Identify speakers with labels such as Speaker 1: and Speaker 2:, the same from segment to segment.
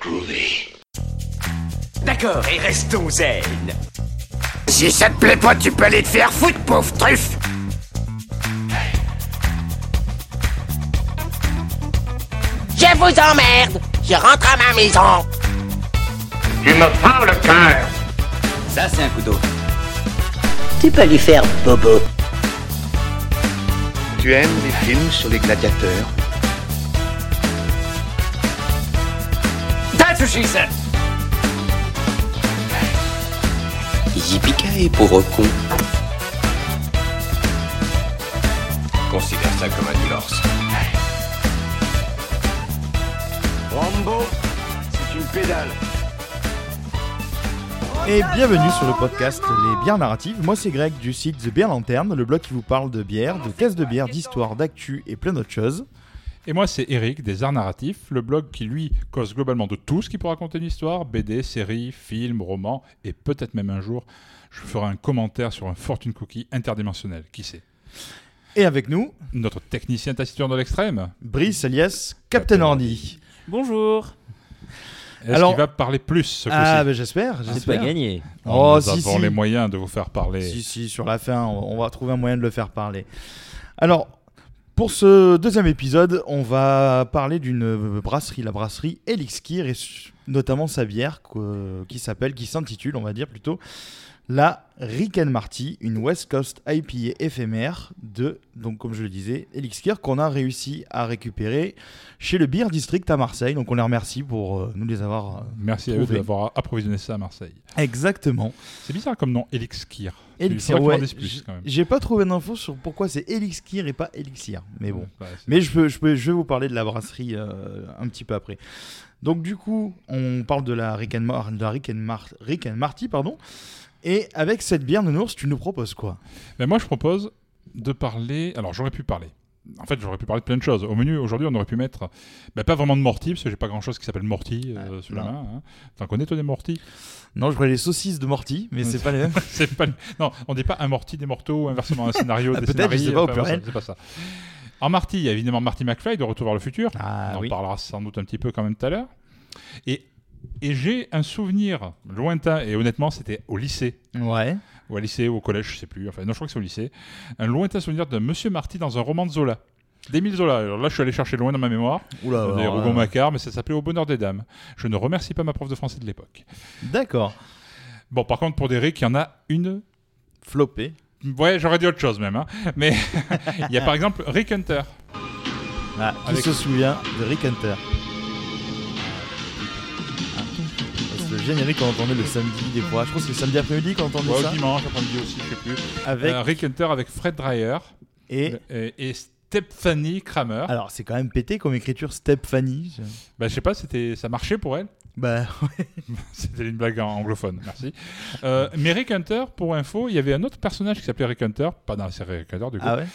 Speaker 1: Groovy.
Speaker 2: D'accord, et restons zen.
Speaker 3: Si ça te plaît pas, tu peux aller te faire foutre, pauvre truffe
Speaker 4: Je vous emmerde Je rentre à ma maison
Speaker 3: Tu me prends le cœur
Speaker 1: Ça, c'est un couteau.
Speaker 4: Tu peux lui faire bobo.
Speaker 5: Tu aimes les films sur les gladiateurs?
Speaker 2: That's what she said.
Speaker 1: Yippee pauvre con. Considère ça comme un divorce.
Speaker 2: Rambo, c'est une pédale.
Speaker 6: Et bienvenue sur le podcast Les bières narratives. Moi c'est Greg du site The Beer Lanterne, le blog qui vous parle de bière, de caisses de bière, d'histoire, d'actu et plein d'autres choses.
Speaker 7: Et moi, c'est Eric des Arts Narratifs, le blog qui, lui, cause globalement de tout ce qui peut raconter une histoire BD, séries, films, romans, et peut-être même un jour, je ferai un commentaire sur un fortune cookie interdimensionnel. Qui sait
Speaker 6: Et avec nous,
Speaker 7: Notre technicien taciturne de l'extrême
Speaker 6: Brice alias Captain Andy.
Speaker 8: Bonjour.
Speaker 7: Est-ce
Speaker 6: Alors-
Speaker 7: qu'il va parler plus ce
Speaker 6: Ah ben j'espère,
Speaker 8: C'est pas
Speaker 6: j'espère.
Speaker 8: gagné.
Speaker 6: Oh
Speaker 7: Nous
Speaker 6: si
Speaker 7: avons
Speaker 6: si.
Speaker 7: les moyens de vous faire parler.
Speaker 6: Si si, sur la fin, on on va trouver un moyen de le faire parler. Alors, pour ce deuxième épisode, on va parler d'une brasserie, la brasserie Elixir, et notamment sa bière que- qui s'appelle, qui s'intitule, on va dire plutôt, la Rick and Marty, une West Coast IPA éphémère de, donc comme je le disais, Elixir, qu'on a réussi à récupérer chez le Beer District à Marseille. Donc on les remercie pour euh, nous les avoir. euh,
Speaker 7: Merci à eux d'avoir approvisionné ça à Marseille.
Speaker 6: Exactement.
Speaker 7: C'est bizarre comme nom, Elixir.
Speaker 6: Elixir, ouais. J'ai pas trouvé d'infos sur pourquoi c'est Elixir et pas Elixir. Mais bon.
Speaker 7: Ouais, c'est-
Speaker 6: Mais je, peux, je, peux, je vais vous parler de la brasserie euh, un petit peu après. Donc du coup, on parle de la Rick and, Mar- de la Rick and, Mar- Rick and Marty, pardon. Et avec cette bière, Nounours, tu nous proposes quoi?
Speaker 7: Mais moi, je propose de parler. Alors, j'aurais pu parler. En fait, j'aurais pu parler de plein de choses. Au menu, aujourd'hui, on aurait pu mettre. bah, pas vraiment de Morty, parce que j'ai pas grand chose qui s'appelle Morty euh, sous la main. Hein. T'en connais, toi, des Morty
Speaker 6: Non, je voulais les saucisses de Morty, mais c'est pas les mêmes.
Speaker 7: C'est pas. Non, on dit pas un Morty des mortaux inversement un scénario des scénarii,
Speaker 6: sais pas,
Speaker 7: enfin, C'est pas ça. En Marty, il y a évidemment Marty McFly de Retour vers le futur.
Speaker 6: Ah
Speaker 7: on en parlera sans doute un petit peu quand même tout à l'heure. Et, et j'ai un souvenir lointain, et honnêtement, c'était au lycée.
Speaker 6: Ouais.
Speaker 7: Ou à lycée ou au collège, je sais plus. Enfin, non, je crois que c'est au lycée. Un lointain souvenir de Monsieur Marty dans un roman de Zola. D'Émile Zola. Alors là, je suis allé chercher loin dans ma mémoire.
Speaker 6: Oula.
Speaker 7: des
Speaker 6: alors,
Speaker 7: Rougon
Speaker 6: euh,
Speaker 7: Macquart, mais ça s'appelait Au bonheur des dames. Je ne remercie pas ma prof de français de l'époque.
Speaker 6: D'accord.
Speaker 7: Bon, par contre, pour des Rick, il y en a une.
Speaker 6: Flopé.
Speaker 7: Ouais, j'aurais dit autre chose même. hein. Mais il y a par exemple Rick Hunter.
Speaker 6: Ah, qui
Speaker 7: Avec-
Speaker 6: se souvient de Rick Hunter? C'est le générique qu'on entendait le samedi des fois. Je crois que c'est le samedi après-midi qu'on entendait
Speaker 7: Ouais,
Speaker 6: ça.
Speaker 7: dimanche, après-midi aussi, je sais plus.
Speaker 6: Avec
Speaker 7: Euh, Rick Hunter avec Fred Dreyer
Speaker 6: et
Speaker 7: et, et Stephanie Kramer.
Speaker 6: alors c'est quand même pété comme écriture Step Fanny. Je-
Speaker 7: Bah, je sais pas, c'était, ça marchait pour elle.
Speaker 6: Bah
Speaker 7: C'était une blague anglophone, merci. Euh, mais Rick Hunter, pour info, il y avait un autre personnage qui s'appelait Rick Hunter, pas dans la série Rick Hunter du coup.
Speaker 6: ah ouais?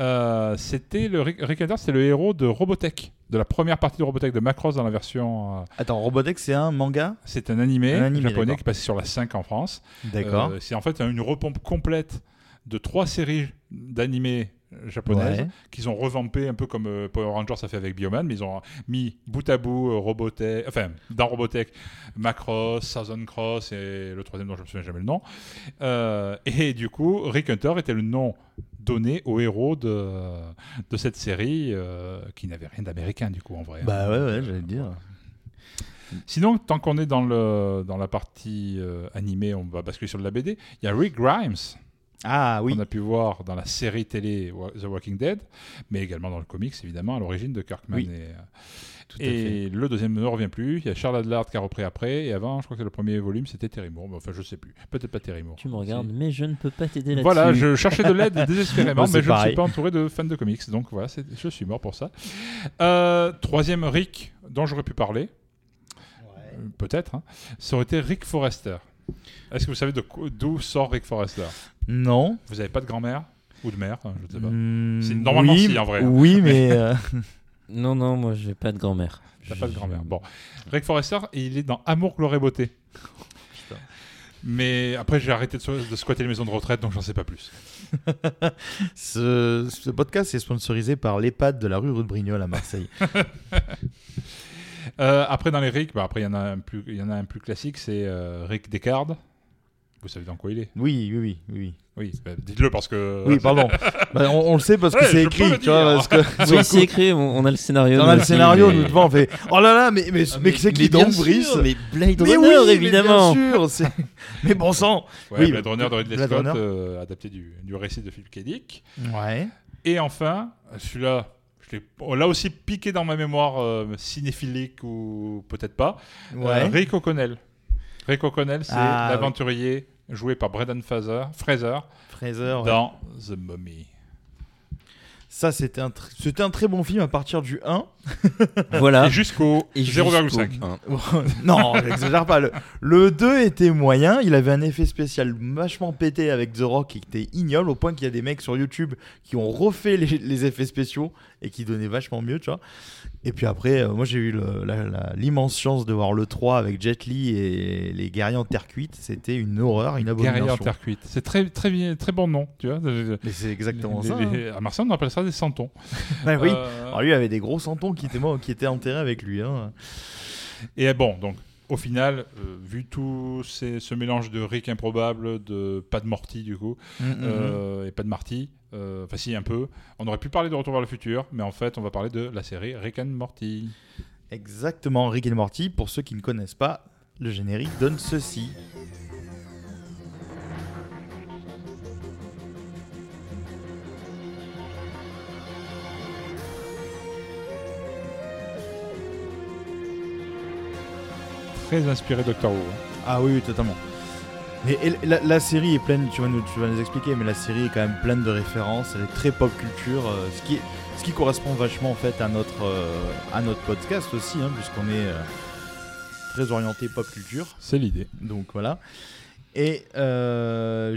Speaker 7: Euh, c'était le Rick, Rick Hunter, c'était le héros de Robotech, de la première partie de Robotech de Macross dans la version. euh,
Speaker 6: Attends, Robotech c'est un manga?
Speaker 7: C'est un animé,
Speaker 6: Un animé,
Speaker 7: japonais qui passait sur la 5 en France.
Speaker 6: D'accord.
Speaker 7: Euh, c'est en fait une repompe complète de trois séries d'animés japonaises
Speaker 6: Ouais.
Speaker 7: qu'ils ont revampé un peu comme euh, Power Rangers ça fait avec Bioman, mais ils ont mis bout à bout euh, Robotech, enfin dans Robotech, Macross, Southern Cross et le troisième dont je me souviens jamais le nom. Euh, et du coup, Rick Hunter était le nom donné au héros de, de cette série qui n'avait rien d'américain du coup en vrai.
Speaker 6: Bah ouais ouais, j'allais dire.
Speaker 7: Sinon, tant qu'on est dans, le, dans la partie animée, on va basculer sur de la BD. Il y a Rick Grimes,
Speaker 6: Ah oui.
Speaker 7: qu'on a pu voir dans la série télé The Walking Dead, mais également dans le comics, évidemment, à l'origine de Kirkman.
Speaker 6: Oui.
Speaker 7: Et, euh,
Speaker 6: Tout à fait.
Speaker 7: et le deuxième ne revient plus. Il y a Charles Adlard qui a repris après, et avant, je crois que le premier volume, c'était Terry Moore. Mais enfin, je sais plus. Peut-être pas Terry Moore.
Speaker 8: Tu me regardes, mais je ne peux pas t'aider là-dessus.
Speaker 7: Voilà, je cherchais de l'aide désespérément, mais je ne suis pas entouré de fans de comics, donc voilà, je suis mort pour ça. Euh, troisième Rick, dont j'aurais pu parler, euh, peut-être, hein, ça aurait été Rick Forrester. Est-ce que vous savez de quoi- d'où sort Rick Forrester
Speaker 6: Non.
Speaker 7: Vous n'avez pas de grand-mère Ou de mère hein, Je ne sais pas. C'est- normalement,
Speaker 6: oui,
Speaker 7: si, en vrai, hein.
Speaker 6: Oui, mais euh,
Speaker 8: Non, non, moi j'ai pas de grand-mère.
Speaker 7: T'as pas de
Speaker 8: Je-
Speaker 7: grand-mère. Bon. Rick Forrester, il est dans Amour, gloire et beauté. Mais après, j'ai arrêté de squatter les maisons de retraite, donc j'en sais pas plus.
Speaker 6: ce, ce podcast est sponsorisé par l'EHPAD de la rue Rue de Brignoles à Marseille.
Speaker 7: Euh, après, dans les Rick, bah, après, il y, en a un plus- il y en a un plus classique, c'est euh, Rick Descartes. Vous savez dans quoi il est?
Speaker 6: Oui, oui, oui, oui.
Speaker 7: Oui, bah, dites-le parce que.
Speaker 6: Oui, pardon. Bah, on, on le sait parce que
Speaker 7: Ouais,
Speaker 6: c'est écrit, tu vois, parce que
Speaker 8: Oui, c'est écrit, on, on a le scénario.
Speaker 6: on a le scénario,
Speaker 8: mais-
Speaker 6: nous devant, on fait Oh là là, mais, mais,
Speaker 8: Ah,
Speaker 6: mais c'est qui
Speaker 8: mais bien
Speaker 6: donc,
Speaker 8: sûr,
Speaker 6: Brice?
Speaker 8: Mais Blade
Speaker 6: Mais
Speaker 8: Runner,
Speaker 6: oui, mais
Speaker 8: évidemment.
Speaker 6: bien sûr, c'est- mais bon sang
Speaker 7: Ouais,
Speaker 6: Oui,
Speaker 7: Blade Runner de Ridley
Speaker 6: Blade
Speaker 7: Scott,
Speaker 6: Runner.
Speaker 7: euh, adapté du, du récit de Philip K. Dick.
Speaker 6: Ouais.
Speaker 7: Et enfin, celui-là, oh, là aussi piqué dans ma mémoire euh, cinéphilique ou peut-être pas.
Speaker 6: Ouais.
Speaker 7: Euh, Rick O'Connell. Rick O'Connell, c'est
Speaker 6: Ah,
Speaker 7: l'aventurier joué par Brendan Fraser, Fraser
Speaker 6: Fraser, ouais.
Speaker 7: dans The Mummy.
Speaker 6: Ça, c'était un, tr- c'était un très bon film à partir du 1.
Speaker 8: Voilà.
Speaker 7: Et jusqu'au
Speaker 8: Et
Speaker 7: 0,5.
Speaker 8: jusqu'au un.
Speaker 6: non, j'exagère pas. Le, le 2 était moyen. Il avait un effet spécial vachement pété avec The Rock qui était ignoble au point qu'il y a des mecs sur YouTube qui ont refait les, les effets spéciaux et qui donnaient vachement mieux, tu vois. Et puis après, euh, moi j'ai eu l'immense chance de voir le 3 avec Jet Li et les guerriers en terre cuite. C'était une horreur, une
Speaker 7: Guerrier en
Speaker 6: abomination.
Speaker 7: terre cuite. C'est très, très, bien, très bon nom, tu vois.
Speaker 6: Mais c'est exactement
Speaker 7: Les-
Speaker 6: ça. hein.
Speaker 7: À Marseille, on appelle ça des santons.
Speaker 6: Ouais, oui.
Speaker 7: Euh,
Speaker 6: Alors lui il avait des gros santons qui étaient, morts- qui étaient enterrés avec lui. hein.
Speaker 7: Et bon, donc, au final, euh, vu tout ces- ce mélange de Rick improbable, de pas de Morty du coup,
Speaker 6: Mm, mm, mm.
Speaker 7: euh, et pas de Marty, euh, enfin si un peu, on aurait pu parler de Retour vers le futur, mais en fait, on va parler de la série Rick and Morty.
Speaker 6: Exactement, Rick et Morty. Pour ceux qui ne connaissent pas, le générique donne ceci.
Speaker 7: Très inspiré Doctor Who. hein.
Speaker 6: Ah oui, totalement. Mais la, la série est pleine, tu vas, nous, tu vas nous expliquer, mais la série est quand même pleine de références, elle est très pop culture, euh, ce, qui est- ce qui correspond vachement en fait à notre, euh, à notre podcast aussi, hein, puisqu'on est euh, très orienté pop culture.
Speaker 7: C'est l'idée.
Speaker 6: Donc voilà. Et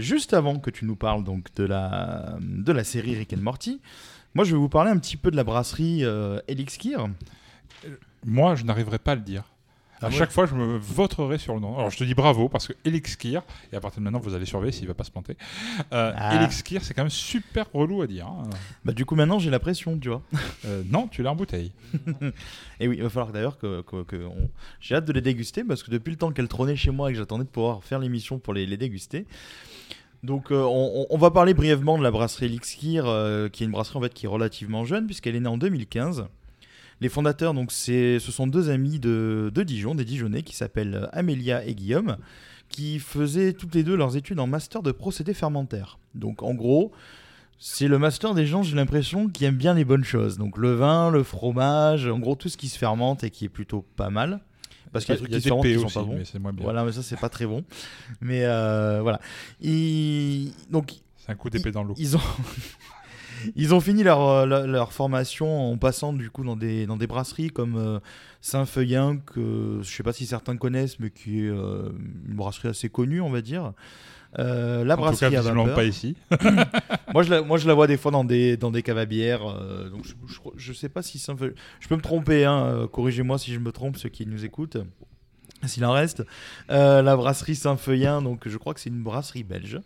Speaker 6: juste avant que tu nous parles donc de la, de la série Rick and Morty, moi je vais vous parler un petit peu de la brasserie Elixir.
Speaker 7: Moi, je n'arriverai pas à le dire.
Speaker 6: Ah
Speaker 7: à
Speaker 6: ouais
Speaker 7: chaque fois, je me voterai sur le nom. Alors, je te dis bravo parce que Elixir, et à partir de maintenant, vous allez surveiller s'il va pas se planter. Euh,
Speaker 6: Ah.
Speaker 7: Elixir, c'est quand même super relou à dire. hein.
Speaker 6: Bah du coup maintenant j'ai la pression, tu vois.
Speaker 7: Euh, non, tu l'as en bouteille.
Speaker 6: Et oui, il va falloir d'ailleurs que, que- que on- j'ai hâte de les déguster parce que depuis le temps qu'elles trônaient chez moi et que j'attendais de pouvoir faire l'émission pour les, les déguster. Donc euh, on va parler brièvement de la brasserie Elixir, euh, qui est une brasserie en fait qui est relativement jeune puisqu'elle est née en 2015. Les fondateurs, donc, c'est, ce sont deux amis de, de Dijon, des Dijonnais, qui s'appellent Amélia et Guillaume, qui faisaient toutes les deux leurs études en master de procédés fermentaires. Donc en gros, c'est le master des gens, j'ai l'impression, qui aiment bien les bonnes choses. Donc le vin, le fromage, en gros tout ce qui se fermente et qui est plutôt pas mal. Parce qu'il y a des trucs qui sont
Speaker 7: aussi,
Speaker 6: pas bons.
Speaker 7: mais c'est moins bien.
Speaker 6: Voilà, mais ça c'est pas très bon. Mais euh, voilà. Donc
Speaker 7: C'est un coup d'épée dans l'eau.
Speaker 6: ils ont ils ont fini leur, euh, leur, leur formation en passant du coup dans des, dans des brasseries comme euh, Saint-Feuillin que je sais pas si certains connaissent mais qui est euh, une brasserie assez connue on va dire. Euh, la
Speaker 7: En tout cas,
Speaker 6: brasserie à vapeur.
Speaker 7: pas ici.
Speaker 6: Moi je, la, moi, je la vois des fois dans des, dans des bière. euh, donc je, je, je sais pas si ça me. Je peux me tromper, hein, euh, corrigez-moi si je me trompe, ceux qui nous écoutent. S'il en reste. Euh, la brasserie Saint-Feuillin, donc je crois que c'est une brasserie belge.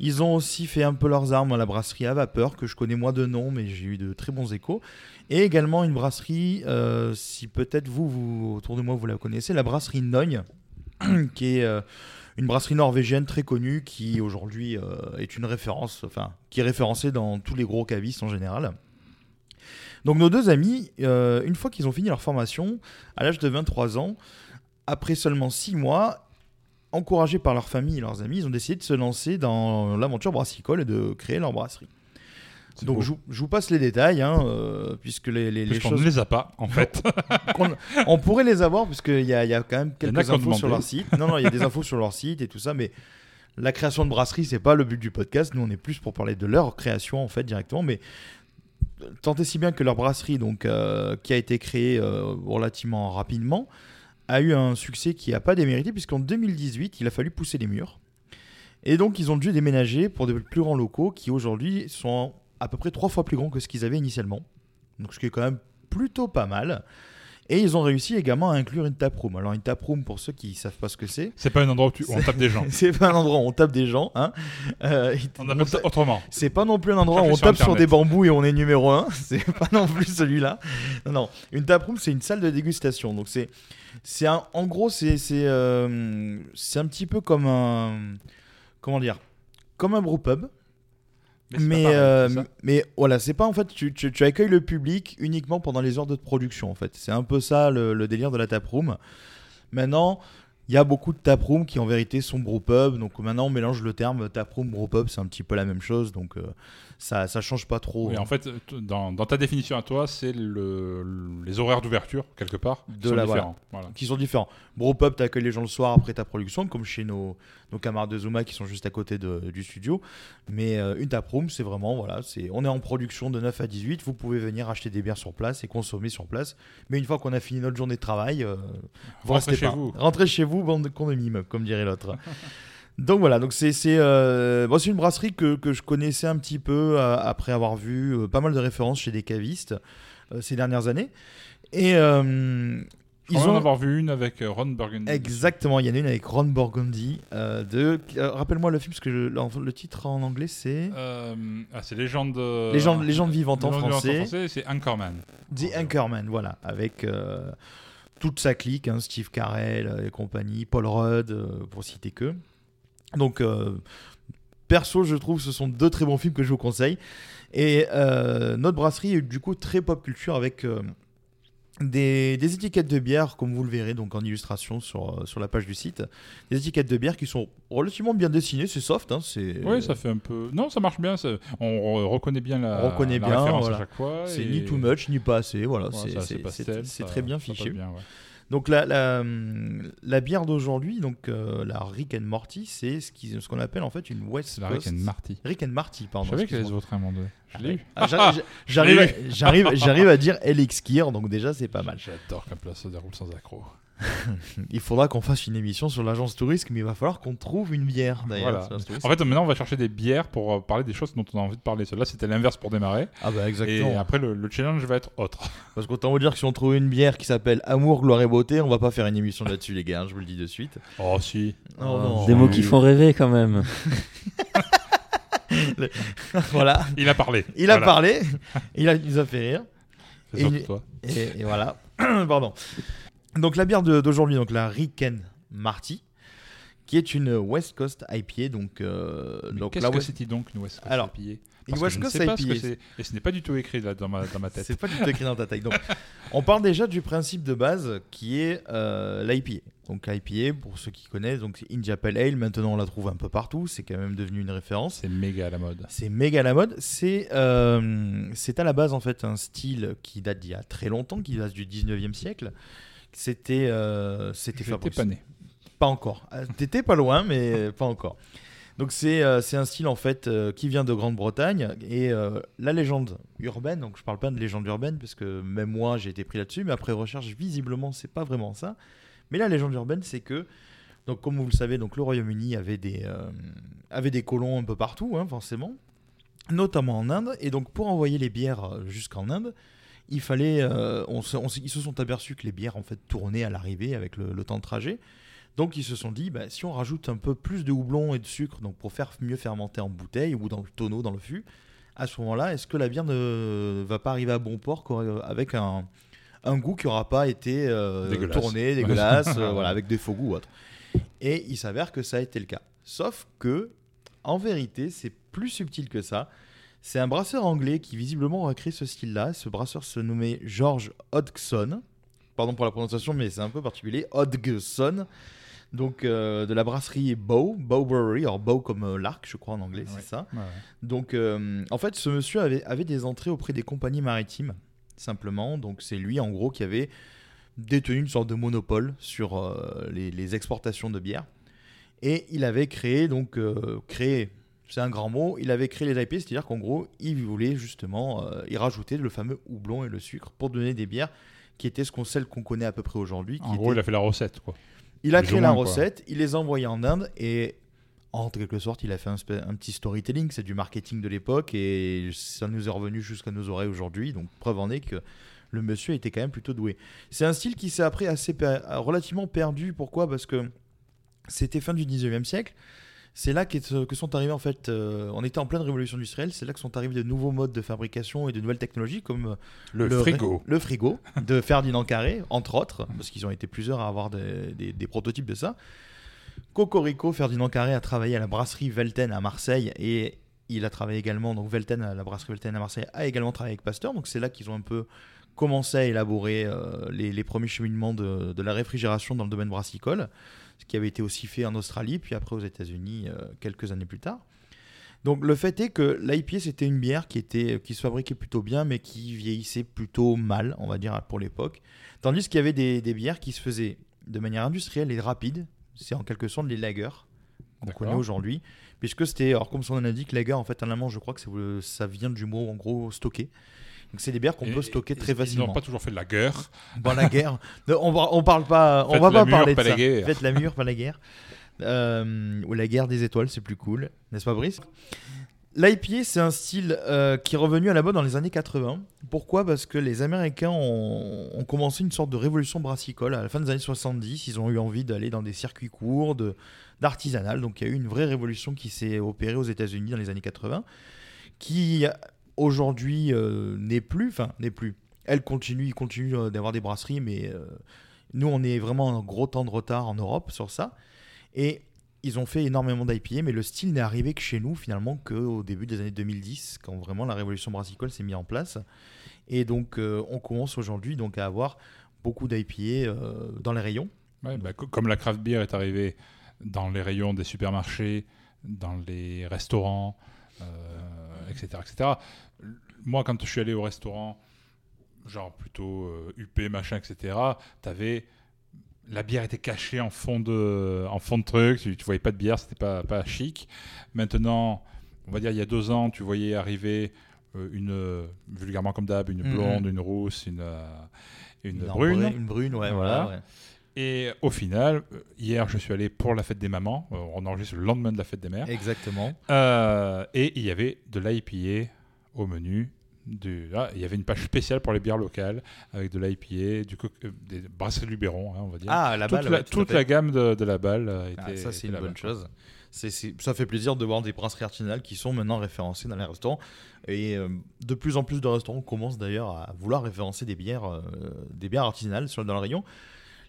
Speaker 6: Ils ont aussi fait un peu leurs armes à la brasserie à vapeur, que je connais moi de nom, mais j'ai eu de très bons échos. Et également une brasserie, euh, si peut-être vous, autour de moi, vous la connaissez, la brasserie Nogne, qui est euh, une brasserie norvégienne très connue, qui aujourd'hui euh, est une référence, enfin, qui est référencée dans tous les gros cavistes en général. Donc nos deux amis, une fois qu'ils ont fini leur formation, à l'âge de 23 ans, après seulement 6 mois, encouragés par leur famille et leurs amis, ils ont décidé de se lancer dans l'aventure brassicole et de créer leur brasserie. Donc je, vous- je vous passe les détails, hein, euh, puisque les, les, les choses
Speaker 7: ne les a pas, en fait.
Speaker 6: on pourrait les avoir puisqu'il y y a quand même quelques infos sur leur site. Non, non, il y a des infos sur leur site et tout ça, mais la création de brasserie, c'est pas le but du podcast. Nous, on est plus pour parler de leur création en fait directement, mais tant et si bien que leur brasserie, donc euh, qui a été créée euh, relativement rapidement, a eu un succès qui n'a pas démérité puisqu'en 2018, il a fallu pousser les murs. Et donc, ils ont dû déménager pour des plus grands locaux qui aujourd'hui sont à peu près trois fois plus grands que ce qu'ils avaient initialement. Donc, ce qui est quand même plutôt pas mal. Et ils ont réussi également à inclure une taproom. Alors une taproom, pour ceux qui savent pas ce que c'est,
Speaker 7: C'est pas un endroit où, tu- on tape des gens.
Speaker 6: c'est pas un endroit où on tape des gens. Hein. Euh,
Speaker 7: On appelle ça autrement.
Speaker 6: c'est pas non plus un endroit où on
Speaker 7: sur
Speaker 6: tape sur des bambous et on est numéro 1. C'est pas non plus celui-là. Non, non. Une taproom, c'est une salle de dégustation. Donc c'est, c'est un, en gros, c'est, c'est, euh, c'est un petit peu comme un, comment dire, comme un brew pub.
Speaker 7: Mais, c'est pas
Speaker 6: Mais,
Speaker 7: pareil,
Speaker 6: euh, mais voilà, c'est pas en fait, tu, tu, tu accueilles le public uniquement pendant les heures de production en fait. C'est un peu ça le, le délire de la taproom. Maintenant, il y a beaucoup de taprooms qui en vérité sont brewpub. Donc maintenant, on mélange le terme taproom, brewpub, c'est un petit peu la même chose. Donc euh, ça, ça change pas trop.
Speaker 7: Oui,
Speaker 6: hein.
Speaker 7: en fait, dans, dans ta définition à toi, c'est le, le- les horaires d'ouverture, quelque part, qui
Speaker 6: De
Speaker 7: sont
Speaker 6: la-
Speaker 7: différents. Voilà.
Speaker 6: qui sont différents. Brewpub, t'accueilles les gens le soir après ta production, comme chez nos, nos camarades de Zuma qui sont juste à côté de- du studio. Mais euh, une taproom, c'est vraiment, voilà, c'est, on est en production de 9 à 18, vous pouvez venir acheter des bières sur place et consommer sur place. Mais une fois qu'on a fini notre journée de travail, euh, vous
Speaker 7: Rentrez chez
Speaker 6: pas.
Speaker 7: vous.
Speaker 6: Rentrez chez vous, bande de mimes, comme dirait l'autre. Donc voilà, donc c'est c'est euh, bon, c'est une brasserie que, que je connaissais un petit peu euh, après avoir vu euh, pas mal de références chez des cavistes ces dernières années. Et
Speaker 7: crois en avoir vu une avec Ron Burgundy.
Speaker 6: Exactement, il y en a une avec Ron Burgundy. de... Rappelle-moi le film, parce que je- le, titre en anglais c'est
Speaker 7: ah, c'est Légende.
Speaker 6: Légende, Légende vivante en français.
Speaker 7: c'est Anchorman.
Speaker 6: The Anchorman, voilà, avec toute sa clique, hein, Steve Carell et compagnie, Paul Rudd, pour citer que. Donc, euh, perso, je trouve que ce sont deux très bons films que je vous conseille. Et euh, notre brasserie est du coup très pop culture avec euh, des, des étiquettes de bière, comme vous le verrez donc en illustration sur, sur la page du site. Des étiquettes de bière qui sont relativement bien dessinées, c'est soft. Hein, c'est
Speaker 7: Oui, ça fait un peu. Non, ça marche bien. ça- On re- reconnaît bien la,
Speaker 6: On reconnaît
Speaker 7: la
Speaker 6: bien,
Speaker 7: référence
Speaker 6: voilà.
Speaker 7: à chaque fois.
Speaker 6: c'est
Speaker 7: et-
Speaker 6: ni too much, ni pas assez. Voilà,
Speaker 7: Voilà,
Speaker 6: c'est-
Speaker 7: c'est
Speaker 6: très bien
Speaker 7: ouais.
Speaker 6: Donc la, la, la bière d'aujourd'hui, donc euh, la Rick and Morty, c'est ce qui- ce qu'on appelle en fait une West
Speaker 7: la
Speaker 6: Coast.
Speaker 7: Rick and Marty.
Speaker 6: Rick and Marty, pardon.
Speaker 7: Je savais un moment donné. Je l'ai eu.
Speaker 6: Ah, j'arrive- à- j'arrive, j'arrive à dire Elixir, donc déjà c'est pas mal.
Speaker 7: J'adore qu'un plat se déroule sans accroc.
Speaker 6: Il faudra qu'on fasse une émission sur l'agence touriste, mais il va falloir qu'on trouve une bière d'ailleurs.
Speaker 7: Voilà.
Speaker 6: sur l'agence touriste.
Speaker 7: En fait, maintenant, on va chercher des bières pour euh, parler des choses dont on a envie de parler. Celle-là, c'était l'inverse pour démarrer.
Speaker 6: ah bah
Speaker 7: Et
Speaker 6: exactement.
Speaker 7: après, le, le challenge va être autre.
Speaker 6: Parce qu'autant vous dire que si on trouve une bière qui s'appelle Amour, gloire et beauté, on va pas faire une émission là-dessus les gars, hein, je vous le dis de suite.
Speaker 7: Oh, si.
Speaker 6: Oh, non.
Speaker 8: Des mots qui font rêver quand même.
Speaker 6: voilà,
Speaker 7: Il a parlé.
Speaker 6: il a
Speaker 7: Voilà.
Speaker 6: parlé, il, a, il nous a fait rire.
Speaker 7: C'est
Speaker 6: Et
Speaker 7: surtout
Speaker 6: il-
Speaker 7: toi.
Speaker 6: Et, et voilà. Pardon. Donc la bière de- d'aujourd'hui, donc la Riken Marty, qui est une West Coast IPA. Donc, euh,
Speaker 7: Mais
Speaker 6: donc
Speaker 7: Qu'est-ce
Speaker 6: la
Speaker 7: que
Speaker 6: West...
Speaker 7: c'est-il donc une West Coast
Speaker 6: Alors,
Speaker 7: IPA? Parce que
Speaker 6: West
Speaker 7: je ne
Speaker 6: Coast
Speaker 7: sais pas ce que
Speaker 6: IPA.
Speaker 7: c'est. Et ce n'est pas du tout écrit là, dans, ma, dans ma tête.
Speaker 6: C'est pas du tout écrit dans ta taille. Donc, on parle déjà du principe de base qui est euh, l'IPA. Donc l'IPA, pour ceux qui connaissent, donc c'est India Pale Ale. Maintenant, on la trouve un peu partout. C'est quand même devenu une référence.
Speaker 7: C'est méga à la mode.
Speaker 6: C'est méga à la mode. C'est euh, c'est à la base en fait un style qui date d'il y a très longtemps, qui date du 19e siècle. C'était euh, c'était Fabrice.
Speaker 7: pas né.
Speaker 6: Pas encore. Euh, T'étais pas loin, mais pas encore. Donc c'est euh, un style en fait euh, qui vient de Grande-Bretagne et euh, la légende urbaine. Donc je parle pas de légende urbaine parce que même moi j'ai été pris là-dessus, mais après recherche visiblement c'est pas vraiment ça. Mais la légende urbaine c'est que donc comme vous le savez donc le Royaume-Uni avait des euh, avait des colons un peu partout hein, forcément, notamment en Inde et donc pour envoyer les bières euh, jusqu'en Inde. Il fallait, euh, ils se sont aperçus que les bières en fait tournaient à l'arrivée avec le- temps de trajet. Donc ils se sont dit, bah, si on rajoute un peu plus de houblon et de sucre, donc pour faire mieux fermenter en bouteille ou dans le tonneau, dans le fût, à ce moment-là, est-ce que la bière ne va pas arriver à bon port avec un, un goût qui n'aura pas été euh,
Speaker 7: Dégueulasse.
Speaker 6: tourné, dégueulasse, euh, voilà, avec des faux goûts ou autre Et il s'avère que ça a été le cas. Sauf que, en vérité, c'est plus subtil que ça. C'est un brasseur anglais qui visiblement a créé ce style-là. Ce brasseur se nommait George Hodgson. Pardon pour la prononciation, mais c'est un peu particulier. Hodgson. Donc euh, de la brasserie Bow, Bow Brewery, alors Bow comme euh, l'arc, je crois en anglais,
Speaker 7: Ouais.
Speaker 6: c'est ça.
Speaker 7: Ouais, ouais.
Speaker 6: Donc euh, en fait, ce monsieur avait, avait des entrées auprès des compagnies maritimes, simplement. Donc c'est lui, en gros, qui avait détenu une sorte de monopole sur euh, les, les exportations de bière. Et il avait créé, donc, euh, créé, c'est un grand mot, il avait créé les IPA, c'est-à-dire qu'en gros, il voulait justement euh, y rajouter le fameux houblon et le sucre pour donner des bières qui étaient ce qu'on celle qu'on connaît à peu près aujourd'hui.
Speaker 7: En gros, il a fait la recette, quoi.
Speaker 6: il a
Speaker 7: Plus
Speaker 6: créé la
Speaker 7: quoi.
Speaker 6: recette, il les a envoyés en Inde et en quelque sorte, il a fait un, petit storytelling. C'est du marketing de l'époque et ça nous est revenu jusqu'à nos oreilles aujourd'hui. Donc, preuve en est que le monsieur était quand même plutôt doué. C'est un style qui s'est après assez per- relativement perdu. Pourquoi? Parce que c'était fin du 19e siècle. C'est là que sont arrivés en fait, euh, on était en pleine révolution industrielle, c'est là que sont arrivés de nouveaux modes de fabrication et de nouvelles technologies comme euh,
Speaker 7: Le,
Speaker 6: le
Speaker 7: frigo.
Speaker 6: le frigo de Ferdinand Carré, entre autres, parce qu'ils ont été plusieurs à avoir des, des- des prototypes de ça. Cocorico, Ferdinand Carré a travaillé à la brasserie Velten à Marseille et il a travaillé également, donc Velten, la brasserie Velten à Marseille, a également travaillé avec Pasteur. Donc c'est là qu'ils ont un peu commencé à élaborer euh, les, premiers cheminements de, la réfrigération dans le domaine brassicole, ce qui avait été aussi fait en Australie, puis après aux États-Unis euh, quelques années plus tard. Donc le fait est que l'IPA c'était une bière qui était qui se fabriquait plutôt bien mais qui vieillissait plutôt mal, on va dire pour l'époque. Tandis qu'il y avait des bières qui se faisaient de manière industrielle et rapide, c'est en quelque sorte les lagers qu'on connaît aujourd'hui, puisque c'était alors comme son nom l'indique, lager en fait en allemand je crois que ça vient du mot en gros stocker. Donc c'est des bières qu'on peut stocker très
Speaker 7: Ils
Speaker 6: facilement.
Speaker 7: n'ont pas toujours fait de la guerre.
Speaker 6: Bon, la guerre. Non, on, va, on parle pas. On va pas
Speaker 7: mûre,
Speaker 6: parler
Speaker 7: pas
Speaker 6: de
Speaker 7: la
Speaker 6: ça.
Speaker 7: guerre.
Speaker 6: Faites la mûre, pas la guerre. Euh, ou la guerre des étoiles, c'est plus cool, n'est-ce pas, Brice? L'IPA, c'est un style euh, qui est revenu à la mode dans les années 80. Pourquoi? Parce que les Américains ont, commencé une sorte de révolution brassicole à la fin des années 70. Ils ont eu envie d'aller dans des circuits courts, d'artisanal. Donc il y a eu une vraie révolution qui s'est opérée aux États-Unis dans les années 80, qui aujourd'hui euh, n'est plus, enfin n'est plus. Elle continue, il continue euh, d'avoir des brasseries, mais nous on est vraiment en gros temps de retard en Europe sur ça. Et ils ont fait énormément d'IPA, mais le style n'est arrivé que chez nous finalement qu'au début des années 2010, quand vraiment la révolution brassicole s'est mise en place. Et donc euh, on commence aujourd'hui donc à avoir beaucoup d'IPA euh, dans les rayons.
Speaker 7: Ouais, bah, co- comme la craft beer est arrivée dans les rayons des supermarchés, dans les restaurants, euh, etc., etc. Moi, quand je suis allé au restaurant, genre plutôt UP, machin, etc., t'avais la bière était cachée en fond de, en fond de truc, tu, tu voyais pas de bière, c'était pas, pas chic. Maintenant, on va dire il y a deux ans, tu voyais arriver euh, une, vulgairement comme d'hab, une
Speaker 6: Mhm.
Speaker 7: blonde, une rousse, une, euh, une
Speaker 6: Une
Speaker 7: brune.
Speaker 6: Une brune, ouais,
Speaker 7: Voilà.
Speaker 6: ouais.
Speaker 7: Et au final, hier, je suis allé pour la fête des mamans. Euh, On enregistre le lendemain de la fête des mères.
Speaker 6: Exactement.
Speaker 7: Euh, et il y avait de l'IPA au menu. Du, là, il y avait une page spéciale pour les bières locales avec de l'IPA, du co- euh, des brasseries Luberon, hein, on va dire.
Speaker 6: Ah, la
Speaker 7: toute
Speaker 6: balle.
Speaker 7: la,
Speaker 6: ouais, tout à
Speaker 7: toute
Speaker 6: fait.
Speaker 7: la gamme de, de la balle euh, était.
Speaker 6: Ah, ça, c'est une bonne chose. Ça fait plaisir de voir des brasseries artisanales qui sont maintenant référencées dans les restaurants. Et euh, de plus en plus de restaurants commencent d'ailleurs à vouloir référencer des bières, euh, des bières artisanales sur, dans le rayon.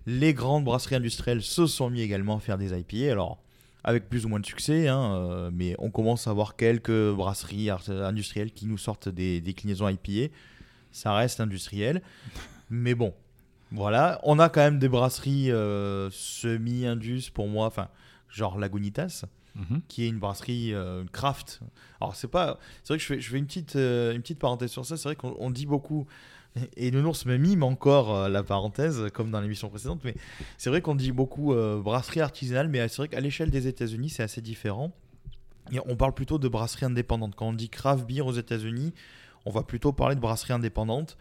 Speaker 6: Les grandes brasseries industrielles se sont mis également à faire des IPA. Alors, avec plus ou moins de succès, hein, euh, mais on commence à avoir quelques brasseries industrielles qui nous sortent des déclinaisons IPA. Ça reste industriel. Mais bon, voilà. On a quand même des brasseries euh, semi-indus pour moi, enfin, genre Lagunitas,
Speaker 7: Mhm.
Speaker 6: qui est une brasserie euh, craft. Alors, c'est pas. C'est vrai que je fais, je fais une, petite, euh, une petite parenthèse sur ça. C'est vrai qu'on on dit beaucoup. Et Nounours me mime encore euh, la parenthèse, comme dans l'émission précédente, mais c'est vrai qu'on dit beaucoup euh, brasserie artisanale, mais c'est vrai qu'à l'échelle des États-Unis, c'est assez différent. Et on parle plutôt de brasserie indépendante. Quand on dit craft beer aux États-Unis, on va plutôt parler de brasserie indépendante.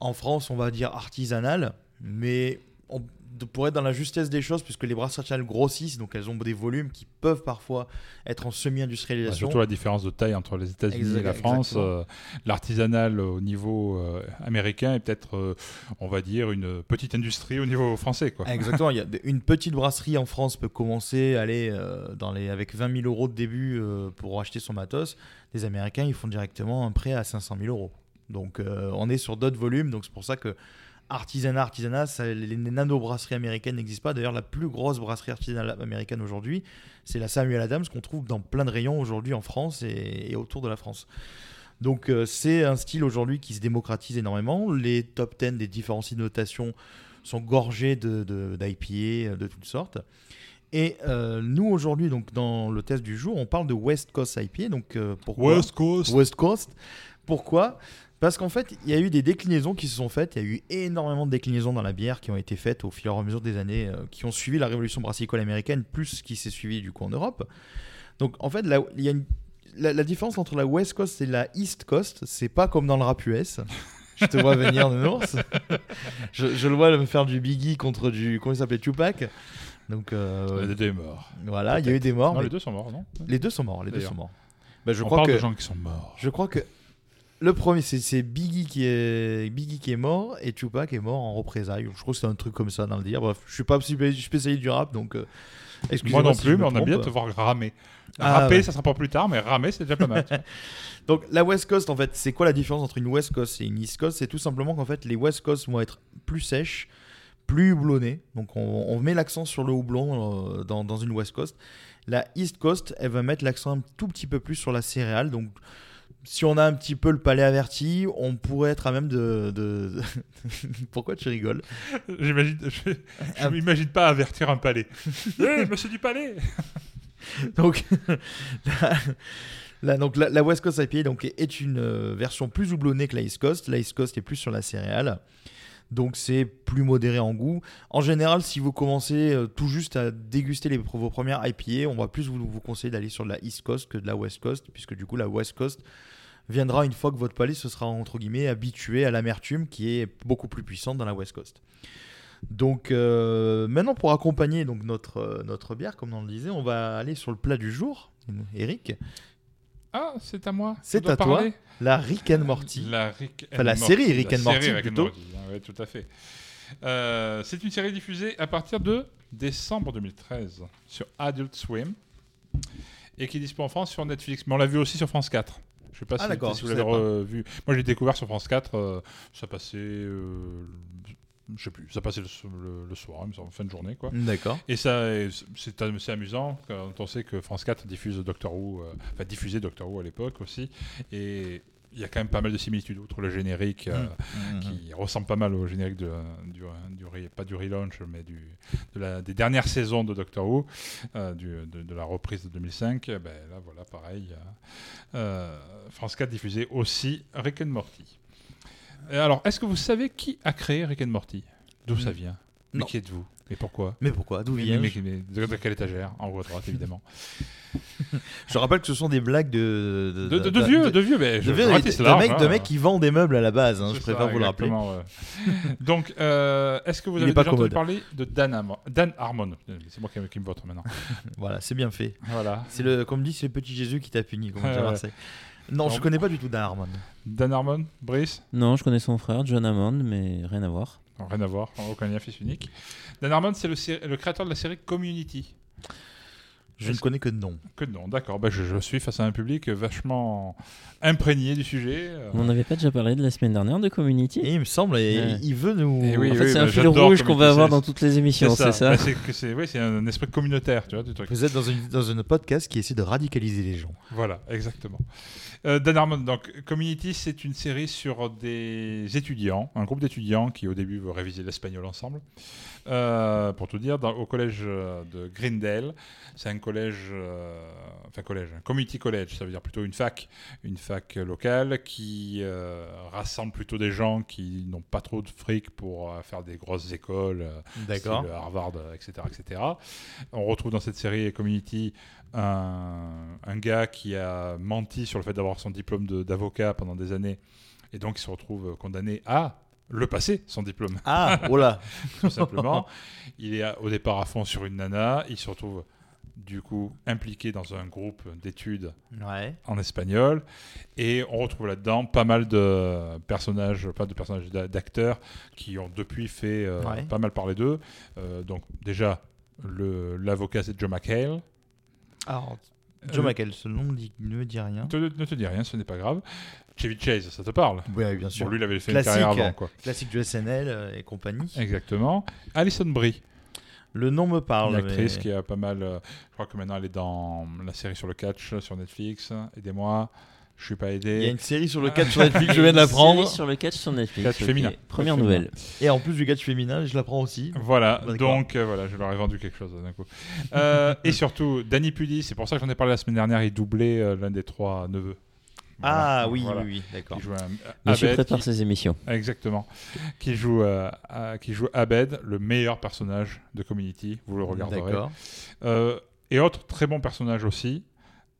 Speaker 6: En France, on va dire artisanale, mais on, pour être dans la justesse des choses, puisque les brasseries artisanales grossissent, donc elles ont des volumes qui peuvent parfois être en semi-industrialisation.
Speaker 7: surtout la différence de taille entre les États-Unis et la France. euh, L'artisanal au niveau euh, américain est peut-être, euh, on va dire, une petite industrie au niveau français. Quoi.
Speaker 6: Exactement, y a une petite brasserie en France peut commencer à aller dans les, avec 20 000 euros de début pour acheter son matos. Les Américains, ils font directement un prêt à 500 000 euros. Donc on est sur d'autres volumes, donc c'est pour ça que artisanat, artisanat, ça- les, nano-brasseries américaines n'existent pas. D'ailleurs, la plus grosse brasserie artisanale américaine aujourd'hui, c'est la Samuel Adams qu'on trouve dans plein de rayons aujourd'hui en France et, et autour de la France. Donc euh, c'est un style aujourd'hui qui se démocratise énormément. Les top 10 des différents sites de notation sont gorgés de, de, d'IPA euh, de toutes sortes. Et euh, nous aujourd'hui, donc dans le test du jour, on parle de West Coast IPA. Donc euh, pourquoi
Speaker 7: West Coast.
Speaker 6: West Coast. Pourquoi? Parce qu'en fait, il y a eu des déclinaisons qui se sont faites. Il y a eu énormément de déclinaisons dans la bière qui ont été faites au fur et à mesure des années, euh, qui ont suivi la révolution brassicole américaine, plus ce qui s'est suivi du coup en Europe. Donc en fait, là, il y a une- la, la différence entre la West Coast et la East Coast, c'est pas comme dans le rap US. Je te vois venir, Nounours. je, je le vois me faire du Biggie contre du. Comment il s'appelait Tupac. Donc euh,
Speaker 7: Les deux est mort.
Speaker 6: voilà, il y a eu des morts.
Speaker 7: Non,
Speaker 6: mais
Speaker 7: les deux sont morts, non?
Speaker 6: Les deux sont morts. Les deux sont morts. Bah, je
Speaker 7: On
Speaker 6: crois
Speaker 7: parle
Speaker 6: que
Speaker 7: de gens qui sont morts.
Speaker 6: je crois que Le premier, c'est Biggie qui est Biggie qui est mort et Tupac est mort en représailles. Je crois que c'est un truc comme ça dans le dire. Bref, je suis pas spé- spécialiste du rap, donc. euh,
Speaker 7: Moi
Speaker 6: excusez-moi
Speaker 7: non
Speaker 6: si
Speaker 7: plus, mais on aime bien te voir ramer.
Speaker 6: Ah,
Speaker 7: Rapper,
Speaker 6: ouais.
Speaker 7: ça sera pour plus tard, mais ramer, c'est déjà pas mal.
Speaker 6: Donc la West Coast, en fait, c'est quoi la différence entre une West Coast et une East Coast? C'est tout simplement qu'en fait, les West Coast vont être plus sèches, plus houblonnées. Donc on, on met l'accent sur le houblon euh, dans, dans une West Coast. La East Coast, elle va mettre l'accent un tout petit peu plus sur la céréale. Donc si on a un petit peu le palais averti, on pourrait être à même de... de- Pourquoi tu rigoles
Speaker 7: J'imagine, je, je m'imagine pas avertir un palais. Hé, monsieur du palais
Speaker 6: Donc, la, la- donc la, la West Coast IPA donc, est une euh, version plus houblonnée que la East Coast. La East Coast est plus sur la céréale. Donc c'est plus modéré en goût. En général, si vous commencez euh, tout juste à déguster les, vos premières IPA, on va plus vous, vous conseiller d'aller sur de la East Coast que de la West Coast, puisque du coup la West Coast viendra une fois que votre palais se sera entre guillemets habitué à l'amertume qui est beaucoup plus puissante dans la West Coast. Donc euh, maintenant pour accompagner donc notre, euh, notre bière, comme on le disait, on va aller sur le plat du jour. Eric,
Speaker 7: Ah, c'est à moi.
Speaker 6: C'est à toi. la Rick and Morty.
Speaker 7: La, Rick
Speaker 6: Enfin,
Speaker 7: and
Speaker 6: la
Speaker 7: Morty.
Speaker 6: série Rick
Speaker 7: La
Speaker 6: and Morty,
Speaker 7: série Rick and
Speaker 6: plutôt.
Speaker 7: Morty, ouais, tout à fait. Euh, c'est une série diffusée à partir de décembre 2013 sur Adult Swim et qui est disponible en France sur Netflix. Mais on l'a vu aussi sur France 4. Je sais pas
Speaker 6: Ah,
Speaker 7: si, vous l'avez revu. Moi, j'ai découvert sur France 4. euh, ça passait, euh, je sais plus, ça passait le, le- le soir, en fin de journée, quoi.
Speaker 6: D'accord.
Speaker 7: Et ça, c'est assez amusant quand on sait que France 4 diffuse Doctor Who, euh, enfin diffusait Doctor Who à l'époque aussi. Et il y a quand même pas mal de similitudes outre le générique euh,
Speaker 6: Mhm.
Speaker 7: qui ressemble pas mal au générique de, du, du re- pas du relaunch, mais du, de la, des dernières saisons de Doctor Who, euh, du- de, de la reprise de 2005. Ben là, voilà, pareil. euh, euh, France 4 diffusait aussi Rick and Morty. Et alors, est-ce que vous savez qui a créé Rick and Morty? D'où ça vient? Mais
Speaker 6: Non.
Speaker 7: qui êtes-vous? Et pourquoi?
Speaker 6: Mais pourquoi? D'où
Speaker 7: mais,
Speaker 6: vient
Speaker 7: mais- mais de, de quelle étagère? En haut à droite, évidemment.
Speaker 6: Je rappelle que ce sont des blagues de.
Speaker 7: De, de- de vieux, de vieux, mais
Speaker 6: de
Speaker 7: je,
Speaker 6: vieux,
Speaker 7: je
Speaker 6: de- de
Speaker 7: large,
Speaker 6: mecs, de mecs qui vendent des meubles à la base, hein, je préfère
Speaker 7: ça,
Speaker 6: vous le rappeler.
Speaker 7: ouais. Donc, euh, est-ce que vous avez déjà entendu parler de Dan, Harmon Dan Harmon? C'est moi qui, qui me vote maintenant.
Speaker 6: Voilà, c'est bien fait.
Speaker 7: Voilà.
Speaker 6: C'est le, comme dit, c'est le petit Jésus qui t'a puni, comme
Speaker 7: Ouais.
Speaker 6: Non, je
Speaker 7: Non.
Speaker 6: connais pas du tout Dan Harmon.
Speaker 7: Dan Harmon, Brice?
Speaker 8: Non, je connais son frère, John Hammond, mais rien à voir.
Speaker 7: Rien à voir, aucun lien fils unique. Dan Harmon, c'est le créateur de la série Community.
Speaker 6: Je ne connais que de nom.
Speaker 7: Que non, d'accord. Bah, je, je suis face à un public vachement imprégné du sujet. euh.
Speaker 8: On n'avait pas déjà parlé de la semaine dernière de Community
Speaker 6: Et il me semble, et
Speaker 8: Ouais.
Speaker 6: il veut nous.
Speaker 7: Eh oui,
Speaker 8: En fait, c'est un
Speaker 7: bah,
Speaker 8: fil
Speaker 7: j'adore
Speaker 8: rouge qu'on
Speaker 7: Community,
Speaker 8: va avoir dans toutes les émissions, c'est ça,
Speaker 7: Bah, c'est que c'est oui, c'est un esprit communautaire, tu vois, du truc.
Speaker 6: Vous êtes dans une, dans une podcast qui essaie de radicaliser les gens.
Speaker 7: Voilà, exactement. Euh, Dan Harmon, donc Community, c'est une série sur des étudiants, un groupe d'étudiants qui au début veut réviser l'espagnol ensemble. Euh, pour tout dire, dans- au collège euh, de Greendale, c'est un collège, euh, enfin collège, un community college, ça veut dire plutôt une fac, une fac locale qui euh, rassemble plutôt des gens qui n'ont pas trop de fric pour faire des grosses écoles.
Speaker 6: D'accord.
Speaker 7: Harvard, etc., etc. On retrouve dans cette série Community un, un gars qui a menti sur le fait d'avoir son diplôme de- d'avocat pendant des années et donc il se retrouve condamné à le passer, son diplôme,
Speaker 6: Ah, oh là.
Speaker 7: tout simplement. il est au départ à fond sur une nana, il se retrouve du coup impliqué dans un groupe d'études
Speaker 6: Ouais.
Speaker 7: en espagnol. Et on retrouve là-dedans pas mal de personnages, pas de personnages d'a- d'acteurs qui ont depuis fait euh,
Speaker 6: Ouais.
Speaker 7: pas mal parler d'eux. Euh, donc déjà, l'avocat c'est Joe McHale.
Speaker 6: Alors, Joe
Speaker 7: Euh,
Speaker 6: McHale, ce nom dit- ne dit rien.
Speaker 7: Te- ne te dis rien, ce n'est pas grave. Chevy Chase, ça te parle?
Speaker 6: Oui, bien sûr.
Speaker 7: Bon, lui, il avait fait
Speaker 6: Classique,
Speaker 7: une carrière avant, quoi.
Speaker 6: Classique du SNL euh, et compagnie.
Speaker 7: Exactement. Alison Brie,
Speaker 6: Le nom me parle.
Speaker 7: une actrice
Speaker 6: mais-
Speaker 7: qui a pas mal. euh, je crois que maintenant elle est dans la série sur le catch sur Netflix. Aidez-moi, je suis pas aidé.
Speaker 6: Il y a une série sur le catch sur Netflix, je viens de l'apprendre.
Speaker 8: Série sur le catch sur Netflix.
Speaker 7: Catch féminin.
Speaker 8: Première
Speaker 7: Catch
Speaker 8: nouvelle.
Speaker 6: Et en plus du catch féminin, je l'apprends aussi.
Speaker 7: Voilà, donc euh, voilà, je leur ai vendu quelque chose d'un coup. Euh, et surtout, Danny Pudi, c'est pour ça que j'en ai parlé la semaine dernière, il doublait euh, l'un des trois neveux.
Speaker 6: Ah
Speaker 7: Voilà,
Speaker 6: oui,
Speaker 7: voilà.
Speaker 6: oui, oui, d'accord.
Speaker 7: Qui joue un,
Speaker 8: Monsieur
Speaker 7: Abed,
Speaker 8: prépare
Speaker 7: qui-
Speaker 8: ses émissions.
Speaker 7: exactement, qui joue, euh, à- qui joue Abed, le meilleur personnage de Community, vous le regarderez.
Speaker 6: D'accord.
Speaker 7: Euh, et autre très bon personnage aussi,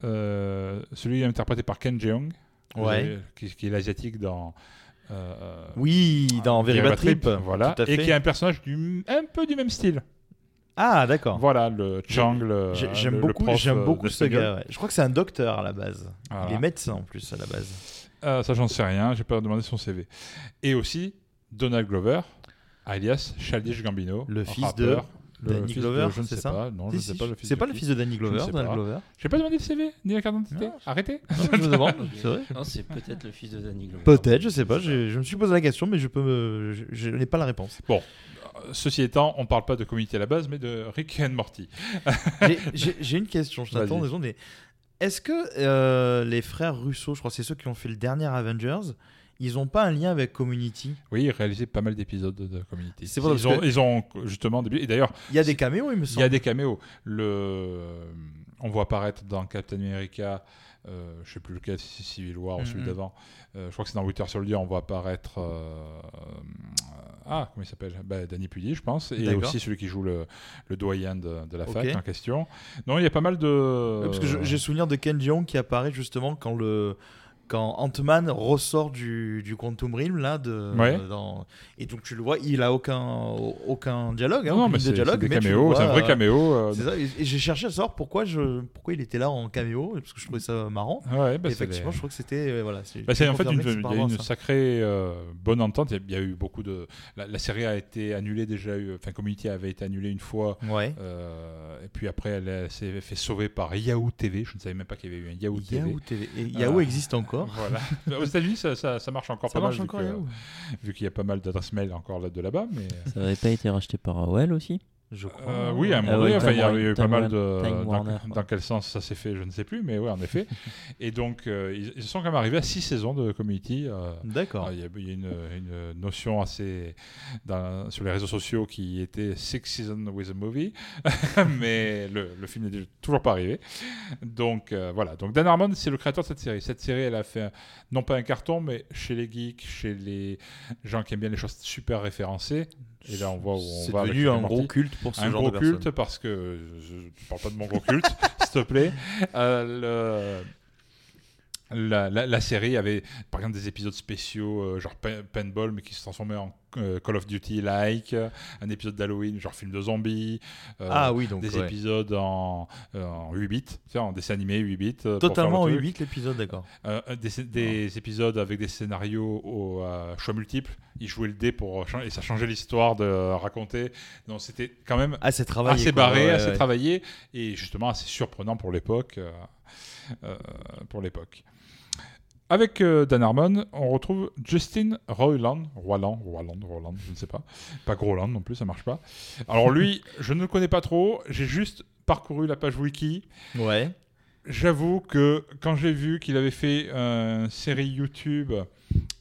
Speaker 7: euh, celui interprété par Ken Jeong,
Speaker 6: Ouais.
Speaker 7: qui, qui est l'asiatique dans. euh, euh,
Speaker 6: Oui, dans Bad
Speaker 7: Bad
Speaker 6: Trip.
Speaker 7: voilà,
Speaker 6: Tout à
Speaker 7: et qui est un personnage du, un peu du même style.
Speaker 6: Ah, d'accord.
Speaker 7: Voilà, le Chang, le,
Speaker 6: J'ai-
Speaker 7: le-
Speaker 6: J'aime beaucoup, j'aime
Speaker 7: euh,
Speaker 6: beaucoup ce gars. ouais. Je crois que c'est un docteur à la base.
Speaker 7: Voilà.
Speaker 6: Il est médecin en plus à la base.
Speaker 7: Euh, ça, j'en sais rien. J'ai pas demandé son CV. Et aussi Donald Glover, alias Childish Gambino,
Speaker 6: Le fils
Speaker 7: rappeur.
Speaker 6: de
Speaker 7: Le
Speaker 6: Danny
Speaker 7: fils de-
Speaker 6: Glover,
Speaker 7: je ne sais
Speaker 6: ça
Speaker 7: pas. Non, je
Speaker 6: Si,
Speaker 7: sais pas le fils
Speaker 6: C'est
Speaker 7: de
Speaker 6: pas le fils de Danny
Speaker 7: Je ne
Speaker 6: Glover,
Speaker 7: sais
Speaker 6: Donald
Speaker 7: pas.
Speaker 6: Glover
Speaker 7: J'ai pas demandé le CV ni la carte d'identité. Arrêtez.
Speaker 6: Non, Je me demande, c'est vrai.
Speaker 8: Non, c'est peut-être le fils de Danny Glover.
Speaker 6: Peut-être, je sais pas. Je, je me suis posé la question, mais je peux, me- je, je n'ai pas la réponse.
Speaker 7: Euh, Ceci étant, on parle pas de communauté à la base, mais de Rick and Morty.
Speaker 6: J'ai- une question. Je t'attends mais Est-ce que euh, les frères Russo, je crois, que c'est ceux qui ont fait le dernier Avengers, ils ont pas un lien avec Community?
Speaker 7: Oui, ils réalisaient pas mal d'épisodes de Community.
Speaker 6: C'est
Speaker 7: ils, ont,
Speaker 6: que-
Speaker 7: ils ont justement. Et d'ailleurs,
Speaker 6: Il y a des caméos, il me
Speaker 7: il
Speaker 6: semble.
Speaker 7: y a des caméos. Le, on voit apparaître dans Captain America, euh, je sais plus lequel, si c'est Civil War ou celui
Speaker 6: Mhm.
Speaker 7: d'avant. Euh, je crois que c'est dans Winter Soldier, on voit apparaître. euh, ah, comment il s'appelle? Bah, Danny Pudi, je pense. Et aussi celui qui joue le, le doyen de, de la fac en question. Non, il y a pas mal de.
Speaker 6: Parce que j'ai souvenir de Ken Jeong qui apparaît justement quand le quand Ant-Man ressort du, du Quantum Realm là de
Speaker 7: Ouais.
Speaker 6: dans- et donc tu le vois il a aucun aucun dialogue hein,
Speaker 7: non, mais c'est
Speaker 6: de dialogue
Speaker 7: c'est des
Speaker 6: mais tu le
Speaker 7: caméos, c'est un vrai
Speaker 6: euh,
Speaker 7: caméo. euh,
Speaker 6: c'est ça, et, et j'ai cherché à savoir pourquoi je pourquoi il était là en caméo parce que je trouvais ça marrant
Speaker 7: ouais, bah,
Speaker 6: effectivement
Speaker 7: les-
Speaker 6: je crois que c'était euh, voilà c'est-
Speaker 7: Bah, c'est en fait une, il y a une sacrée euh, bonne entente. Il y, a, eu beaucoup de. La, la série a été annulée déjà. eu- Enfin, Community avait été annulée une fois.
Speaker 6: ouais
Speaker 7: et puis après, elle, s'est fait sauver par Yahoo TV. Je ne savais même pas qu'il y avait eu un Yahoo TV.
Speaker 6: Yahoo TV et Yahoo
Speaker 7: Ah.
Speaker 6: existe encore
Speaker 7: Voilà. Aux États-Unis, ça, ça, ça marche encore
Speaker 6: ça
Speaker 7: pas
Speaker 6: marche
Speaker 7: mal.
Speaker 6: encore
Speaker 7: vu qu'il y a pas mal d'adresses mail encore là, de là-bas. Mais
Speaker 8: Ça n'avait pas été racheté par AOL aussi?
Speaker 6: Je crois
Speaker 7: Euh, oui, à un
Speaker 8: Ah
Speaker 7: moment donné, enfin, il y a eu pas mal de.
Speaker 8: Time
Speaker 7: dans,
Speaker 8: Warner,
Speaker 7: dans
Speaker 8: quoi.
Speaker 7: quel sens ça s'est fait, je ne sais plus, mais oui, en effet. Et donc, euh, ils, ils sont quand même arrivés à six saisons de Community. euh,
Speaker 6: d'accord
Speaker 7: Il y a, y a une, une notion assez dans- sur les réseaux sociaux qui était Six Seasons with a Movie, mais le, le film n'est toujours pas arrivé. Donc euh, voilà. Donc Dan Harmon, c'est le créateur de cette série. Cette série, elle a fait un- non pas un carton, mais chez les geeks, chez les gens qui aiment bien les choses super référencées. Et là, on voit où on
Speaker 6: c'est
Speaker 7: va. avec
Speaker 6: devenu un gros culte pour ce
Speaker 7: un
Speaker 6: genre
Speaker 7: gros
Speaker 6: de
Speaker 7: culte parce que je ne parle pas de mon gros culte, s'il te plaît. Euh, le- la, la- la série avait par exemple des épisodes spéciaux euh, genre Paintball mais qui se transformaient en euh, Call of Duty like un épisode d'Halloween genre film de zombies euh,
Speaker 6: ah oui donc
Speaker 7: des
Speaker 6: ouais.
Speaker 7: épisodes en, euh, en 8 bits tu en dessin animé 8 bits
Speaker 6: totalement en
Speaker 7: faire le
Speaker 6: 8
Speaker 7: truc.
Speaker 6: l'épisode d'accord
Speaker 7: des, des épisodes avec des scénarios au choix multiples ils jouaient le dé pour et ça changeait l'histoire de raconter donc c'était quand même
Speaker 6: assez travaillé
Speaker 7: assez barré,
Speaker 6: ouais,
Speaker 7: assez travaillé et justement assez surprenant pour l'époque. Euh, euh, pour l'époque. Avec euh, Dan Harmon, on retrouve Justin Roiland, Roiland, Roiland, Roiland, je ne sais pas, pas Groland non plus, ça marche pas. Alors lui, je ne le connais pas trop, j'ai juste parcouru la page wiki.
Speaker 6: ouais
Speaker 7: J'avoue que quand j'ai vu qu'il avait fait une série YouTube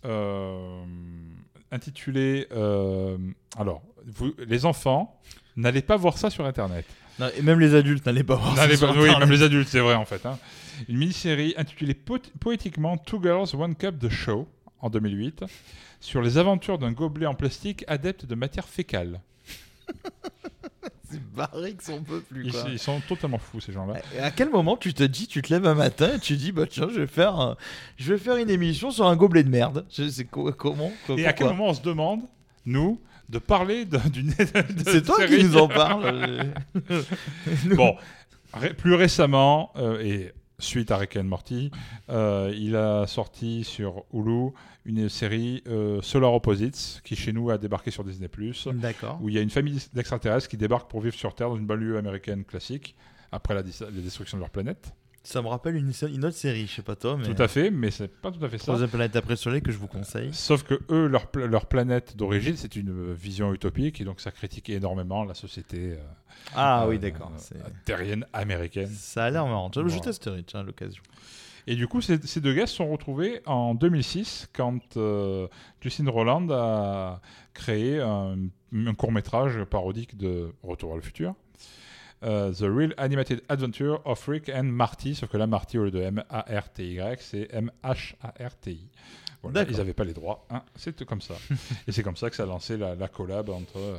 Speaker 7: euh, intitulée, euh, alors, vous, les enfants, n'allez pas voir ça sur Internet.
Speaker 6: Non, et même les adultes n'allaient pas voir
Speaker 7: N'allez pas- oui, même les adultes, c'est vrai en fait. hein. Une mini-série intitulée po- poétiquement Two Girls, One Cup de Show en 2008 sur les aventures d'un gobelet en plastique adepte de matière fécale.
Speaker 6: c'est barré que son peut plus
Speaker 7: Ils,
Speaker 6: quoi.
Speaker 7: ils sont totalement fous ces gens-là.
Speaker 6: Et à quel moment tu te dis, tu te lèves un matin et tu dis, bah tiens, je vais faire, un- je vais faire une émission sur un gobelet de merde. Je sais co- comment. co-
Speaker 7: Et à quel
Speaker 6: pourquoi
Speaker 7: moment on se demande, nous, de parler d'une.
Speaker 6: C'est toi qui nous en parles.
Speaker 7: Bon, ré- plus récemment, euh, et suite à Rick and Morty, euh, il a sorti sur Hulu une série euh, Solar Opposites, qui chez nous a débarqué sur Disney+,
Speaker 6: D'accord.
Speaker 7: où il y a une famille d'extraterrestres qui débarquent pour vivre sur Terre dans une banlieue américaine classique, après la destruction de leur planète.
Speaker 6: Ça me rappelle une, une autre série, je sais pas toi, mais.
Speaker 7: Tout à fait, mais c'est pas tout à fait ça.
Speaker 6: Troisième planète après le soleil que je vous conseille.
Speaker 7: Sauf que eux, leur, pla- leur planète d'origine, c'est une euh, vision utopique, et donc ça critique énormément la société euh,
Speaker 6: Ah
Speaker 7: euh,
Speaker 6: oui, d'accord.
Speaker 7: euh,
Speaker 6: c'est-
Speaker 7: terrienne américaine.
Speaker 6: Ça a l'air marrant. Je, je
Speaker 7: Voilà.
Speaker 6: testerai, tiens, à l'occasion.
Speaker 7: Et du coup, ces, ces deux gars se sont retrouvés en 2006 quand euh, Justin Roland a créé un, un court-métrage parodique de Retour à le futur. Euh, The Real Animated Adventure of Rick and Marty, sauf que là, Marty, au lieu de M-A-R-T-Y, c'est M-H-A-R-T-I. Voilà, ils n'avaient pas les droits, hein, c'est comme ça. Et c'est comme ça que ça a lancé la, la collab entre, euh,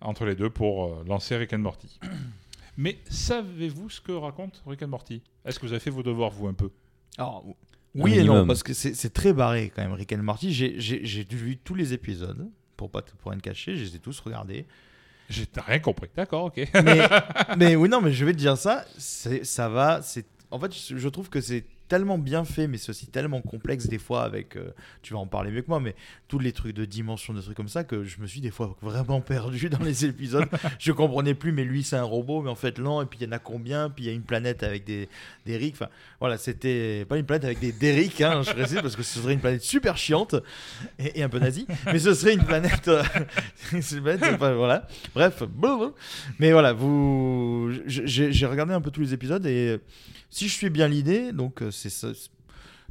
Speaker 7: entre les deux pour euh, lancer Rick and Morty. Mais savez-vous ce que raconte Rick and Morty? Est-ce que vous avez fait vos devoirs, vous, un peu?
Speaker 6: Alors, oui et non, parce que c'est très barré quand même, Rick and Morty. J'ai- J'ai j'ai vu tous les épisodes, pour pas te- pour rien te cacher, je les ai tous regardés.
Speaker 7: J'ai rien compris. D'accord, ok.
Speaker 6: mais, mais oui, non, mais je vais te dire ça, ça va. c'est En fait, je trouve que c'est tellement bien fait, mais c'est aussi tellement complexe des fois avec, euh, tu vas en parler mieux que moi, mais tous les trucs de dimension, des trucs comme ça, que je me suis des fois vraiment perdu dans les épisodes. je comprenais plus, mais lui c'est un robot, mais en fait non, et puis il y en a combien, puis il y a une planète avec des, des enfin voilà, c'était pas une planète avec des Derrick, hein, je précise, parce que ce serait une planète super chiante et, un peu nazie, mais ce serait une planète, euh, une planète, enfin, voilà, bref, mais voilà, vous, j'ai j'ai regardé un peu tous les épisodes et si je suis bien l'idée, donc euh, c'est ça.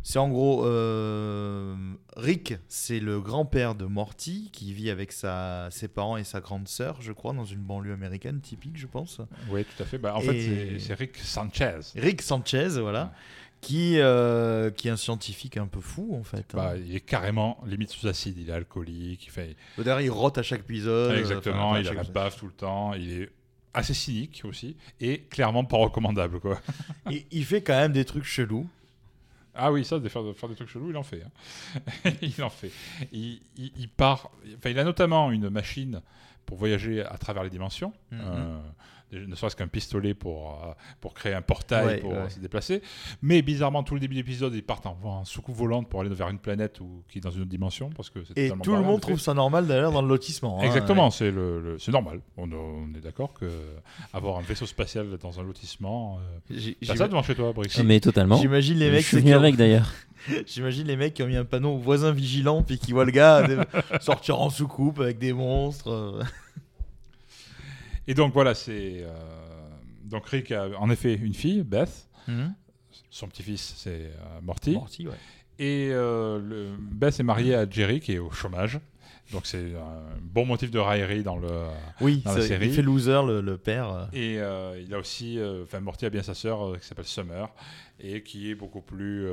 Speaker 6: C'est en gros euh, Rick, c'est le grand-père de Morty qui vit avec sa, ses parents et sa grande sœur, je crois, dans une banlieue américaine typique, je pense.
Speaker 7: Oui, tout à fait. Bah, en
Speaker 6: Et-
Speaker 7: fait, c'est- Rick Sanchez.
Speaker 6: Rick Sanchez, voilà, qui, euh, qui est un scientifique un peu fou en fait. hein.
Speaker 7: Bah, il est carrément limite sous acide. Il est alcoolique. Il fait...
Speaker 6: D'ailleurs, il rote à chaque épisode.
Speaker 7: Exactement.
Speaker 6: enfin,
Speaker 7: il a la baffe tout le temps. Il est assez cynique aussi. Et clairement pas recommandable. Quoi.
Speaker 6: il fait quand même des trucs chelous.
Speaker 7: Ah oui, ça, de faire, de faire des trucs chelous, il en fait. hein. il en fait. Il, il- il part. Enfin, il a notamment une machine pour voyager à travers les dimensions.
Speaker 6: Mhm.
Speaker 7: Euh, ne serait-ce qu'un pistolet pour, euh, pour créer un portail
Speaker 6: Ouais,
Speaker 7: pour
Speaker 6: ouais.
Speaker 7: se déplacer. Mais bizarrement, tout le début de l'épisode, ils partent en, en soucoupe volante pour aller vers une planète ou, qui est dans une autre dimension. Parce que
Speaker 6: Et tout le monde trouve ça normal d'ailleurs dans le lotissement. hein.
Speaker 7: Exactement, c'est le, le- c'est normal. On, on est d'accord que avoir un vaisseau spatial dans un lotissement. Euh, t'as ça devant chez toi, Brice
Speaker 8: Ah, Mais totalement.
Speaker 6: J'imagine les
Speaker 8: Je
Speaker 6: mecs.
Speaker 8: suis
Speaker 6: qui ont-
Speaker 8: avec d'ailleurs.
Speaker 6: J'imagine les mecs qui ont mis un panneau voisin vigilant puis qui voient le gars euh, sortir en soucoupe avec des monstres.
Speaker 7: Et donc voilà, c'est euh, donc Rick a en effet une fille, Beth. Son petit-fils, c'est euh, Morty.
Speaker 6: Morty, ouais.
Speaker 7: Et euh, le- Beth est mariée à Jerry, qui est au chômage. Donc c'est un bon motif de raillerie dans le
Speaker 6: Oui,
Speaker 7: dans la
Speaker 6: c'est-
Speaker 7: série.
Speaker 6: il fait loser le, le père.
Speaker 7: Et euh, il a aussi, euh, enfin Morty a bien sa sœur euh, qui s'appelle Summer et qui est beaucoup plus,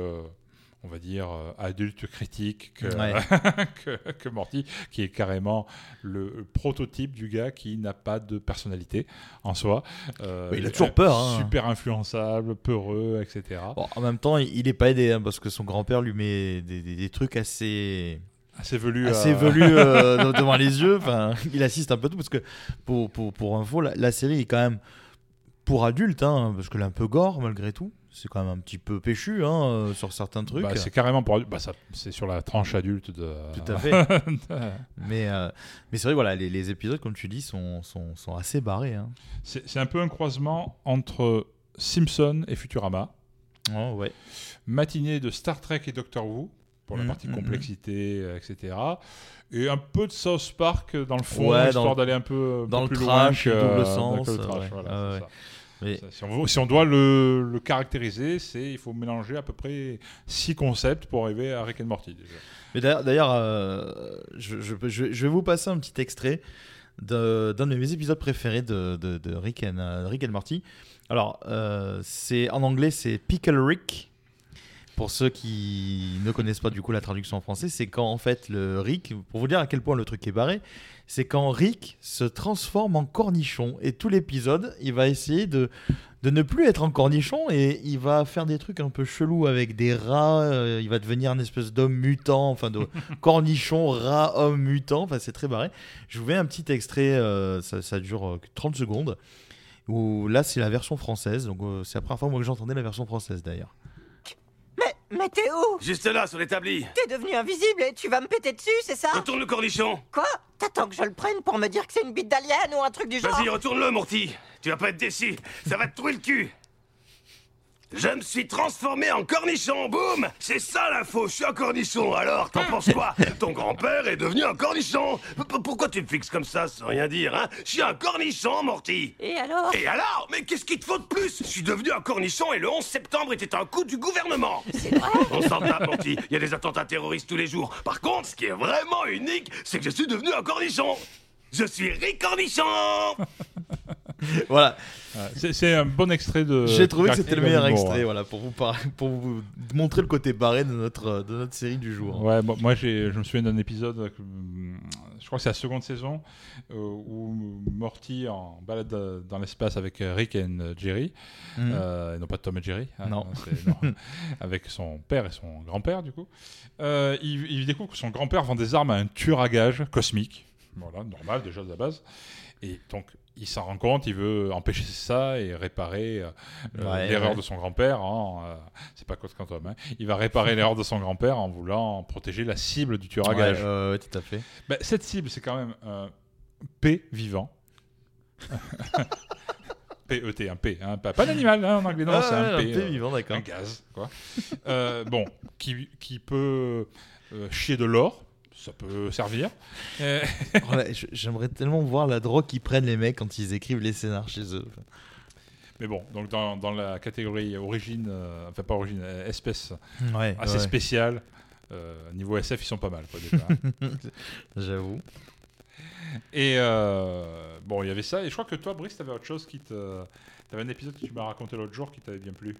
Speaker 7: on va dire, euh, adulte critique que,
Speaker 6: Ouais.
Speaker 7: que, que Morty, qui est carrément le prototype du gars qui n'a pas de personnalité en soi. Euh,
Speaker 6: Mais il a toujours peur, hein.
Speaker 7: Super influençable, peureux, etc.
Speaker 6: Bon, en même temps, il est pas aidé hein, parce que son grand-père lui met des, des- des trucs assez
Speaker 7: Assez velu.
Speaker 6: assez euh, de- devant les yeux. Enfin, il assiste un peu tout parce que pour, pour, pour info, la, la série est quand même pour adultes, hein, parce qu'elle est un peu gore malgré tout. C'est quand même un petit peu péchu hein, euh, sur certains trucs.
Speaker 7: Bah, c'est carrément pour bah, c'est sur la tranche adulte de.
Speaker 6: Tout à fait. mais euh, mais c'est vrai, voilà, les, les épisodes, comme tu dis, sont, sont, sont assez barrés. Hein.
Speaker 7: c'est un peu un croisement entre Simpson et Futurama.
Speaker 6: Oh, ouais.
Speaker 7: matinée de Star Trek et Doctor Who pour la
Speaker 6: Mhm,
Speaker 7: partie
Speaker 6: mhm.
Speaker 7: complexité, euh, etc. Et un peu de South Park dans le fond,
Speaker 6: Ouais, dans
Speaker 7: histoire
Speaker 6: le-
Speaker 7: d'aller un peu,
Speaker 6: dans
Speaker 7: peu
Speaker 6: le
Speaker 7: plus
Speaker 6: trash,
Speaker 7: loin que,
Speaker 6: double sens,
Speaker 7: que le trash,
Speaker 6: ouais.
Speaker 7: voilà,
Speaker 6: Ah,
Speaker 7: ça. Si on, veut- si on doit le, le caractériser, c'est il faut mélanger à peu près six concepts pour arriver à Rick and Morty. Déjà.
Speaker 6: Mais d'ailleurs, euh, je, je, je- je vais vous passer un petit extrait d'un de mes épisodes préférés de, Rick, and, euh, Rick and Morty. Alors, euh, c'est en anglais, c'est Pickle Rick. Pour ceux qui ne connaissent pas du coup la traduction en français, c'est quand en fait le Rick, pour vous dire à quel point le truc est barré, c'est quand Rick se transforme en cornichon et tout l'épisode, il va essayer de de ne plus être en cornichon et il va faire des trucs un peu chelous avec des rats, euh, il va devenir une espèce d'homme mutant, enfin de cornichon, rat, homme mutant, enfin c'est très barré. Je vous mets un petit extrait, euh, ça, ça dure euh, 30 secondes, où là c'est la version française, donc euh, c'est la première fois moi, que j'entendais la version française d'ailleurs.
Speaker 4: Mais, t'es où
Speaker 2: Juste là, sur l'établi.
Speaker 4: T'es devenu invisible et tu vas me péter dessus, c'est ça
Speaker 2: Retourne le cornichon.
Speaker 4: Quoi T'attends que je le prenne pour me dire que c'est une bite d'alien ou un truc du genre
Speaker 2: Vas-y, retourne-le, Morty. Tu vas pas être déçu. Ça va te trouver le cul. Je me suis transformé en cornichon, boum! C'est ça l'info, je suis un cornichon, alors t'en penses quoi? Ton grand-père est devenu un cornichon. P- Pourquoi tu me fixes comme ça sans rien dire, hein? Je suis un cornichon, Morty.
Speaker 4: Et alors?
Speaker 2: Et alors? Mais qu'est-ce qu'il te faut de plus? Je suis devenu un cornichon et le 11 septembre était un coup du gouvernement.
Speaker 4: C'est vrai?
Speaker 2: On s'en tape, Morty. Il y a des attentats terroristes tous les jours. Par contre, ce qui est vraiment unique, c'est que je suis devenu un cornichon. Je suis Rick Cornichon
Speaker 6: Voilà,
Speaker 7: c'est- un bon extrait de.
Speaker 6: j'ai trouvé que c'était le meilleur extrait, voilà, pour vous, par- pour vous montrer le côté barré de notre, de notre série du jour.
Speaker 7: Ouais, moi, je me souviens d'un épisode, hum, je crois que c'est la seconde saison, euh, où Morty en balade dans l'espace avec euh, Rick et Jerry,
Speaker 6: Mhm.
Speaker 7: euh, et non pas Tom et Jerry, hein,
Speaker 6: Non.
Speaker 7: avec son père et son grand-père du coup. Euh, il, il découvre que son grand-père vend des armes à un tueur à gages cosmique, voilà, normal déjà de la base. Et donc, il s'en rend compte, il veut empêcher ça et réparer euh, euh,
Speaker 6: Ouais,
Speaker 7: l'erreur
Speaker 6: ouais.
Speaker 7: de son grand-père. hein, euh, c'est pas Code Quantum. hein. Il va réparer l'erreur de son grand-père en voulant protéger la cible du tueur à gages.
Speaker 6: ouais, tout à fait.
Speaker 7: Bah, cette cible, c'est quand même un P vivant. P-E-T, un P, hein, pas, pas l'animal hein, en anglais, non,
Speaker 6: Ah,
Speaker 7: c'est un P. euh,
Speaker 6: vivant, d'accord.
Speaker 7: un gaz, quoi. Bon, qui, qui peut chier de l'or, ça peut servir. Euh,
Speaker 6: J'aimerais tellement voir la drogue qu'ils prennent les mecs quand ils écrivent les scénars chez eux.
Speaker 7: mais bon, donc dans, dans la catégorie origine, euh, enfin pas origine, euh, espèce
Speaker 6: Ouais,
Speaker 7: assez
Speaker 6: ouais,
Speaker 7: spéciale, euh, niveau SF, ils sont pas mal,
Speaker 6: j'avoue.
Speaker 7: Et euh, bon, il y avait ça. Et je crois que toi, Brice, t'avais autre chose qui te. T'avais un épisode que tu m'as raconté l'autre jour qui t'avait bien plu.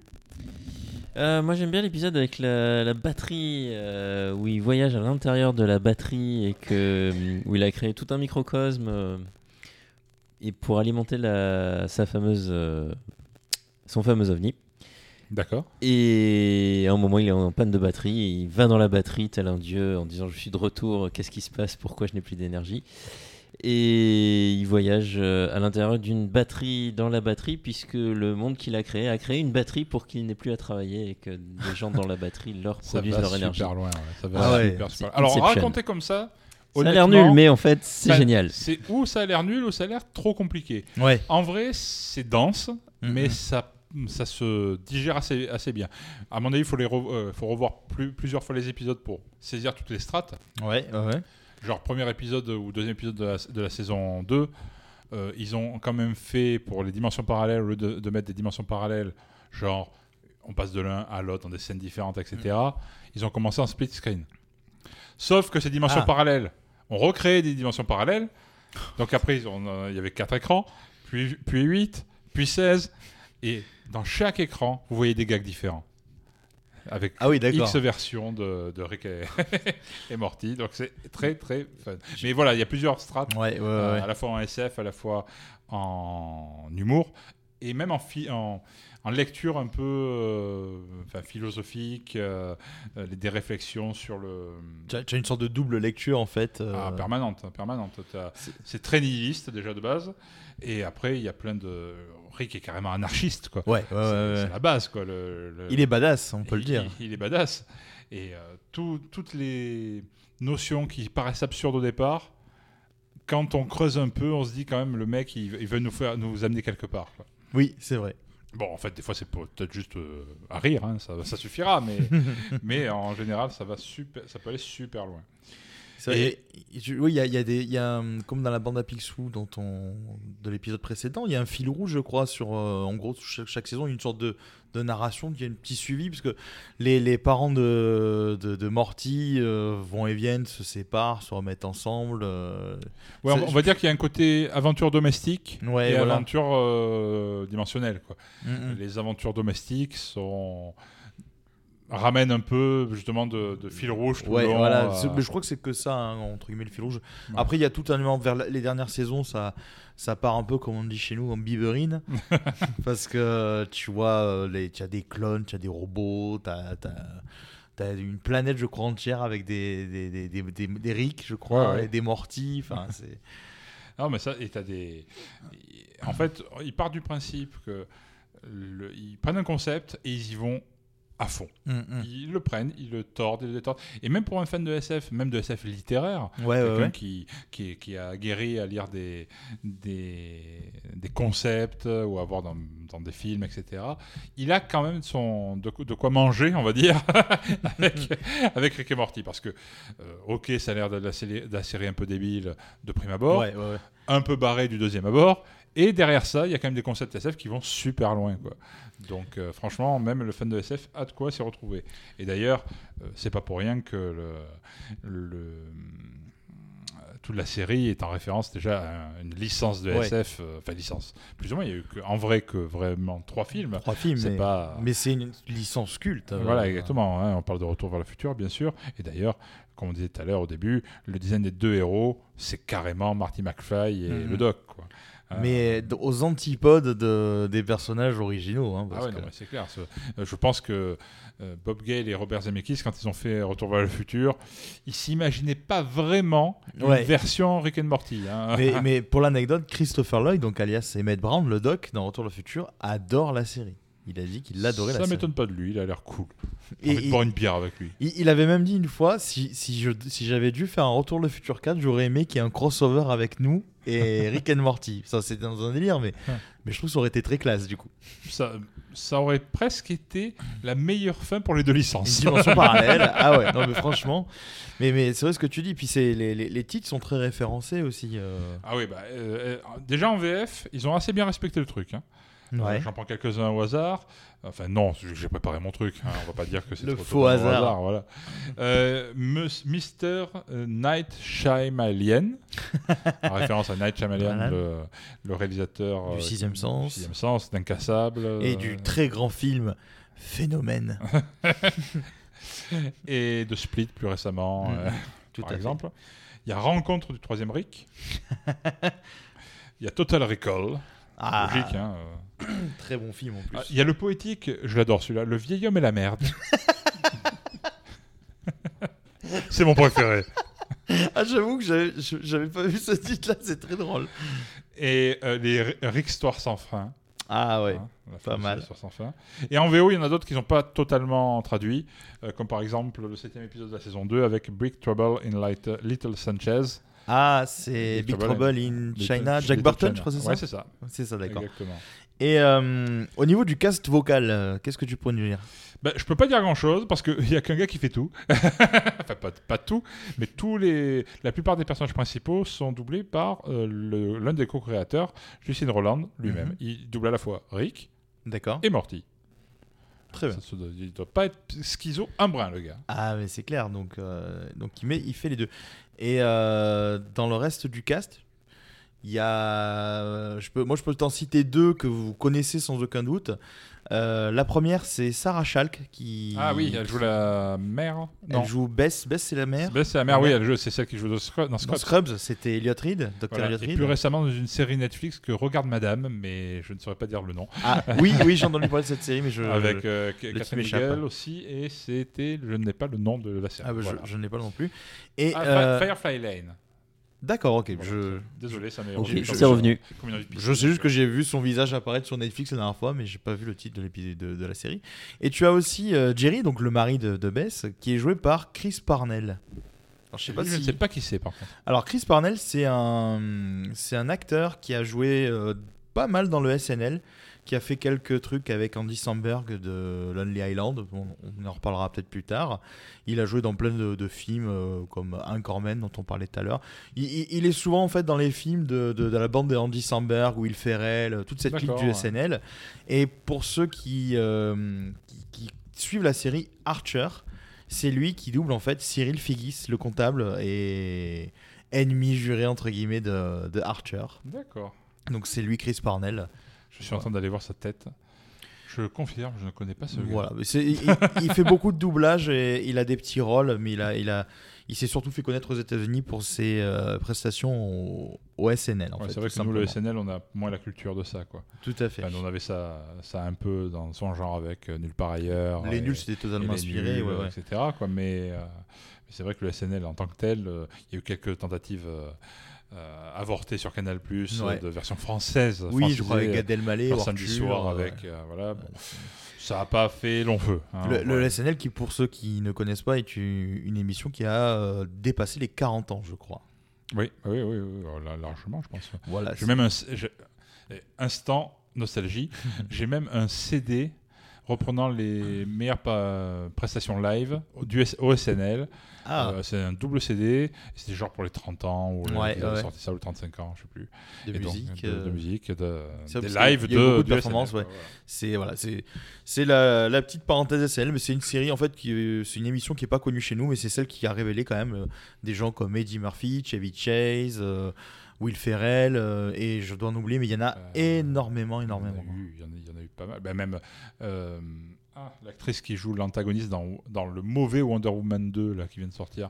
Speaker 8: Euh, moi j'aime bien l'épisode avec la, la batterie euh, où il voyage à l'intérieur de la batterie et que où il a créé tout un microcosme euh, et pour alimenter la, sa fameuse euh, son fameux ovni.
Speaker 7: D'accord.
Speaker 8: Et à un moment il est en panne de batterie et il va dans la batterie tel un dieu en disant je suis de retour, qu'est-ce qui se passe, pourquoi je n'ai plus d'énergie? Et il voyage euh, à l'intérieur d'une batterie dans la batterie, puisque le monde qu'il a créé a créé une batterie pour qu'il n'ait plus à travailler et que des gens dans la batterie leur
Speaker 7: Ça
Speaker 8: produisent leur
Speaker 7: super
Speaker 8: énergie.
Speaker 7: loin. ouais. Ça va
Speaker 6: Ah ouais.
Speaker 7: super, super Alors, raconter comme ça.
Speaker 8: Ça a l'air nul, mais en fait c'est
Speaker 7: bah,
Speaker 8: génial.
Speaker 7: C'est ou ça a l'air nul ou ça a l'air trop compliqué.
Speaker 6: Ouais.
Speaker 7: En vrai, c'est dense, mais ça, ça se digère assez, assez bien. À mon avis, il faut, les re- euh, faut revoir plus- plusieurs fois les épisodes pour saisir toutes les strates.
Speaker 6: Ouais, ouais.
Speaker 7: Genre, premier épisode ou deuxième épisode de la, de la saison 2, euh, ils ont quand même fait pour les dimensions parallèles, au lieu de, de mettre des dimensions parallèles, genre on passe de l'un à l'autre dans des scènes différentes, etc. Ils ont commencé en split screen. Sauf que ces dimensions
Speaker 6: Ah.
Speaker 7: parallèles ont recréé des dimensions parallèles. Donc après, euh, il y avait 4 écrans, puis, puis 8, puis 16. Et dans chaque écran, vous voyez des gags différents. Avec
Speaker 6: Ah oui.
Speaker 7: X versions de, de Rick et, et Morty. Donc c'est très très fun. Mais voilà, il y a plusieurs strates,
Speaker 6: Ouais, ouais,
Speaker 7: euh,
Speaker 6: ouais.
Speaker 7: à la fois en SF, à la fois en humour, et même en, en, en lecture un peu euh, enfin, philosophique, euh, euh, des réflexions sur le...
Speaker 6: Tu as, as une sorte de double lecture en fait.
Speaker 7: Ah, permanente, permanente. T'as-
Speaker 6: C'est-
Speaker 7: C'est très nihiliste déjà de base, et après il y a plein de... Rick est carrément anarchiste, quoi.
Speaker 6: Ouais, ouais,
Speaker 7: C'est-
Speaker 6: ouais.
Speaker 7: C'est la base, quoi. le- le-
Speaker 6: Il est badass, on peut le dire.
Speaker 7: Il, il est badass. Et euh, tout- toutes les notions qui paraissent absurdes au départ, quand on creuse un peu, on se dit quand même le mec, il, il veut nous faire nous amener quelque part. quoi.
Speaker 6: Oui, c'est vrai.
Speaker 7: Bon, en fait, des fois, c'est peut-être juste euh, à rire, hein, ça, ça suffira, mais, mais en général, ça, va super, ça peut aller super loin.
Speaker 6: Vrai.
Speaker 7: Et-
Speaker 6: oui, il y a, il y a des, il y a, comme dans la bande à Picsou dont on, de l'épisode précédent, il y a un fil rouge, je crois, sur, euh, en gros, chaque, chaque saison, il y a une sorte de, de narration, il y a un petit suivi, parce que les, les parents de, de, de Morty euh, vont et viennent, se séparent, se remettent ensemble. euh,
Speaker 7: Ouais, on, va dire qu'il y a un côté aventure domestique
Speaker 6: Ouais,
Speaker 7: et
Speaker 6: voilà.
Speaker 7: aventure euh, dimensionnelle. Quoi.
Speaker 6: mm, mm.
Speaker 7: Les aventures domestiques sont ramènent un peu justement de, de fil rouge tout
Speaker 6: Ouais,
Speaker 7: le long,
Speaker 6: voilà.
Speaker 7: euh,
Speaker 6: mais je crois que c'est que ça, hein, entre guillemets, le fil rouge.
Speaker 7: Ouais.
Speaker 6: Après, il y a tout un élément vers les dernières saisons, ça, ça part un peu, comme on dit chez nous, en biberine. parce que tu vois, euh, les- tu as des clones, tu as des robots, tu as, une planète, je crois, entière avec des, des, des, des, des- des je crois,
Speaker 7: Ouais, ouais.
Speaker 6: et des. Enfin, c'est.
Speaker 7: Non, mais ça, et t'as des. En fait, ils partent du principe que le- ils prennent un concept et ils y vont à fond.
Speaker 6: Mm, mm.
Speaker 7: Ils le prennent, ils le tordent, ils le détordent. Et même pour un fan de SF, même de SF littéraire,
Speaker 6: Ouais,
Speaker 7: quelqu'un
Speaker 6: ouais.
Speaker 7: qui, qui, qui a guéri à lire des, des, des concepts euh, ou à voir dans, dans des films, etc., il a quand même son, de, quoi- de quoi manger, on va dire, avec, avec Rick et Morty. Parce que, euh, ok, ça a l'air de la, série, de la série un peu débile de prime abord,
Speaker 6: ouais.
Speaker 7: un peu barré du deuxième abord. Et derrière ça, il y a quand même des concepts SF qui vont super loin. Quoi. Donc euh, franchement, même le fan de SF a de quoi s'y retrouver. Et d'ailleurs, euh, c'est pas pour rien que le, le- euh, toute la série est en référence déjà à une licence de
Speaker 6: Ouais.
Speaker 7: SF, euh, enfin licence. Plus ou moins, il y a eu que, en vrai que vraiment trois films.
Speaker 6: Trois films,
Speaker 7: C'est
Speaker 6: mais,
Speaker 7: pas.
Speaker 6: mais c'est une licence culte. euh,
Speaker 7: Voilà, exactement. hein, on parle de Retour vers le futur, bien sûr. Et d'ailleurs, comme on disait tout à l'heure au début, le design des deux héros, c'est carrément Marty McFly et
Speaker 6: Mhm.
Speaker 7: le Doc. Quoi. Euh,
Speaker 6: Mais aux antipodes de, des personnages originaux. hein,
Speaker 7: Ah ouais,
Speaker 6: que-
Speaker 7: c'est clair. euh, je pense que euh, Bob Gale et Robert Zemeckis, quand ils ont fait Retour vers le futur, ils s'imaginaient pas vraiment une
Speaker 6: Ouais.
Speaker 7: version Rick and Morty. hein.
Speaker 6: mais, mais pour l'anecdote, Christopher Lloyd, donc alias Emmett Brown, le doc dans Retour vers le futur, adore la série. Il a dit qu'il adorait la
Speaker 7: Ça
Speaker 6: série.
Speaker 7: m'étonne pas de lui, il a l'air cool. J'ai envie de
Speaker 6: il-
Speaker 7: boire une bière avec lui.
Speaker 6: Il, il avait même dit une fois, si, si, je, si j'avais dû faire un Retour le futur 4, j'aurais aimé qu'il y ait un crossover avec nous et Rick and Morty. Ça, c'est dans un délire, mais,
Speaker 7: Ouais.
Speaker 6: mais je trouve que ça aurait été très classe du coup.
Speaker 7: Ça, ça aurait presque été la meilleure fin pour les deux
Speaker 6: Une
Speaker 7: licences.
Speaker 6: dimension parallèle. Ah ouais, non mais franchement. Mais, mais c'est vrai ce que tu dis. Puis c'est, les, les, les titres sont très référencés aussi. euh.
Speaker 7: Ah oui, bah, euh, euh, déjà en VF, ils ont assez bien respecté le truc. hein. Euh,
Speaker 6: Ouais.
Speaker 7: J'en prends quelques-uns au hasard. Enfin, non, j'ai préparé mon truc. hein, On va pas dire que c'est
Speaker 6: Le
Speaker 7: trop
Speaker 6: faux
Speaker 7: au
Speaker 6: hasard.
Speaker 7: voilà. Euh, Mr. euh, Night Shyamalan, en référence à Night Shyamalan,
Speaker 6: Voilà.
Speaker 7: le, le réalisateur
Speaker 6: Du
Speaker 7: euh,
Speaker 6: Sixième
Speaker 7: du
Speaker 6: Sens.
Speaker 7: Sixième Sens, d'Incassable.
Speaker 6: Et
Speaker 7: euh,
Speaker 6: du très grand film Phénomène.
Speaker 7: et de Split plus récemment, euh,
Speaker 6: Tout
Speaker 7: par exemple. Il y a Rencontre du troisième Rick. Il y a Total Recall.
Speaker 6: Ah,
Speaker 7: Logique, hein.
Speaker 6: très bon film en plus.
Speaker 7: Ah, Il y a le poétique, je l'adore celui-là, Le vieil homme et la merde. C'est mon préféré.
Speaker 6: Ah, j'avoue que j'avais, je- j'avais pas vu ce titre-là, c'est très drôle.
Speaker 7: Et euh, les Ri- Rick Histoire sans fin.
Speaker 6: Ah ouais.
Speaker 7: hein,
Speaker 6: pas mal.
Speaker 7: Sans fin. Et en VO, il y en a d'autres qui ne sont pas totalement traduits, euh, comme par exemple le septième épisode de la saison 2 avec Big Trouble in Light- Little Sanchez.
Speaker 6: Ah, c'est
Speaker 7: Big
Speaker 6: Big
Speaker 7: Trouble
Speaker 6: Trouble in
Speaker 7: Little-
Speaker 6: China. Jack
Speaker 7: Little
Speaker 6: Burton,
Speaker 7: China.
Speaker 6: je crois, c'est ça
Speaker 7: Ouais, c'est ça.
Speaker 6: C'est ça, d'accord.
Speaker 7: Exactement.
Speaker 6: Et euh, au niveau du cast vocal, euh, qu'est-ce que tu pourrais nous dire?
Speaker 7: Ben, je peux pas dire grand chose parce qu'il y a qu'un gars qui fait tout. enfin, pas, pas tout, mais tous les, la plupart des personnages principaux sont doublés par euh, l'un des co-créateurs, Justin Roland lui-même.
Speaker 6: Mhm.
Speaker 7: Il double à la fois Rick et Morty.
Speaker 6: Très bien.
Speaker 7: Ça il doit pas être schizo un brin, le gars.
Speaker 6: Ah, mais c'est clair. Donc, euh, donc il, met, il fait les deux. Et euh, dans le reste du cast, il y a. Je peux, moi, je peux t'en citer deux que vous connaissez sans aucun doute. Euh, la première, c'est Sarah Schalk qui.
Speaker 7: Ah oui, elle joue la mère.
Speaker 6: Elle joue Bess. Bess, c'est la mère.
Speaker 7: Ben, c'est la mère, oui, elle joue- c'est celle qui joue dans Scrubs. Dans Scrubs.
Speaker 6: C'était Elliot Reed, Dr.
Speaker 7: Voilà.
Speaker 6: Elliot
Speaker 7: Et plus récemment dans une série Netflix que regarde Madame, mais je ne saurais pas dire le nom.
Speaker 6: Ah, oui, oui, j'ai entendu parler de cette série, mais je.
Speaker 7: Avec euh, Catherine. Hegel aussi, et c'était, je n'ai pas le nom de la série.
Speaker 6: Ah, bah, je-
Speaker 7: Voilà.
Speaker 6: je, n'ai pas non plus. Et
Speaker 7: Ah,
Speaker 6: euh,
Speaker 7: Firefly Lane.
Speaker 6: D'accord, ok.
Speaker 7: Voilà,
Speaker 6: Je,
Speaker 7: Désolé, ça m'est revenu.
Speaker 6: je sais juste que j'ai vu son visage apparaître sur Netflix la dernière fois, mais j'ai pas vu le titre de l'épisode de, de la série. Et tu as aussi euh, Jerry, donc le mari de, de Bess, qui est joué par Chris Parnell. Alors, je sais pas
Speaker 7: Je
Speaker 6: si.
Speaker 7: ne sais pas qui c'est par contre.
Speaker 6: Alors Chris Parnell, c'est un, c'est un acteur qui a joué euh, pas mal dans le SNL, qui a fait quelques trucs avec Andy Samberg de Lonely Island. On en reparlera peut-être plus tard. Il a joué dans plein de, de films euh, comme Anchorman dont on parlait tout à l'heure. Il, il- il est souvent en fait dans les films de, de- de la bande de Andy Samberg, Will Ferrell, toute cette clique du. SNL. Et pour ceux qui, euh, qui, qui suivent la série Archer, c'est lui qui double en fait Cyril Figgis, le comptable, et ennemi juré entre guillemets de, de Archer.
Speaker 7: D'accord.
Speaker 6: Donc c'est lui Chris Parnell.
Speaker 7: Je suis en train d'aller voir sa tête. Je confirme, je ne connais pas ce gars.
Speaker 6: Voilà, il, il fait beaucoup de doublage et il a des petits rôles, mais il a, il a, il s'est surtout fait connaître aux États-Unis pour ses euh, prestations au, au SNL.
Speaker 7: Ouais, c'est vrai que nous, le. SNL, on a moins la culture de ça. Quoi.
Speaker 6: Tout à fait.
Speaker 7: Enfin, on avait ça, ça un peu dans son genre avec euh, Nulle part ailleurs.
Speaker 6: Les
Speaker 7: et-
Speaker 6: nuls, c'était
Speaker 7: et
Speaker 6: totalement
Speaker 7: les
Speaker 6: inspiré.
Speaker 7: nuls,
Speaker 6: ouais, ouais.
Speaker 7: etc. Quoi, mais euh, mais c'est vrai que le SNL en tant que tel, euh, il y a eu quelques tentatives euh, euh, avortées sur Canal Plus
Speaker 6: Ouais.
Speaker 7: de version française.
Speaker 6: Oui, je crois avec Gad Elmaleh.
Speaker 7: samedi soir
Speaker 6: euh,
Speaker 7: avec. euh, voilà, bon.
Speaker 6: ouais.
Speaker 7: Ça n'a pas fait long feu. hein,
Speaker 6: Le. SNL, qui pour ceux qui ne connaissent pas, est une une émission qui a euh, dépassé les 40 ans, je crois.
Speaker 7: Oui, oui, oui, oui, largement, je pense.
Speaker 6: Voilà.
Speaker 7: J'ai même un instant nostalgie. J'ai même un CD reprenant les meilleures prestations live du S- au SNL.
Speaker 6: Ah,
Speaker 7: Euh, c'est un double CD. C'était genre pour les 30 ans ou
Speaker 6: Ouais,
Speaker 7: sorti ça ou 35 ans, je sais plus.
Speaker 6: de
Speaker 7: Et donc,
Speaker 6: musique.
Speaker 7: de, de
Speaker 6: euh,
Speaker 7: musique, de, des lives de,
Speaker 6: de performances, ouais. C'est voilà, c'est c'est la, la petite parenthèse SNL, mais c'est une série en fait qui c'est une émission qui est pas connue chez nous, mais c'est celle qui a révélé quand même euh, des gens comme Eddie Murphy, Chevy Chase, euh, Will Ferrell euh, et je dois en oublier, mais il y en a
Speaker 7: Euh,
Speaker 6: énormément, énormément.
Speaker 7: Il y, en a- il y en a eu pas mal. Ben, même euh, ah, l'actrice qui joue l'antagoniste dans, dans le mauvais Wonder Woman 2 là, qui vient de sortir.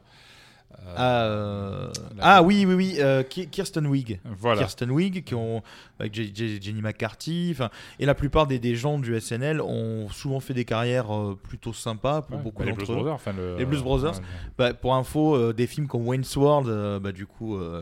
Speaker 6: Ah, euh, ah oui, oui, oui, euh, Ki- Kirsten Wiig.
Speaker 7: Voilà.
Speaker 6: Kirsten Wiig, qui ont avec J- J- Jenny McCarthy, et la plupart des, des gens du SNL ont souvent fait des carrières euh, plutôt sympas pour
Speaker 7: Ouais,
Speaker 6: beaucoup
Speaker 7: bah,
Speaker 6: d'entre eux.
Speaker 7: Brothers. Enfin, le-
Speaker 6: Les Blues Brothers.
Speaker 7: ouais,
Speaker 6: Bah, pour info, euh, des films comme Wayne's World, euh, bah, du coup, euh,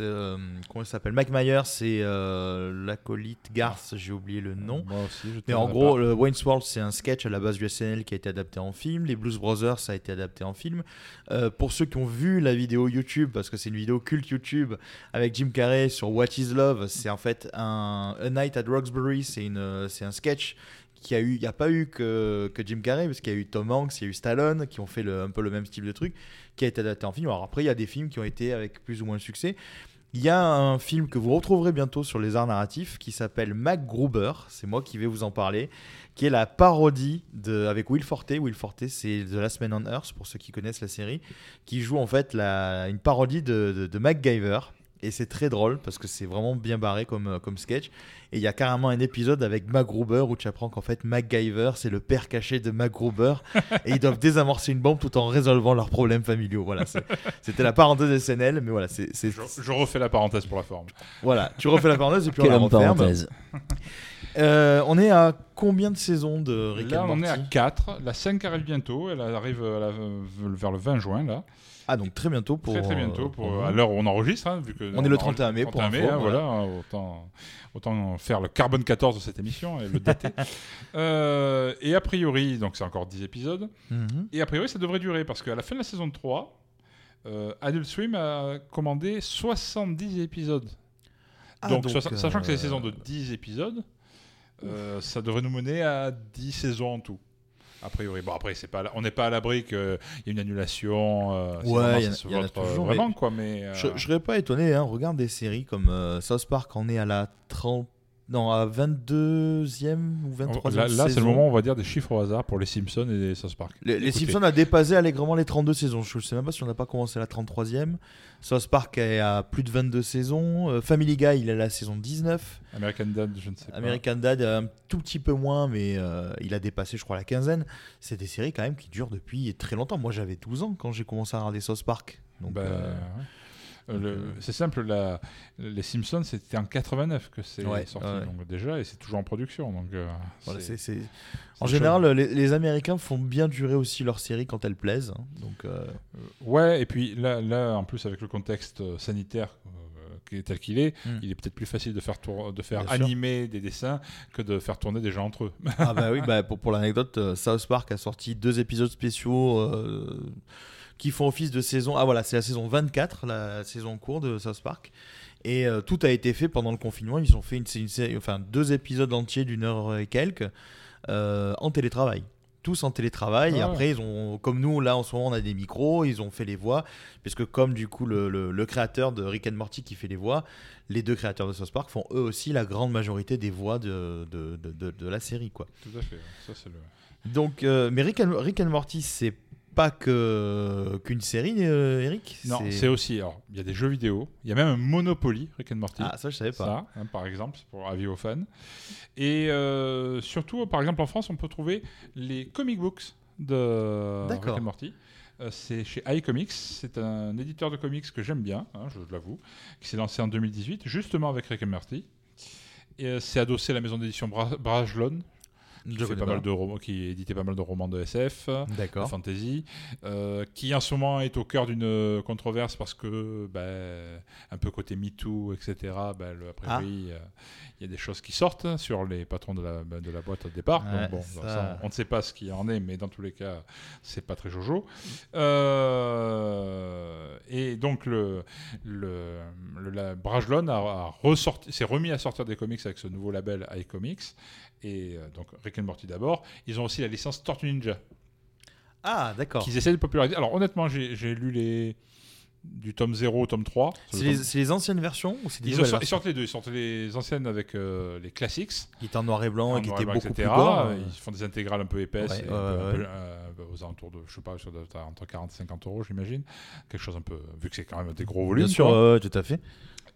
Speaker 6: euh, comment il s'appelle? Mike Myers, c'est euh, l'acolyte Garth, j'ai oublié le nom.
Speaker 7: Moi aussi, je
Speaker 6: Mais en gros, le Wayne's World, c'est un sketch à la base du SNL qui a été adapté en film. Les Blues Brothers, ça a été adapté en film. Euh, pour ceux qui ont vu la vidéo YouTube, parce que c'est une vidéo culte YouTube avec Jim Carrey sur What is Love, c'est en fait un A Night at Roxbury, c'est un sketch qui a il n'y a pas eu que, Jim Carrey, parce qu'il y a eu Tom Hanks, il y a eu Stallone, qui ont fait un peu le même style de truc, qui a été adapté en film. Alors après, il y a des films qui ont été avec plus ou moins de succès. Il y a un film que vous retrouverez bientôt sur les arts narratifs qui s'appelle MacGruber, c'est moi qui vais vous en parler, qui est la parodie de, avec Will Forte. Will Forte, c'est The Last Man on Earth, pour ceux qui connaissent la série, qui joue en fait la, une parodie de, de, de MacGyver. Et c'est très drôle parce que c'est vraiment bien barré comme, euh, comme sketch. Et il y a carrément un épisode avec MacGruber où tu apprends qu'en fait MacGyver c'est le père caché de MacGruber et ils doivent désamorcer une bombe tout en résolvant leurs problèmes familiaux. Voilà, c'était la parenthèse SNL, mais voilà, c'est
Speaker 7: Je, je refais la parenthèse pour la forme.
Speaker 6: voilà, tu refais la parenthèse et puis on la referme.
Speaker 8: parenthèse.
Speaker 6: Euh, on est à combien de saisons de Rick
Speaker 7: Là,
Speaker 6: and
Speaker 7: on en est à
Speaker 6: Morty
Speaker 7: 4. La 5 arrive bientôt. Elle arrive à la- vers le 20 juin, là.
Speaker 6: Ah donc très bientôt pour
Speaker 7: très très
Speaker 6: euh,
Speaker 7: bientôt, pour,
Speaker 6: pour
Speaker 7: à l'heure où on enregistre. hein, vu que
Speaker 6: On est le 31 mai, pour
Speaker 7: 31 mai,
Speaker 6: info,
Speaker 7: hein,
Speaker 6: voilà.
Speaker 7: voilà. autant, autant faire le carbone 14 de cette émission et le dater. Euh, et a priori, donc c'est encore 10 épisodes.
Speaker 6: Mhm.
Speaker 7: Et a priori, ça devrait durer parce qu'à la fin de la saison 3, euh, Adult Swim a commandé 70 épisodes.
Speaker 6: Ah,
Speaker 7: donc, sachant que c'est des
Speaker 6: euh,
Speaker 7: saisons de 10 épisodes, euh, ça devrait nous mener à 10 saisons en tout. A priori. Bon, après, c'est pas, on n'est pas à l'abri qu'il y ait une annulation. euh,
Speaker 6: Ouais, il y en a- y en a
Speaker 7: vote, euh,
Speaker 6: toujours,
Speaker 7: Vraiment,
Speaker 6: mais
Speaker 7: quoi. Mais, euh,
Speaker 6: Je, je serais pas étonné, hein. regarde des séries comme euh, South Park, on est à la 30... Non, à 22e ou 23e
Speaker 7: là, là, c'est le moment on va dire des chiffres au hasard pour les Simpsons et les South Park.
Speaker 6: Les, les. Simpsons a dépassé allègrement les 32 saisons. Je ne sais même pas si on n'a pas commencé la 33e. South Park est à plus de 22 saisons. Euh, Family Guy, il est à la saison 19.
Speaker 7: American Dad, je ne sais pas.
Speaker 6: American Dad, un tout petit peu moins, mais euh, il a dépassé, je crois, la quinzaine. C'est des séries quand même qui durent depuis très longtemps. Moi, j'avais 12 ans quand j'ai commencé à regarder South Park. Donc,
Speaker 7: Bah,
Speaker 6: euh,
Speaker 7: ouais. Euh,
Speaker 6: euh,
Speaker 7: C'est simple, la- les Simpsons, c'était en 89 que c'est
Speaker 6: Ouais,
Speaker 7: sorti,
Speaker 6: ouais.
Speaker 7: donc déjà, et c'est toujours en production. Donc, euh,
Speaker 6: voilà, En général, les, les Américains font bien durer aussi leurs séries quand elles plaisent. hein. Donc, euh,
Speaker 7: Ouais, et puis là, là, en plus, avec le contexte sanitaire tel qu'il est,
Speaker 6: Mm.
Speaker 7: il est peut-être plus facile de faire, tour- de faire
Speaker 6: Bien sûr.
Speaker 7: animer des dessins que de faire tourner des gens entre eux.
Speaker 6: Ah bah oui, bah pour, pour l'anecdote, South Park a sorti deux épisodes spéciaux euh, qui font office de saison. Ah voilà, c'est la saison 24, la saison en cours de South Park. Et euh, tout a été fait pendant le confinement. Ils ont fait une, une série, enfin deux épisodes entiers d'une heure et quelques euh, en télétravail. Tous en télétravail. Et
Speaker 7: Ah
Speaker 6: après, ils ont, comme nous, là en ce moment, on a des micros, ils ont fait les voix. Puisque comme du coup, le, le- le créateur de Rick and Morty qui fait les voix, les deux créateurs de South Park font eux aussi la grande majorité des voix de, de, de- de- de la série. quoi.
Speaker 7: Tout à fait. Ça, c'est le...
Speaker 6: Donc, euh, mais Rick and, Rick and Morty, c'est pas que qu'une série, euh, Eric
Speaker 7: Non, c'est aussi. Alors, il y a des jeux vidéo. Il y a même un Monopoly, Rick and Morty.
Speaker 6: Ah, ça, je savais pas.
Speaker 7: Ça, hein, par exemple, pour avis aux fans. Et euh, surtout, par exemple, en France, on peut trouver les comic books de Rick and Morty. Euh, c'est chez iComics. C'est un éditeur de comics que j'aime bien, hein, je l'avoue, qui s'est lancé en 2018, justement avec Rick and Morty. Et c'est adossé à la maison d'édition Bra- Brajlon, qui, fait pas mal de romans, qui éditait pas mal de romans de SF de fantasy, euh, qui en ce moment est au cœur d'une euh, controverse parce que, ben, un peu côté MeToo, etc., ben, le- a priori,
Speaker 6: Ah.
Speaker 7: euh, il y a des choses qui sortent sur les patrons de la, ben, de la boîte au départ.
Speaker 6: Ouais,
Speaker 7: Donc, bon,
Speaker 6: ça-
Speaker 7: ça, on, ne sait pas ce qu'il en est, mais dans tous les cas, c'est pas très jojo. Euh, et donc, le, le, le- la Brajlon a, a ressorti, s'est remis à sortir des comics avec ce nouveau label iComics. Et euh, donc, Rick and Morty d'abord. Ils ont aussi la licence Tortue Ninja
Speaker 6: Ah, d'accord.
Speaker 7: qu'ils essaient de populariser. Alors honnêtement, j'ai lu les du tome 0 au tome 3.
Speaker 6: C'est les, anciennes versions ou c'est des
Speaker 7: Ils, ont
Speaker 6: nouvelles
Speaker 7: sor- ils
Speaker 6: versions
Speaker 7: sortent les deux. Ils sortent les anciennes avec euh, les classics,
Speaker 6: qui étaient en noir et blanc et qui étaient
Speaker 7: blanc,
Speaker 6: beaucoup plus
Speaker 7: etc.
Speaker 6: gore euh.
Speaker 7: Ils font des intégrales un peu épaisses,
Speaker 6: Ouais,
Speaker 7: et
Speaker 6: ouais,
Speaker 7: un peu- un
Speaker 6: ouais.
Speaker 7: peu, euh, aux alentours de, je sais pas, entre 40 et 50 euros, j'imagine. Quelque chose un peu, vu que c'est quand même des gros volumes.
Speaker 6: Bien sûr, tout à fait.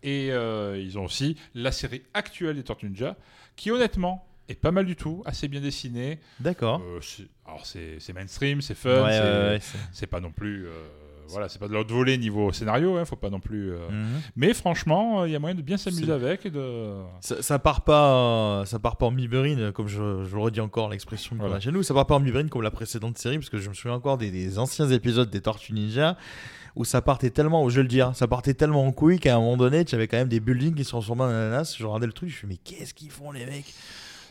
Speaker 7: Et euh, ils ont aussi la série actuelle des Tortues Ninja, qui honnêtement est pas mal du tout, assez bien dessinée.
Speaker 6: D'accord.
Speaker 7: Alors c'est mainstream, c'est fun, c'est- pas non plus voilà, c'est pas de l'autre volée niveau scénario, hein, faut pas non plus. euh,
Speaker 6: Mhm.
Speaker 7: Mais franchement, il y a moyen de bien s'amuser avec et de.
Speaker 6: Ça, ça part pas, ça part pas en miberine, comme je, je le redis encore l'expression
Speaker 7: Voilà.
Speaker 6: chez nous. Ça part pas en miberine comme la précédente série, parce que je me souviens encore des, des anciens épisodes des Tortues Ninja où ça partait tellement, je vais le dire, ça partait tellement en couille qu'à un moment donné, tu avais quand même des buildings qui se transformaient en ananas. Je regardais le truc, je me suis dit, mais qu'est-ce qu'ils font les mecs?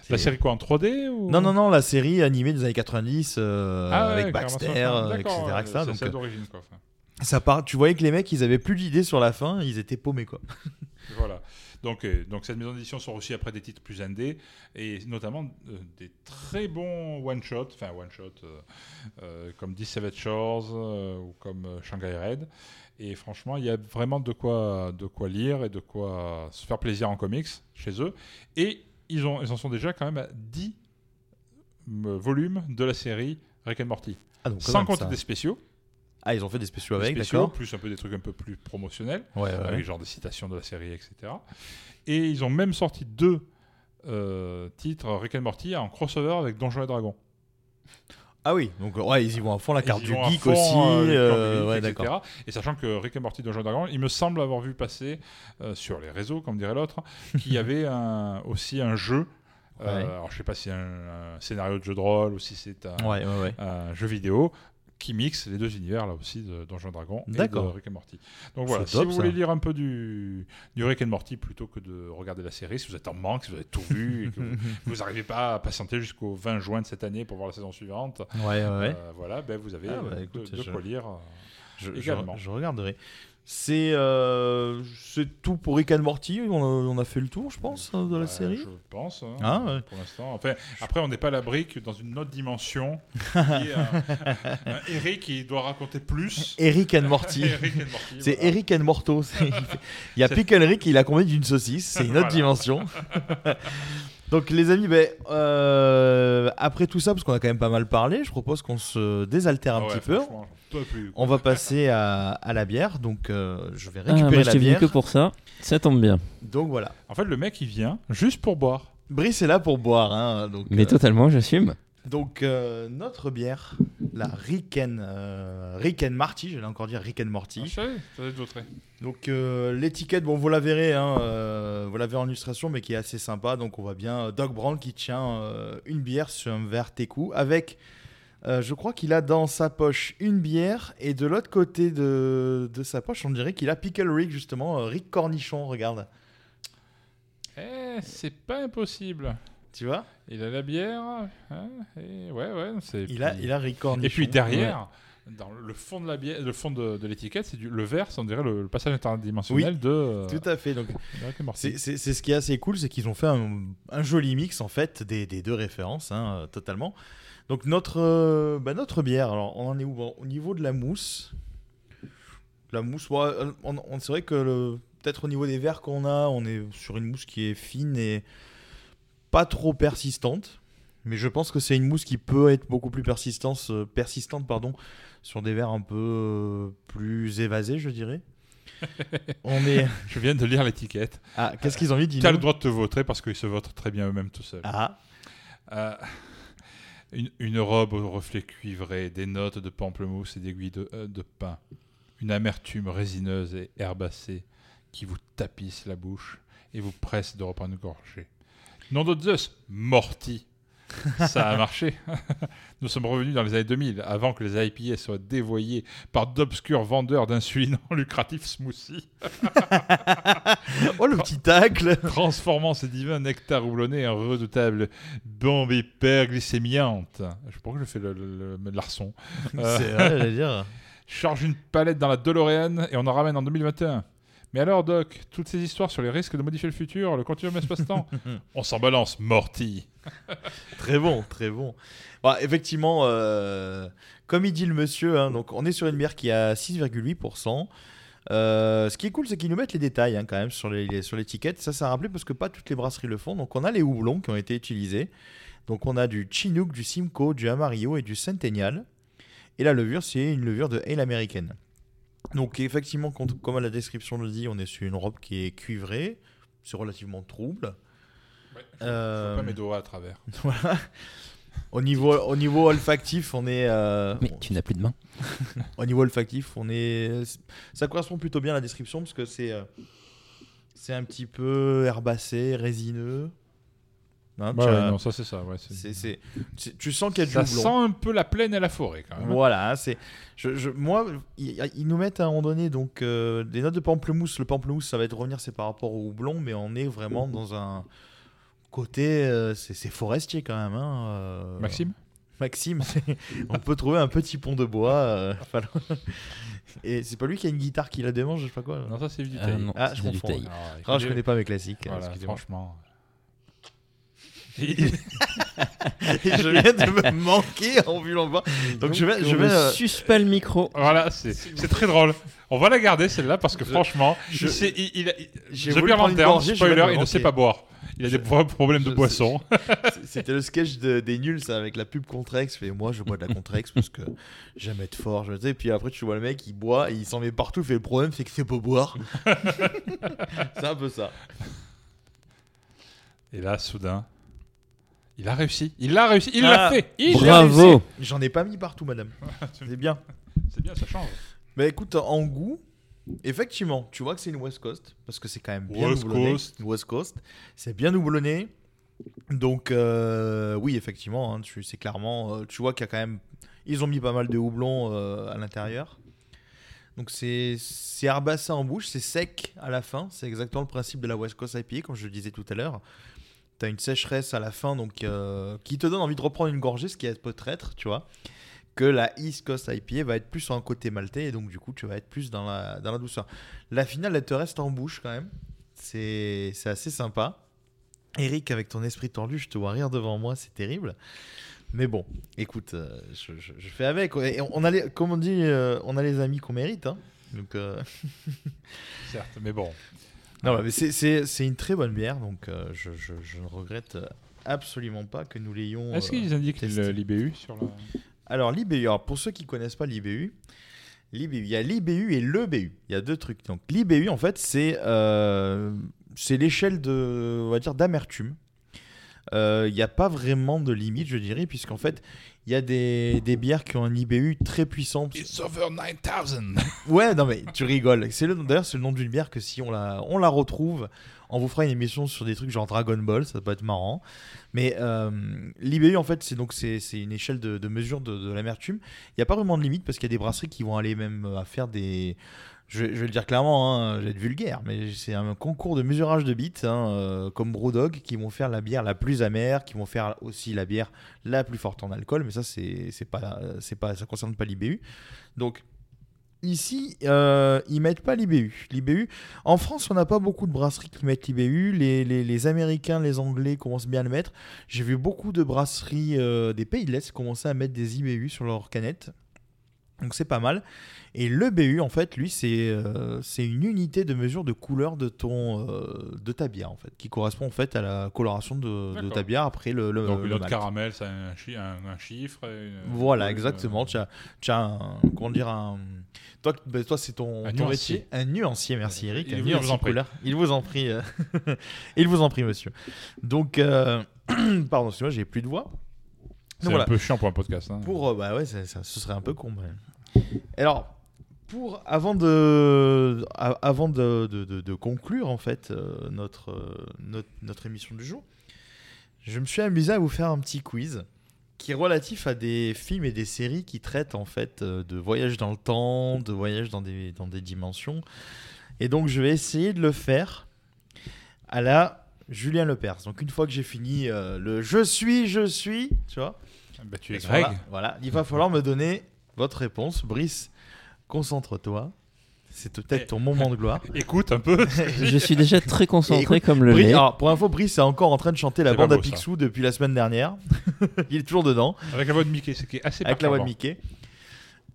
Speaker 7: La série quoi en 3D ou...
Speaker 6: Non, non, non, la série animée des années 90 euh,
Speaker 7: Ah ouais,
Speaker 6: avec Baxter,
Speaker 7: ça,
Speaker 6: euh, etc. Donc,
Speaker 7: celle
Speaker 6: euh,
Speaker 7: d'origine quoi. enfin.
Speaker 6: ça part, tu voyais que les mecs, ils avaient plus d'idées sur la fin, ils étaient paumés quoi.
Speaker 7: Voilà. Donc, euh, donc cette maison d'édition sort aussi après des titres plus indés et notamment euh, des très bons one shot, enfin one shot euh, euh, comme 17 Shores euh, ou comme euh, Shanghai Red. Et franchement, il y a vraiment de quoi, de quoi lire et de quoi se faire plaisir en comics chez eux. Et ils, ont, ils en sont déjà quand même à 10 euh, volumes de la série Rick and Morty.
Speaker 6: Ah, donc,
Speaker 7: Sans compter
Speaker 6: ça-
Speaker 7: des spéciaux,
Speaker 6: Ah, ils ont fait des spéciaux avec, d'accord
Speaker 7: plus un peu des trucs un peu plus promotionnels
Speaker 6: Ouais, ouais,
Speaker 7: avec
Speaker 6: ouais.
Speaker 7: genre des citations de la série, etc. Et ils ont même sorti deux euh, titres Rick and Morty en crossover avec Donjons et Dragons.
Speaker 6: Ah oui, donc ouais, ils y vont à fond la carte du geek
Speaker 7: fond,
Speaker 6: aussi.
Speaker 7: euh,
Speaker 6: euh,
Speaker 7: du geek,
Speaker 6: ouais,
Speaker 7: etc. Et sachant que Rick and Morty Donjons et Dragons, il me semble avoir vu passer euh, sur les réseaux, comme dirait l'autre, qu'il y avait un- aussi un jeu. euh,
Speaker 6: Ouais.
Speaker 7: alors je sais pas si c'est un, un scénario de jeu de rôle ou si c'est
Speaker 6: ouais.
Speaker 7: un jeu vidéo qui mixe les deux univers là aussi de Donjons et Dragons et de. Rick and Morty. Donc voilà, si
Speaker 6: top,
Speaker 7: vous
Speaker 6: ça.
Speaker 7: voulez lire un peu du, du Rick and Morty plutôt que de regarder la série, si vous êtes en manque, si vous avez tout vu et que vous n'arrivez pas à patienter jusqu'au 20 juin de cette année pour voir la saison suivante,
Speaker 6: Ouais, ouais, ouais.
Speaker 7: euh, voilà, ben vous avez
Speaker 6: Ah, bah,
Speaker 7: de-
Speaker 6: écoute,
Speaker 7: de,
Speaker 6: je-
Speaker 7: quoi lire. euh,
Speaker 6: je, je-
Speaker 7: également.
Speaker 6: je regarderai. C'est euh, c'est tout pour Rick and Morty. On a, on a fait le tour, je pense, hein, de la
Speaker 7: bah,
Speaker 6: série.
Speaker 7: Je pense, hein,
Speaker 6: Ah, ouais.
Speaker 7: pour l'instant. Enfin, après, on n'est pas à l'abri que dans une autre dimension, il un, un Eric qui doit raconter plus.
Speaker 6: Eric and Morty. C'est
Speaker 7: voilà.
Speaker 6: Eric and Morto. Il y a Pickle Rick, il a combien d'une saucisse. C'est une autre
Speaker 7: Voilà.
Speaker 6: dimension. Donc les amis, ben, euh, après tout ça, parce qu'on a quand même pas mal parlé, je propose qu'on se désaltère un
Speaker 7: Ah ouais,
Speaker 6: petit peu.
Speaker 7: plus.
Speaker 6: On va passer à, à la bière. Donc euh, je vais
Speaker 8: Ah,
Speaker 6: récupérer
Speaker 8: moi, je
Speaker 6: la
Speaker 8: venu
Speaker 6: bière.
Speaker 8: que pour ça. Ça tombe bien.
Speaker 6: Donc voilà.
Speaker 7: En fait, le mec, il vient juste pour boire.
Speaker 6: Brice est là pour boire. hein, donc,
Speaker 8: Mais
Speaker 6: euh,
Speaker 8: totalement, j'assume.
Speaker 6: donc euh, notre bière, la Rick and, euh, Rick and Marty, j'allais encore dire Rick and Morty.
Speaker 7: Ah, je savais.
Speaker 6: Donc euh, l'étiquette, bon vous la verrez, hein, euh, vous la verrez en illustration, mais qui est assez sympa. Donc on voit bien Doc Brown qui tient une bière sur un verre Teku avec, je crois qu'il a dans sa poche une bière et de l'autre côté de, de sa poche, on dirait qu'il a Pickle Rick justement, Rick Cornichon, regarde.
Speaker 7: Eh, c'est pas impossible.
Speaker 6: Tu vois?
Speaker 7: Il a la bière. hein, et ouais, ouais. c'est-
Speaker 6: il a, il a.
Speaker 7: Et puis derrière, dans le fond de la bière, le fond de, de l'étiquette, c'est du le vert, c'est on dirait le, le passage interdimensionnel
Speaker 6: Oui,
Speaker 7: de. euh,
Speaker 6: Tout à fait. Donc. C'est- ce qui est assez cool, c'est qu'ils ont fait un, un joli mix en fait des, des deux références, hein, totalement. Donc notre, euh, bah, notre bière, alors on en est où Au niveau de la mousse, la mousse, ouais, euh, on, on- c'est vrai que peut-être au niveau des verres qu'on a, on est sur une mousse qui est fine et pas trop persistante. Mais je pense que c'est une mousse qui peut être beaucoup plus persistante, euh, persistante pardon, sur des verres un peu euh, plus évasés, je dirais. on est.
Speaker 7: Je viens de lire l'étiquette.
Speaker 6: Ah, qu'est-ce qu'ils ont mis
Speaker 7: Tu as le droit de te voter parce qu'ils se votent très bien eux-mêmes tout seuls.
Speaker 6: Ah,
Speaker 7: Euh, une, une robe au reflet cuivré, des notes de pamplemousse et d'aiguilles de, euh, de pin. Une amertume résineuse et herbacée qui vous tapisse la bouche et vous presse de reprendre une gorgée. Nom de Zeus, Morty. Ça a marché. Nous sommes revenus dans les années 2000, avant que les IPA soient dévoyés par d'obscurs vendeurs d'insuline en lucratif smoothie,
Speaker 6: Oh le petit tacle
Speaker 7: transformant ces divins nectars houblonnés en redoutable bombe hyperglycémiante. Pourquoi je fais le, le, le larçon. Euh,
Speaker 6: C'est vrai, j'allais dire.
Speaker 7: charge une palette dans la DeLorean et on en ramène en 2021. Mais alors, Doc, toutes ces histoires sur les risques de modifier le futur, le continuum espace-temps, on s'en balance, Morty.
Speaker 6: Très bon, très bon. Bah, effectivement, euh, comme il dit le monsieur, hein, donc on est sur une bière qui a 6,8%. Euh, ce qui est cool, c'est qu'ils nous mettent les détails hein, quand même sur les- les- sur l'étiquette. Ça, ça a rappelé parce que pas toutes les brasseries le font. Donc on a les houblons qui ont été utilisés. Donc on a du Chinook, du Simcoe, du Amarillo et du Centennial. Et la levure, c'est une levure de ale américaine. Donc effectivement, quand- comme la description le dit, on est sur une robe qui est cuivrée. C'est relativement trouble.
Speaker 7: Je
Speaker 6: Euh,
Speaker 7: vois pas mes doigts à travers.
Speaker 6: Voilà. Au niveau, au niveau olfactif, on est. euh,
Speaker 8: Mais tu n'as plus de main.
Speaker 6: Au niveau olfactif, on est. Ça correspond plutôt bien à la description parce que c'est. euh, C'est un petit peu herbacé, résineux. Hein,
Speaker 7: Bah
Speaker 6: tu
Speaker 7: ouais, non, ça c'est ça. Ouais, c'est-
Speaker 6: c'est- tu sens qu'il y a du
Speaker 7: ça sent un peu la plaine et la forêt quand même.
Speaker 6: Voilà, hein, c'est. Je, je- moi, ils, ils nous mettent à un moment donné donc euh, des notes de pamplemousse. Le pamplemousse, ça va être revenir, c'est par rapport au houblon, mais on est vraiment dans un côté, euh, c'est forestier quand même. Hein, euh,
Speaker 7: Maxime?
Speaker 6: Maxime, on peut trouver un petit pont de bois. euh. Et c'est pas lui qui a une guitare qui la démange, je sais pas quoi.
Speaker 7: Non, ça c'est du
Speaker 8: Ah
Speaker 6: Ah,
Speaker 8: c'est
Speaker 6: je confonds.
Speaker 7: Ah,
Speaker 6: Ah, je connais pas mes classiques.
Speaker 7: Voilà, franchement.
Speaker 6: Et je viens de me manquer en vu l'envoi. Donc, je vais, je vais. euh,
Speaker 8: le micro.
Speaker 7: Voilà, c'est c'est très drôle. On va la garder celle-là parce que
Speaker 6: Je-
Speaker 7: franchement,
Speaker 6: je-
Speaker 7: il sait- il, il, je
Speaker 6: voulu prendre
Speaker 7: terme,
Speaker 6: gorgée, je
Speaker 7: spoiler, il ne sait pas boire. Il a
Speaker 6: Je-
Speaker 7: des pro- problèmes de
Speaker 6: je-
Speaker 7: boisson.
Speaker 6: C'était le sketch de- des nuls, ça, avec la pub Contrex. Fait moi, je bois de la Contrex parce que j'aime être fort. Je sais. Puis après, tu vois le mec, il boit et il s'en met partout. Fait le problème, c'est que c'est pas boire. c'est un peu ça.
Speaker 7: Et là, soudain, il a réussi. Il l'a réussi. Il
Speaker 6: Ah,
Speaker 7: l'a fait. Il l'a
Speaker 8: Bravo.
Speaker 6: J'en ai pas mis partout, madame. C'est bien.
Speaker 7: C'est bien, ça change.
Speaker 6: Bah écoute, en goût, effectivement, tu vois que c'est une West Coast parce que c'est quand même bien
Speaker 7: West. Coast.
Speaker 6: West Coast. C'est bien houblonné. Donc euh, oui, effectivement, hein, tu, c'est clairement, euh, tu vois qu'il y a quand même, ils ont mis pas mal de houblon euh, à l'intérieur. Donc c'est c'est herbacé en bouche, c'est sec à la fin. C'est exactement le principe de la West Coast IPA, comme je le disais tout à l'heure. T'as une sécheresse à la fin, donc euh, qui te donne envie de reprendre une gorgée, ce qui est peut-être, tu vois que la East Coast IPA va être plus sur un côté maltais et donc du coup tu vas être plus dans la, dans la douceur. La finale elle te reste en bouche quand même. C'est assez sympa. Eric avec ton esprit tordu, je te vois rire devant moi, c'est terrible. Mais bon, écoute, euh, je, fais avec. Et on a les, comme on dit, euh, on a les amis qu'on mérite. hein. Donc,
Speaker 7: Certes, mais bon.
Speaker 6: Non, mais c'est- c'est c'est une très bonne bière, donc euh, je, je- je ne regrette absolument pas que nous l'ayons.
Speaker 7: Est-ce
Speaker 6: euh,
Speaker 7: qu'ils indiquent le- l'IBU sur la...
Speaker 6: Alors l'IBU, alors pour ceux qui connaissent pas l'IBU, l'IBU, il y a l'IBU et le BU. Il y a deux trucs. Donc l'IBU en fait c'est euh, c'est l'échelle de on va dire d'amertume. Euh, Il n'y a pas vraiment de limite, je dirais, puisqu'en fait il y a des, des bières qui ont un IBU très puissant.
Speaker 7: It's over 9000.
Speaker 6: Ouais, non mais tu rigoles. C'est le d'ailleurs c'est le nom d'une bière que si on la on la retrouve, on vous fera une émission sur des trucs genre Dragon Ball, ça peut être marrant. Mais euh, l'IBU en fait c'est donc c'est c'est une échelle de, de mesure de, de l'amertume. Il n'y a pas vraiment de limite parce qu'il y a des brasseries qui vont aller même euh, à faire des je vais, le dire clairement, hein, je vais être vulgaire, mais c'est un concours de mesurage de bits, hein, euh, comme Brewdog, qui vont faire la bière la plus amère, qui vont faire aussi la bière la plus forte en alcool, mais ça, c'est c'est pas, concerne pas l'IBU. Donc, Ici, euh, ils mettent pas l'IBU. L'IBU, en France, on n'a pas beaucoup de brasseries qui mettent l'IBU. Les Américains, les Anglais commencent bien à le mettre. J'ai vu beaucoup de brasseries euh, des pays de l'Est commencer à mettre des IBU sur leurs canettes. Donc c'est pas mal. Et le BU, en fait, lui, c'est euh, c'est une unité de mesure de couleur de ton euh, de ta bière, en fait, qui correspond en fait à la coloration de, ta bière après le, le
Speaker 7: Donc
Speaker 6: le malt.
Speaker 7: caramel, a un, chi- un, un chiffre. une-
Speaker 6: Voilà,
Speaker 7: euh,
Speaker 6: exactement. Tu as, tu as un, comment dire, un, toi, bah, toi c'est ton,
Speaker 7: Un
Speaker 6: ton
Speaker 7: nuancier.
Speaker 6: métier. Un nuancier, merci Eric.
Speaker 7: Il
Speaker 6: un
Speaker 7: vous- il vous
Speaker 6: nuancier
Speaker 7: en prie.
Speaker 6: Il vous en prie. euh, il vous en prie, monsieur. Donc, euh, pardon, excuse-moi, j'ai plus de voix.
Speaker 7: C'est un peu chiant pour un podcast. hein.
Speaker 6: Pour, euh, bah ouais, ça, ça- ce serait un peu con. mais- Alors, pour avant de, a- avant de, de- de- de conclure en fait euh, notre, euh, notre notre émission du jour, je me suis amusé à vous faire un petit quiz qui est relatif à des films et des séries qui traitent en fait euh, de voyage dans le temps, de voyage dans des dans des dimensions. Et donc, je vais essayer de le faire à la Julien Lepers. Donc, une fois que j'ai fini euh, le je suis, je suis, tu vois.
Speaker 7: Bah, tu es Greg.
Speaker 6: Voilà, il va falloir me donner votre réponse. Brice, concentre-toi. C'est peut-être ton moment de gloire.
Speaker 7: Écoute un peu.
Speaker 8: Je suis déjà très concentré
Speaker 6: Écoute,
Speaker 8: comme le
Speaker 6: Brice-
Speaker 8: lait.
Speaker 6: alors, pour info, Brice est encore en train de chanter la
Speaker 7: C'est
Speaker 6: bande à
Speaker 7: ça.
Speaker 6: Picsou depuis la semaine dernière. il est toujours dedans,
Speaker 7: Avec la voix de Mickey, ce qui est assez
Speaker 6: avec la voix de. Mickey.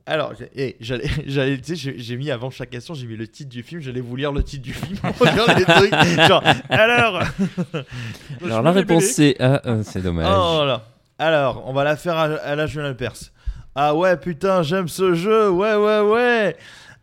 Speaker 6: Alors, j'ai- eh, j'allais, j'allais, tu sais, j'ai- mis avant chaque question, j'ai mis le titre du film, j'allais vous lire le titre du film. pour dire les trucs. Genre, alors.
Speaker 8: Alors la réponse c'est A, euh, c'est dommage.
Speaker 6: Oh là. Alors, on va la faire à, à la Julien Perse. Ah ouais, putain, j'aime ce jeu. Ouais, ouais, ouais.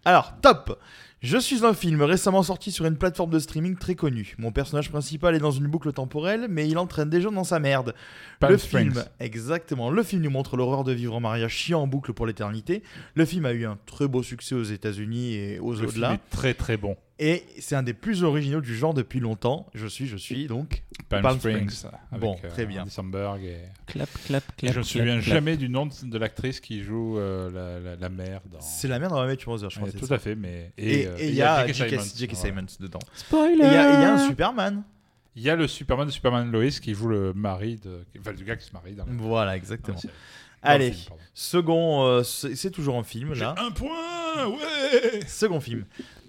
Speaker 6: Alors, top. Je suis un film récemment sorti sur une plateforme de streaming très connue. Mon personnage principal est dans une boucle temporelle, mais il entraîne des gens dans sa merde.
Speaker 7: Palm
Speaker 6: le
Speaker 7: Springs.
Speaker 6: film, exactement. Le film nous montre l'horreur de vivre en mariage chiant en boucle pour l'éternité. Le film a eu un très beau succès aux États-Unis et aux au-delà.
Speaker 7: très très bon.
Speaker 6: Et c'est un des plus originaux du genre depuis longtemps. Je suis, je suis donc.
Speaker 7: Palm,
Speaker 6: Palm
Speaker 7: Springs.
Speaker 6: Springs.
Speaker 7: avec,
Speaker 6: Bon,
Speaker 7: euh,
Speaker 6: très bien.
Speaker 7: Et...
Speaker 8: Clap, clap,
Speaker 7: et
Speaker 8: clap.
Speaker 7: je me
Speaker 8: clap,
Speaker 7: souviens
Speaker 8: clap.
Speaker 7: jamais du nom de, de l'actrice qui joue euh, la, la, la mère dans.
Speaker 6: C'est la mère dans Matthew Mother, je crois.
Speaker 7: Tout
Speaker 6: ça.
Speaker 7: à fait, mais
Speaker 6: Et
Speaker 7: euh,
Speaker 6: il y a
Speaker 7: J.K.
Speaker 6: J.K.
Speaker 7: Simmons.
Speaker 6: J.K.
Speaker 7: Voilà.
Speaker 6: Simmons dedans.
Speaker 8: Spoiler
Speaker 6: il y, a y a un Superman.
Speaker 7: Il y a le Superman de Superman Lois qui joue le mari de, enfin du gars qui se marie dans la,
Speaker 6: Voilà, exactement.
Speaker 7: Dans
Speaker 6: Allez,
Speaker 7: film,
Speaker 6: second, euh, c'est toujours un film là.
Speaker 7: un point, ouais.
Speaker 6: Second film.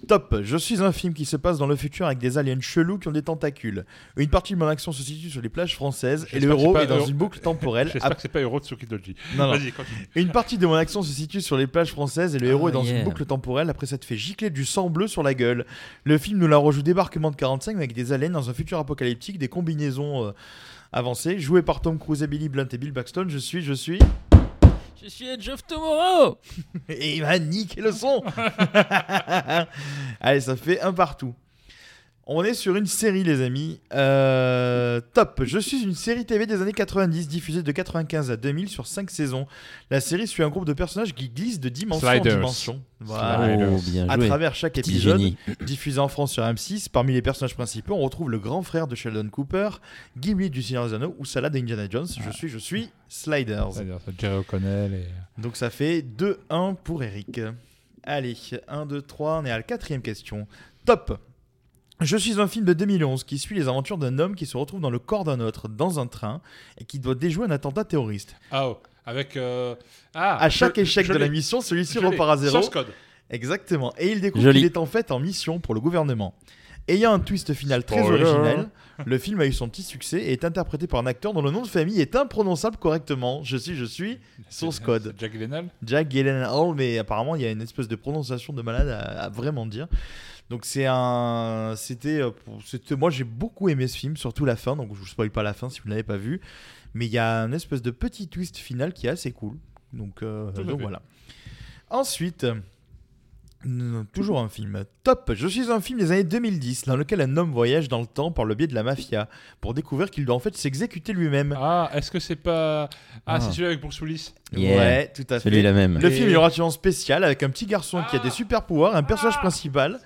Speaker 6: Top, je suis un film qui se passe dans le futur avec des aliens chelous qui ont des tentacules. Une partie de mon action se situe sur les plages françaises et le
Speaker 7: J'espère que
Speaker 6: héros
Speaker 7: c'est pas
Speaker 6: est dans
Speaker 7: Euro-
Speaker 6: une boucle temporelle.
Speaker 7: J'espère
Speaker 6: ap-
Speaker 7: que c'est pas Euro Tsukidoji.
Speaker 6: Non, non.
Speaker 7: Vas-y, continue.
Speaker 6: Une partie de mon action se situe sur les plages françaises et le
Speaker 8: Ah,
Speaker 6: héros est dans
Speaker 8: yeah.
Speaker 6: une boucle temporelle après s'être fait gicler du sang bleu sur la gueule. Le film nous la rejoue débarquement de 45 avec des aliens dans un futur apocalyptique, des combinaisons euh, avancées, jouées par Tom Cruise, et Billy Blunt et Bill Paxton. Je suis, je suis.
Speaker 8: Je suis of Tomorrow
Speaker 6: Et il m'a niqué le son Allez, ça fait un partout. On est sur une série, les amis. Euh, top Je suis une série TV des années 90, diffusée de 95 à 2000 sur 5 saisons. La série suit un groupe de personnages qui glissent de dimension
Speaker 7: Sliders.
Speaker 6: en dimension. Voilà.
Speaker 7: Sliders.
Speaker 8: Oh, bien
Speaker 6: À
Speaker 8: joué.
Speaker 6: travers chaque
Speaker 8: Petit
Speaker 6: épisode,
Speaker 8: génie.
Speaker 6: diffusé en France sur M6, parmi les personnages principaux, on retrouve le grand frère de Sheldon Cooper, Gimli du Seigneur des Anneaux ou Salah d'Indiana Jones. Je suis, je suis Sliders.
Speaker 7: C'est Jerry O'Connell et.
Speaker 6: Donc ça fait 2-1 pour Eric. Allez, 1, 2, 3, on est à la quatrième question. Top Je suis un film de 2011 qui suit les aventures d'un homme qui se retrouve dans le corps d'un autre dans un train et qui doit déjouer un attentat terroriste.
Speaker 7: Ah, oh, avec. euh, Ah,
Speaker 6: À chaque
Speaker 7: je-
Speaker 6: échec
Speaker 7: je
Speaker 6: de la mission, celui-ci repart à zéro.
Speaker 7: Source code.
Speaker 6: Exactement. Et il découvre qu'il est en fait en mission pour le gouvernement. Ayant un twist final très
Speaker 7: Spoiler.
Speaker 6: original, le film a eu son petit succès et est interprété par un acteur dont le nom de famille est imprononçable correctement. Je suis, je suis Source code.
Speaker 7: Jack Gyllenhaal
Speaker 6: Jack Gyllenhaal, mais apparemment il y a une espèce de prononciation de malade à, à vraiment dire. Donc c'est un, c'était, euh, c'était, moi j'ai beaucoup aimé ce film, surtout la fin. Donc je vous spoil pas la fin si vous ne l'avez pas vu, mais il y a un espèce de petit twist final qui est assez cool. Donc, euh, donc voilà. Ensuite. euh, Toujours un film. Top Je suis un film des années 2010 dans lequel un homme voyage dans le temps par le biais de la mafia pour découvrir qu'il doit en fait s'exécuter lui-même.
Speaker 7: Ah, est-ce que c'est pas. Ah,
Speaker 8: Ah.
Speaker 7: c'est celui avec Bruce Willis?
Speaker 8: Yeah.
Speaker 6: Ouais, tout à fait.
Speaker 8: Celui-là même.
Speaker 6: Le
Speaker 7: Et-
Speaker 6: film est relativement spécial avec un petit garçon qui a des super pouvoirs, un personnage principal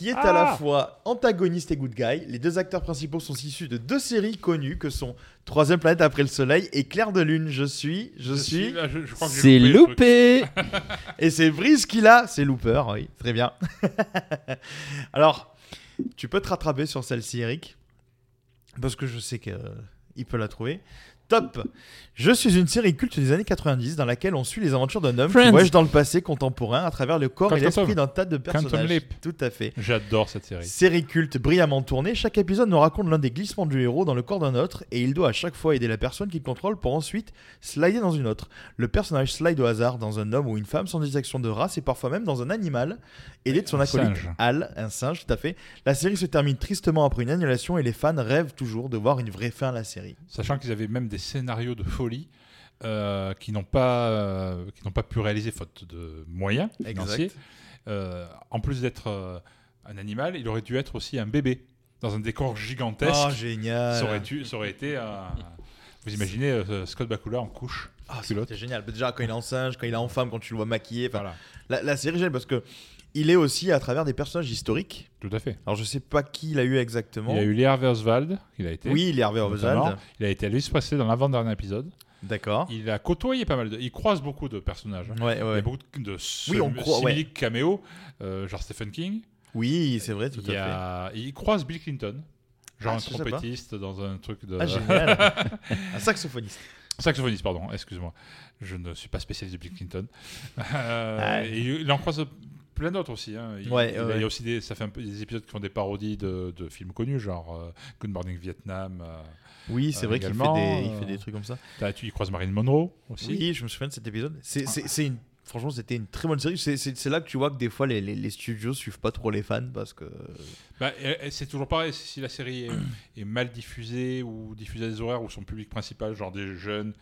Speaker 6: qui est à la
Speaker 7: Ah.
Speaker 6: fois antagoniste et good guy. Les deux acteurs principaux sont issus de deux séries connues que sont Troisième planète après le soleil et Clair de lune. Je suis, je, suis,
Speaker 7: je, je crois que j'ai
Speaker 8: C'est
Speaker 7: loupé
Speaker 6: et c'est Brice qui l'a, c'est Looper, oui, très bien. Alors, tu peux te rattraper sur celle-ci, Eric, parce que je sais qu'il peut la trouver. Top Je suis une série culte des années 90 dans laquelle on suit les aventures d'un homme qui
Speaker 8: Friends.
Speaker 6: voyage dans le passé contemporain à travers le corps et
Speaker 7: Quantum.
Speaker 6: l'esprit d'un tas de personnages. Tout à fait.
Speaker 7: J'adore cette série.
Speaker 6: Série culte brillamment tournée, chaque épisode nous raconte l'un des glissements du héros dans le corps d'un autre et il doit à chaque fois aider la personne qu'il contrôle pour ensuite slider dans une autre. Le personnage slide au hasard dans un homme ou une femme sans distinction de race et parfois même dans un animal, aidé de son acolyte. Al, un singe tout à fait. La série se termine tristement après une annulation et les fans rêvent toujours de voir une vraie fin à la série.
Speaker 7: Sachant qu'ils avaient même des scénarios de folie euh, qui n'ont pas, euh, qui n'ont pas pu réaliser faute de moyens financiers. Euh, en plus d'être un animal, il aurait dû être aussi un bébé dans un décor gigantesque.
Speaker 6: Oh génial
Speaker 7: ça, aurait dû- ça aurait été un... Vous imaginez Scott Bakula en couche
Speaker 6: Ah,
Speaker 7: culotte.
Speaker 6: c'était génial. Déjà quand il est en singe, quand il est en femme, quand tu le vois maquillé.
Speaker 7: Voilà,
Speaker 6: la, la série parce que il est aussi à travers des personnages historiques.
Speaker 7: tout à fait.
Speaker 6: Alors je sais pas qui il a eu exactement.
Speaker 7: Il y a eu Lee Harvey Oswald, il a été.
Speaker 6: Oui, Harvey
Speaker 7: notamment.
Speaker 6: Oswald.
Speaker 7: Il a été Elvis Presley dans l'avant-dernier épisode.
Speaker 6: D'accord.
Speaker 7: Il a côtoyé pas mal de... Il croise beaucoup de personnages. hein.
Speaker 6: Ouais,
Speaker 7: Il y
Speaker 6: ouais.
Speaker 7: a beaucoup de,
Speaker 6: Oui, on croit, ouais.
Speaker 7: caméos, euh, genre Stephen King.
Speaker 6: Oui, c'est vrai, tout
Speaker 7: il,
Speaker 6: à
Speaker 7: a... il croise Bill Clinton, genre
Speaker 6: Ah,
Speaker 7: un trompettiste dans un truc de...
Speaker 6: fait. Ah, génial. un saxophoniste.
Speaker 7: Saxophoniste, pardon, excuse-moi. Je ne suis pas spécialiste de Bill Clinton. Euh,
Speaker 6: Ah.
Speaker 7: il en croise plein d'autres aussi. hein. Il,
Speaker 6: Ouais,
Speaker 7: il
Speaker 6: ouais.
Speaker 7: il y a aussi des, ça fait un peu des épisodes qui font des parodies de, de films connus, genre euh, Good Morning Vietnam. euh,
Speaker 6: Oui, c'est
Speaker 7: Euh,
Speaker 6: vrai qu'il fait, des, il
Speaker 7: euh,
Speaker 6: fait des trucs comme ça.
Speaker 7: t'as- tu y croises Marilyn Monroe aussi.
Speaker 6: Oui, je me souviens de cet épisode. C'est, une... Franchement, c'était une très bonne série. C'est, là que tu vois que des fois, les, les, les studios suivent pas trop les fans parce que...
Speaker 7: Bah, c'est toujours pareil, si la série est, est mal diffusée ou diffusée à des horaires où son public principal, genre des jeunes,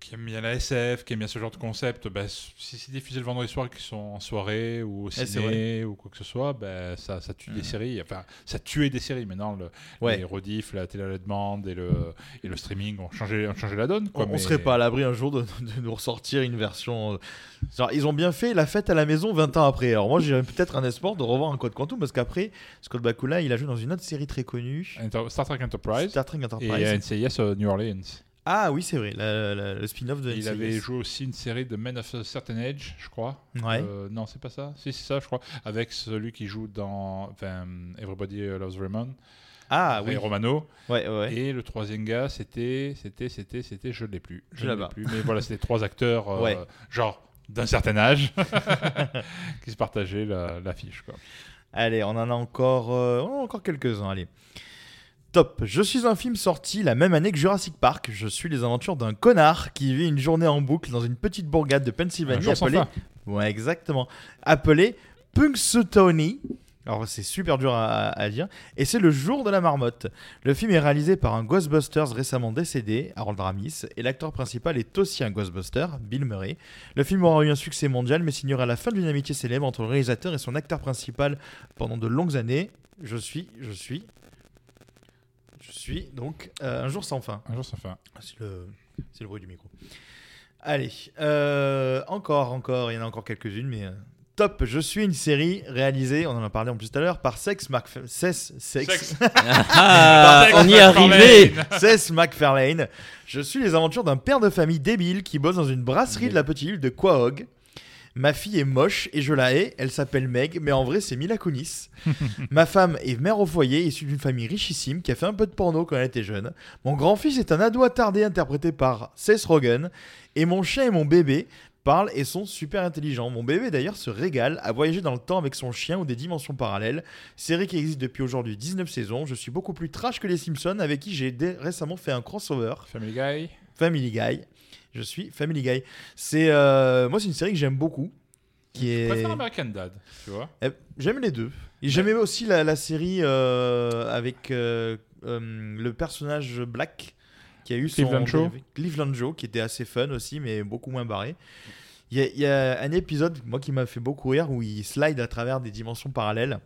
Speaker 7: qui aiment bien la SF, qui aiment bien ce genre de concept, bah, si c'est diffusé le vendredi soir, qu'ils sont en soirée ou au
Speaker 6: c'est
Speaker 7: ciné ou quoi que ce soit, bah, ça, ça tue des
Speaker 6: Mhm.
Speaker 7: séries. Enfin, ça tuait des séries. Maintenant, le,
Speaker 6: Ouais.
Speaker 7: les rediffs, la télé à la demande et le, et le streaming ont changé, ont changé la donne. Quoi,
Speaker 6: on, on
Speaker 7: mais-
Speaker 6: serait pas à l'abri un jour de, de nous ressortir une version. euh, genre, ils ont bien fait la fête à la maison 20 ans après. Alors moi, j'ai peut-être un espoir de revoir un Code Quantum parce qu'après, Scott Bakula, il a joué dans une autre série très connue.
Speaker 7: Star Trek Enterprise
Speaker 6: Star Trek
Speaker 7: et
Speaker 6: Enterprise.
Speaker 7: NCIS euh, New Orleans.
Speaker 6: Ah oui, c'est vrai, la- la- le spin-off de
Speaker 7: Il
Speaker 6: NCIS.
Speaker 7: avait joué aussi une série de Men of a Certain Age, je crois.
Speaker 6: Ouais.
Speaker 7: Euh, non, c'est pas ça. Si, c'est ça, je crois. Avec celui qui joue dans Everybody Loves Raymond.
Speaker 6: Ah oui.
Speaker 7: Romano.
Speaker 6: Ouais, ouais.
Speaker 7: Et le troisième gars, c'était, c'était, c'était, c'était, je ne l'ai plus. Je ne
Speaker 6: l'ai
Speaker 7: plus. Mais voilà, c'était trois acteurs, euh,
Speaker 6: Ouais.
Speaker 7: genre d'un certain âge, qui se partageaient la- l'affiche. quoi.
Speaker 6: Allez, on en a encore, euh, on en a encore quelques-uns. Allez. Top. Je suis un film sorti la même année que Jurassic Park. Je suis les aventures d'un connard qui vit une journée en boucle dans une petite bourgade de Pennsylvanie appelée. Ouais, exactement. Appelé Punxsutawney. Alors c'est super dur à, à dire. Et c'est le jour de la marmotte. Le film est réalisé par un Ghostbusters récemment décédé, Harold Ramis, et l'acteur principal est aussi un Ghostbuster, Bill Murray. Le film aura eu un succès mondial, mais signera la fin d'une amitié célèbre entre le réalisateur et son acteur principal pendant de longues années. Je suis, je suis, suis donc euh, un jour sans fin.
Speaker 7: Un jour sans fin.
Speaker 6: C'est le, c'est le bruit du micro. Allez, euh, encore, encore, il y en a encore quelques-unes, mais euh, top. Je suis une série réalisée, on en a parlé en plus tout à l'heure, par Sex MacFarlane. Sex, Sex,
Speaker 7: Sex.
Speaker 8: Ah,
Speaker 7: Sex
Speaker 8: on y est arrivé
Speaker 6: Seth MacFarlane. Je suis les aventures d'un père de famille débile qui bosse dans une brasserie de la petite île de Quahog. Ma fille est moche et je la hais. Elle s'appelle Meg, mais en vrai c'est Mila Kunis. Ma femme est mère au foyer, issue d'une famille richissime qui a fait un peu de porno quand elle était jeune. Mon grand-fils est un ado attardé interprété par Seth Rogen. Et mon chien et mon bébé parlent et sont super intelligents. Mon bébé d'ailleurs se régale à voyager dans le temps avec son chien ou des dimensions parallèles. Série qui existe depuis aujourd'hui 19 saisons. Je suis beaucoup plus trash que les Simpsons avec qui j'ai dé- récemment fait un crossover.
Speaker 7: Family Guy.
Speaker 6: Family Guy. Je suis Family Guy. C'est euh, moi c'est une série que j'aime beaucoup. Qui
Speaker 7: Je
Speaker 6: est...
Speaker 7: préfère American Dad, tu vois.
Speaker 6: Eh, J'aime les deux. Et J'aimais aussi la, la série euh, avec euh, le personnage Black qui a eu son
Speaker 7: Cleveland Joe.
Speaker 6: Cleveland Joe qui était assez fun aussi mais beaucoup moins barré. Il y, y a un épisode moi qui m'a fait beaucoup rire où il slide à travers des dimensions parallèles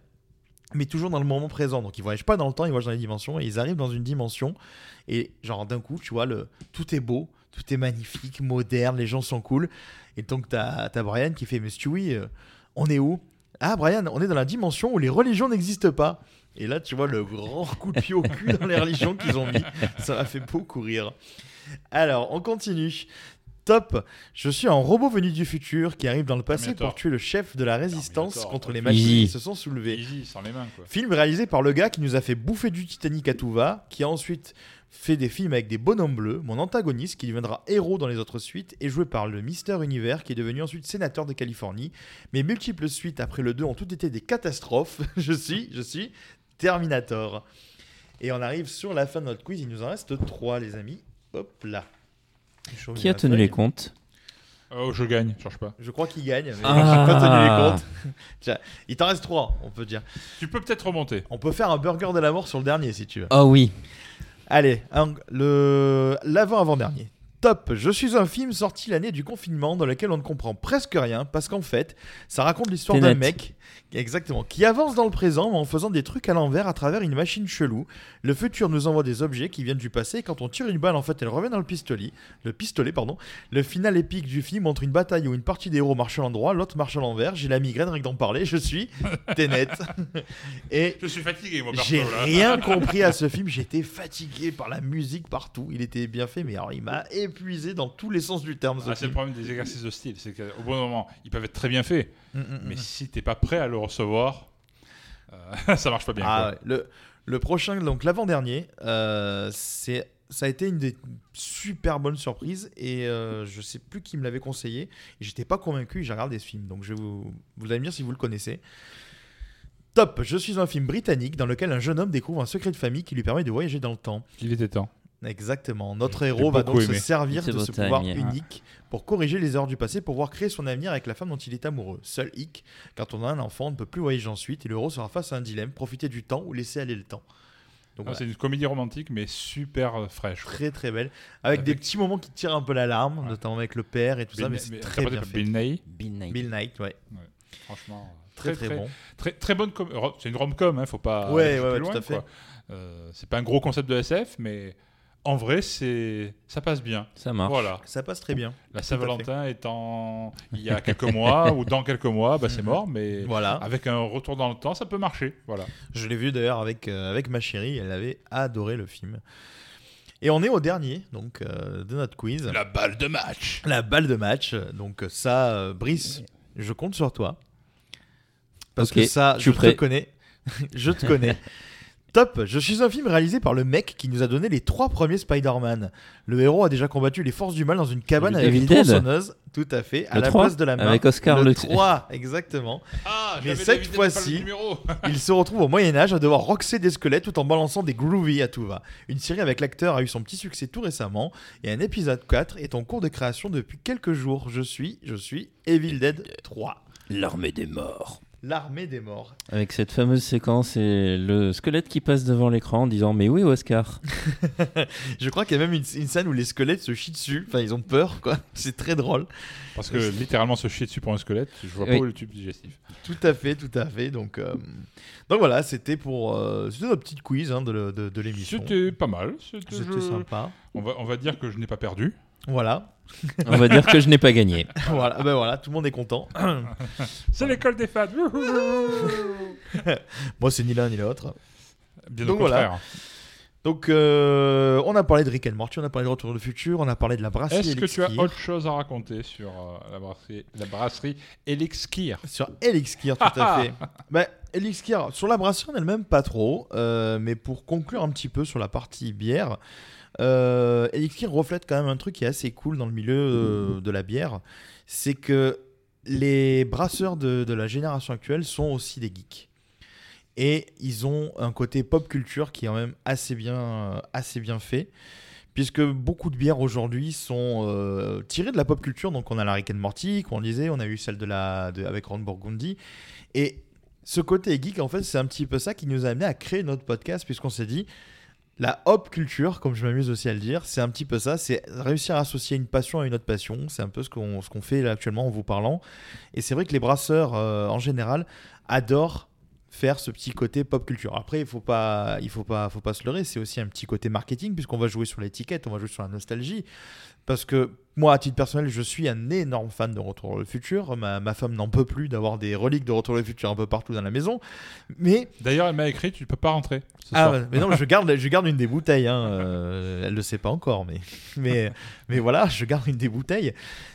Speaker 6: mais toujours dans le moment présent. Donc ils voyagent pas dans le temps, ils voyagent dans les dimensions et ils arrivent dans une dimension et genre d'un coup, tu vois le tout est beau, tout est magnifique, moderne, les gens sont cool et donc t'as as Brian qui fait mais Stewie, euh, on est où? Ah Brian, on est dans la dimension où les religions n'existent pas. Et là, tu vois le grand coup de pied au cul dans les religions qu'ils ont mis. Ça m'a fait beaucoup rire. Alors, on continue. Top Je suis un robot venu du futur qui arrive dans le passé
Speaker 7: Terminator.
Speaker 6: pour tuer le chef de la résistance
Speaker 7: Terminator.
Speaker 6: contre les machines
Speaker 8: Easy.
Speaker 6: qui se sont soulevées.
Speaker 7: Easy, sans les mains, quoi.
Speaker 6: Film réalisé par le gars qui nous a fait bouffer du Titanic à tout va, qui a ensuite fait des films avec des bonhommes bleus, mon antagoniste qui deviendra héros dans les autres suites, est joué par le Mister Univers qui est devenu ensuite sénateur de Californie. Mes multiples suites après le 2 ont toutes été des catastrophes. je suis, je suis Terminator. Et on arrive sur la fin de notre quiz, il nous en reste 3 les amis. Hop là.
Speaker 8: Qui a tenu les comptes?
Speaker 7: Oh, je gagne, change pas.
Speaker 6: Je crois qu'il gagne, mais
Speaker 8: Ah.
Speaker 6: j'ai pas tenu les comptes. Tiens, il t'en reste 3, on peut dire.
Speaker 7: Tu peux peut-être remonter.
Speaker 6: On peut faire un burger de la mort sur le dernier si tu veux.
Speaker 8: Oh oui.
Speaker 6: Allez, le l'avant-avant-dernier. Top, je suis un film sorti l'année du confinement dans lequel on ne comprend presque rien parce qu'en fait, ça raconte l'histoire d'un mec exactement qui avance dans le présent en faisant des trucs à l'envers à travers une machine chelou. Le futur nous envoie des objets qui viennent du passé et quand on tire une balle en fait, elle revient dans le pistolet. Le pistolet pardon. Le final épique du film montre une bataille où une partie des héros marche à l'endroit, l'autre marche à l'envers. J'ai la migraine rien que d'en parler, je suis Tenet. et
Speaker 7: Je suis fatigué, moi,
Speaker 6: j'ai rien compris à ce film. J'étais fatigué par la musique partout. Il était bien fait, mais alors il m'a épuisé dans tous les sens du terme.
Speaker 7: Ah, c'est le problème des exercices de style, c'est qu'au bon moment, ils peuvent être très bien faits,
Speaker 6: Mm, mm,
Speaker 7: mais
Speaker 6: mm.
Speaker 7: si t'es pas prêt à le recevoir, euh, ça marche pas bien.
Speaker 6: Ah ouais. le, le prochain, donc l'avant-dernier, euh, c'est ça a été une des super bonnes surprises et euh, je sais plus qui me l'avait conseillé et j'étais pas convaincu et j'ai regardé ce film donc je vous, vous allez me dire si vous le connaissez. Top, je suis un film britannique dans lequel un jeune homme découvre un secret de famille qui lui permet de voyager dans le temps.
Speaker 7: Il était temps.
Speaker 6: Exactement. Notre héros va donc se servir de ce pouvoir
Speaker 8: timing.
Speaker 6: unique pour corriger les erreurs du passé, pour pouvoir créer son avenir avec la femme dont il est amoureux. Seul hic, quand on a un enfant, on ne peut plus voyager ensuite et le héros sera face à un dilemme, profiter du temps ou laisser aller le temps. Donc,
Speaker 7: Ah,
Speaker 6: voilà.
Speaker 7: C'est une comédie romantique, mais super euh, fraîche. quoi.
Speaker 6: très très belle, avec des
Speaker 7: Avec-
Speaker 6: petits moments qui tirent un peu l'alarme,
Speaker 7: Ouais.
Speaker 6: notamment avec le père et tout ça, mais c'est très bien fait.
Speaker 7: Bill Nighy.
Speaker 8: Bill Knight.
Speaker 6: Bill Knight, ouais,
Speaker 7: Franchement,
Speaker 6: très
Speaker 7: très
Speaker 6: très, bon.
Speaker 7: Très, très bonne com- C'est une rom-com, hein, faut pas.
Speaker 6: Ouais,
Speaker 7: aller
Speaker 6: ouais,
Speaker 7: plus
Speaker 6: ouais,
Speaker 7: loin,
Speaker 6: tout à fait.
Speaker 7: Euh, c'est pas un gros concept de SF, mais en vrai, c'est ça passe bien.
Speaker 8: Ça marche.
Speaker 7: Voilà.
Speaker 6: Ça passe très bien.
Speaker 7: La Saint-Valentin étant il y a quelques mois ou dans quelques mois, bah, c'est mort, mais
Speaker 6: Voilà.
Speaker 7: avec un retour dans le temps, ça peut marcher. Voilà.
Speaker 6: Je l'ai vu d'ailleurs avec, euh, avec ma chérie, elle avait adoré le film. Et on est au dernier donc euh, de notre quiz.
Speaker 7: La balle de match.
Speaker 6: La balle de match. Donc ça, euh, Brice, je compte sur toi. Parce que ça,
Speaker 8: je
Speaker 6: te connais. je te connais. Top, je suis un film réalisé par le mec qui nous a donné les trois premiers Spider-Man. Le héros a déjà combattu les forces du mal dans une cabane avec
Speaker 8: Evil
Speaker 6: une
Speaker 8: Dead.
Speaker 6: tronçonneuse. Tout à fait, à
Speaker 8: Le
Speaker 6: la
Speaker 8: 3,
Speaker 6: place de la main.
Speaker 8: avec Oscar
Speaker 6: le
Speaker 8: le-
Speaker 6: 3, exactement.
Speaker 7: Ah,
Speaker 6: Mais cette fois-ci-. Il se retrouve au Moyen-Âge à devoir roxer des squelettes tout en balançant des groovies à tout va. Une série avec l'acteur a eu son petit succès tout récemment et un épisode 4 est en cours de création depuis quelques jours. Je suis, je suis Evil Dead 3.
Speaker 8: L'armée des morts.
Speaker 6: L'armée des morts.
Speaker 8: Avec cette fameuse séquence et le squelette qui passe devant l'écran en disant Mais oui, Oscar
Speaker 6: Je crois qu'il y a même une, une scène où les squelettes se chient dessus. Enfin, ils ont peur, quoi. C'est très drôle.
Speaker 7: Parce que littéralement se chier dessus pour un squelette, je vois
Speaker 8: Oui.
Speaker 7: pas où est le tube digestif.
Speaker 6: Tout à fait, tout à fait. Donc, euh, donc voilà, c'était pour euh, c'était notre petite quiz hein, de, de- de l'émission.
Speaker 7: C'était pas mal. C'était
Speaker 6: C'était
Speaker 7: je-
Speaker 6: sympa.
Speaker 7: On va, on va dire que je n'ai pas perdu.
Speaker 6: Voilà.
Speaker 8: On va dire que je n'ai pas gagné.
Speaker 6: voilà. Ben voilà, tout le monde est content.
Speaker 7: C'est l'école des fans.
Speaker 6: Moi, c'est ni l'un ni l'autre.
Speaker 7: Bien
Speaker 6: Donc
Speaker 7: au
Speaker 6: voilà.
Speaker 7: contraire.
Speaker 6: Donc, euh, on a parlé de Rick and Morty, on a parlé de Retour le futur, on a parlé de la brasserie
Speaker 7: Est-ce que tu as autre chose à raconter sur euh, la brasserie, la brasserie Elixir?
Speaker 6: Sur Elixir, tout à fait. bah, Elixir, sur la brasserie en elle-même, pas trop. euh, mais pour conclure un petit peu sur la partie bière, euh, Elixir reflète quand même un truc qui est assez cool dans le milieu euh, de la bière. C'est que les brasseurs de, la génération actuelle sont aussi des geeks. Et ils ont un côté pop culture qui est quand même assez bien, euh, assez bien fait. Puisque beaucoup de bières aujourd'hui sont euh, tirées de la pop culture. Donc on a la Rick and Morty, comme on le disait, on a eu celle de la, avec Ron Burgundy. Et ce côté geek, en fait, c'est un petit peu ça qui nous a amené à créer notre podcast, puisqu'on s'est dit, la hop culture, comme je m'amuse aussi à le dire, c'est un petit peu ça, c'est réussir à associer une passion à une autre passion. C'est un peu ce qu'on fait actuellement en vous parlant. Et c'est vrai que les brasseurs, euh, en général, adorent faire ce petit côté pop culture. Après, il faut pas, il faut pas, faut pas se leurrer. C'est aussi un petit côté marketing puisqu'on va jouer sur l'étiquette, on va jouer sur la nostalgie. Parce que moi, à titre personnel, je suis un énorme fan de Retour vers le futur. Ma, ma femme n'en peut plus d'avoir des reliques de Retour vers le futur un peu partout dans la maison. Mais
Speaker 7: D'ailleurs, elle m'a écrit tu peux pas rentrer. ce
Speaker 6: ah,
Speaker 7: soir.
Speaker 6: mais non, je garde, je garde une des bouteilles. Hein. euh, elle le sait pas encore, mais, mais, mais voilà, je garde une des bouteilles.